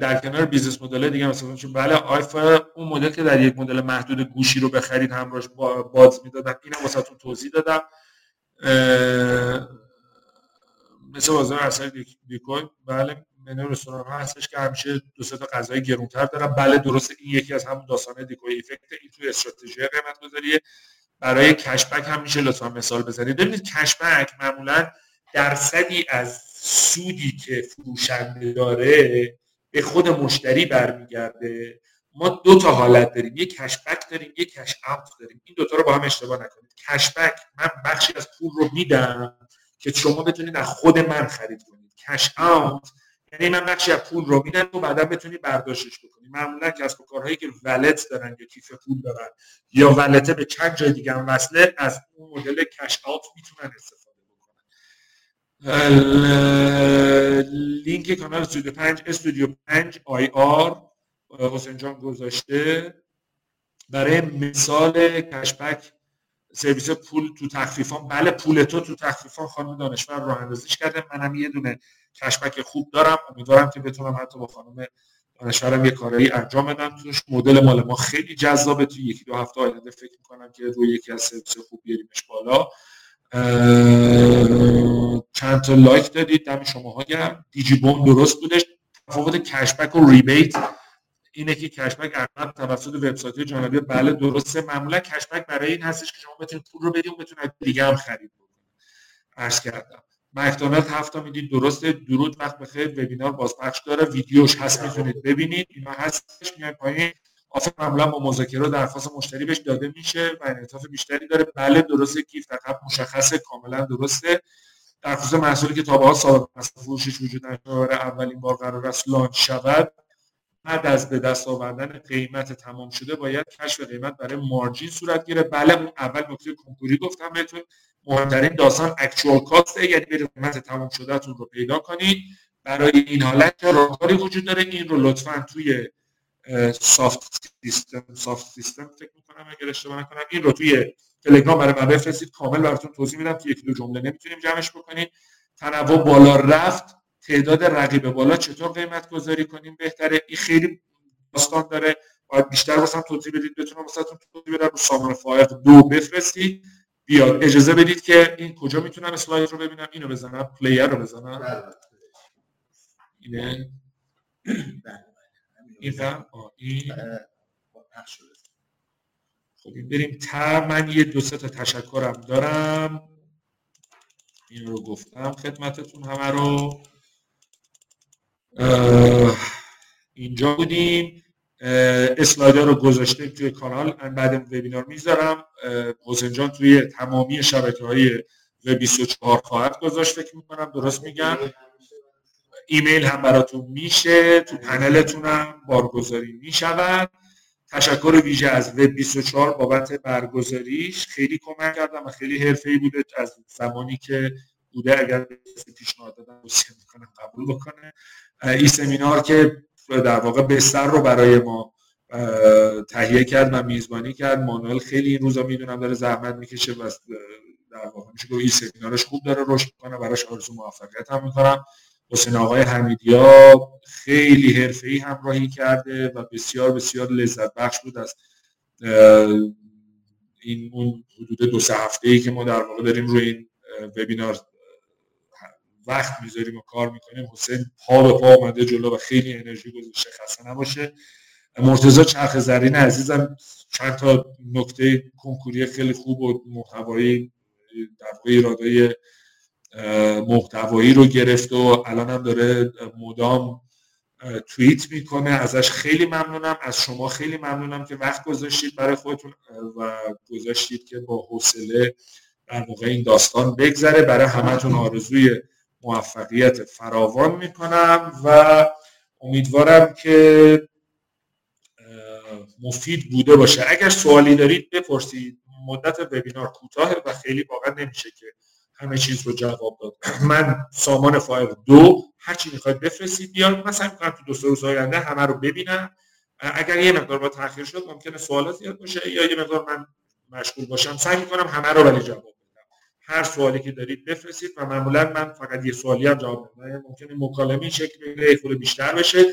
در کنار بیزنس مدل دیگه مثلا چون بله آیفا اون مدل که در یک مدل محدود گوشی رو بخرید همراهش باز می‌دادم. اینم واسهتون توضیح دادم. مثل بازار اثر بیکوین بله. منو رستوران هستش که همیشه دو سه تا غذای گرونتر دارم. بله درسته این یکی از همون داستان دیکوی افکت این توی استراتژی قیمت گذاریه. برای کشبک هم میشه لطفا مثال بزنید. ببینید کشبک معمولا درصدی از سودی که فروشنده داره به خود مشتری برمیگرده. ما دو تا حالت داریم. یک کشبک داریم یک کش اوت داریم. این دوتا رو با هم اشتباه نکنید. کشبک من بخشی از پول رو میدم که شما بتونید از خود من خرید کنید. کش اوت یعنی من بخشی از پول رو میدم و بعدا بتونید برداشتش بکنید معمولا کسب و کارهایی که ولت دارن یا کیف پول دارن یا ولته به چند جای دیگه هم وصله از اون مدل کش اوت می‌تونن استفاده لینک کانال استودیو 5 استودیو 5 آی آر حسین جان گذاشته. برای مثال کشبک سرویس پول تو تخفیفان بله پول تو تو تخفیفان خانم دانشور راه اندازیش کرده منم یه دونه کشبک خوب دارم. امیدوارم که بتونم حتی با خانم دانشورم یه کاری انجام بدم. توش مدل مال ما خیلی جذابه. تو یکی دو هفته آینده فکر می‌کنم که روی یکی از سرویس خوب بیاریمش بالا. چند تا لایک دادید. دم شما گرم. دیجی بوم درست بودش. تفاوت کشبک و ریبیت اینه که کشبک اغلب توسط وبسایت جانبی بله درسته. معمولا کشبک برای این هستش که شما بتونید پول رو بدید و بتونید دیگه هم خرید بکنید. عرض کردم. مکدونالد هفته می‌دید درسته. درود وقت بخیر. وبینار بازپخش داره. ویدیوش هست می‌تونید ببینید. اینا هستش. میای پایین. آفر معمولا با مذاکره و درخواست مشتری بهش داده میشه و انعطاف بیشتری داره. بله درسته. کیف تقب مشخصه. کاملا درسته. در خصوص محصولی که تا به حال سابقه فروشش وجود نداره. اولین بار قرار است لانچ شود. بعد از به دست آوردن قیمت تمام شده باید کشف قیمت برای مارجین صورت گیره بله اون اول نکته کنکوری گفتم بهتون. مهمترین داستان اکچوال کاسته یعنی برید قیمت تمام شده رو پیدا کنید. برای این حالت راهکاری وجود داره این رو لطفا توی سافت سیستم سافت سیستم فکر می‌کنم اگر اشتباه نکنم این رو توی تلگرام برای من بفرستید. کامل براتون توضیح میدم که یک دو جمله نمی‌تونیم جمعش بکنیم. تنوع بالا رفت. تعداد رقیب بالا چطور قیمت گذاری کنیم بهتره؟ این خیلی داستان داره. باید بیشتر واسم توضیح بدید. بتونم واسهتون توضیح بدم. رو سامان فائق دو بفرستید. بیاد. اجازه بدید که این کجا می‌تونم اسلاید رو ببینم؟ اینو بزنم. پلیر رو بزنم. بله. اینه. بله. این این خب این بریم. تر. من یه دو تا تشکرم دارم. این رو گفتم. خدمتتون همه رو. اینجا بودیم اسلایدر رو گذاشته توی کانال. بعد وبینار می‌ذارم. حسین جان توی تمامی شبکه های و 24 خواهد گذاشت فکر می‌کنم. درست میگم؟ ایمیل هم براتون میشه. تو پنلتون هم بارگذاری می‌شود. تشکر ویژه از وب 24 بابت برگزاریش. خیلی کمک کردم و خیلی حرفه‌ای بوده از زمانی که بوده اگر پیشنهاد دادم می‌کنم قبول بکنه. این سمینار که در واقع بستر رو برای ما تهیه کرد و میزبانی کرد. مانوئل خیلی این روزا می‌دونم داره زحمت می‌کشه و در واقع میشه این سمینارش خوب داره رشد کنه براش آرزو موفقیت هم می‌کنم. حسین آقای حمیدیا خیلی حرفه‌ای همراهی کرده و بسیار بسیار لذت بخش بود از این اون حدود دو سه هفته ای که ما در واقع داریم روی این وبینار وقت می‌ذاریم و کار می‌کنیم حسین پا به پا آمده جلو و خیلی انرژی گذاشته خسته نباشه. مرتضی چرخ زرین عزیزم چند تا نکته کنکوری خیلی خوب و محتوایی در واقع ایرادای محتوایی رو گرفت و الان هم داره مدام توییت می‌کنه. ازش خیلی ممنونم. از شما خیلی ممنونم که وقت گذاشتید برای خودتون و گذاشتید که با حوصله در واقع این داستان بگذره. برای همتون آرزوی موفقیت فراوان می‌کنم و امیدوارم که مفید بوده باشه. اگر سوالی دارید بپرسید. مدت وبینار کوتاه و خیلی واقعا نمیشه که همه چیز رو جواب داد. من سامان فایل دو هر چی می‌خواید بفرستید بیاد. مثلا می‌کنم تو دو سه روز آینده همه رو ببینم. اگر یه مقدار با تاخیر شد ممکنه سوالات زیاد باشه یا یه مقدار من مشغول باشم. سعی می‌کنم همه رو ولی جواب هر سوالی که دارید بفرستید و معمولا من فقط یه سوالی هم جواب بدم ممکنه مکالمه شکل بگیره؟ بیشتر بشه.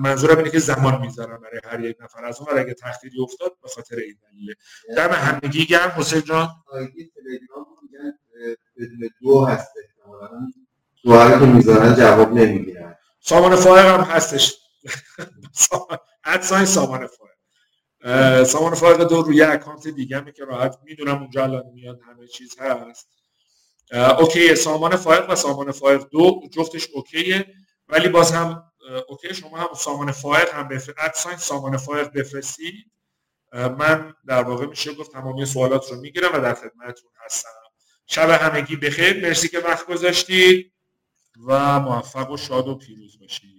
منظورم اینه که زمان می‌ذارم برای هر یک نفر. از اون اگه تأخیری افتاد به خاطر این دلیله. دم همگی گرم. حسین جان. دو هست سوالی که می‌ذارن جواب نمی‌گیرن. سامان فائق هم هستش. at sign سامان فائق. سامان فائق دو روی اکانت دیگه که راحت می‌دونم اونجا الان میاد همه چیز هست. okay سامان فائق و سامان فائق دو جفتش okay ه ولی باز هم اوکی شما هم سامان فائق هم بفرستید سامان فائق بفرستید. من در واقع میشه گفت تمامی سوالات رو می‌گیرم و در خدمتتون هستم. شب همگی بخیر. مرسی که وقت گذاشتید و موفق و شاد و پیروز باشید.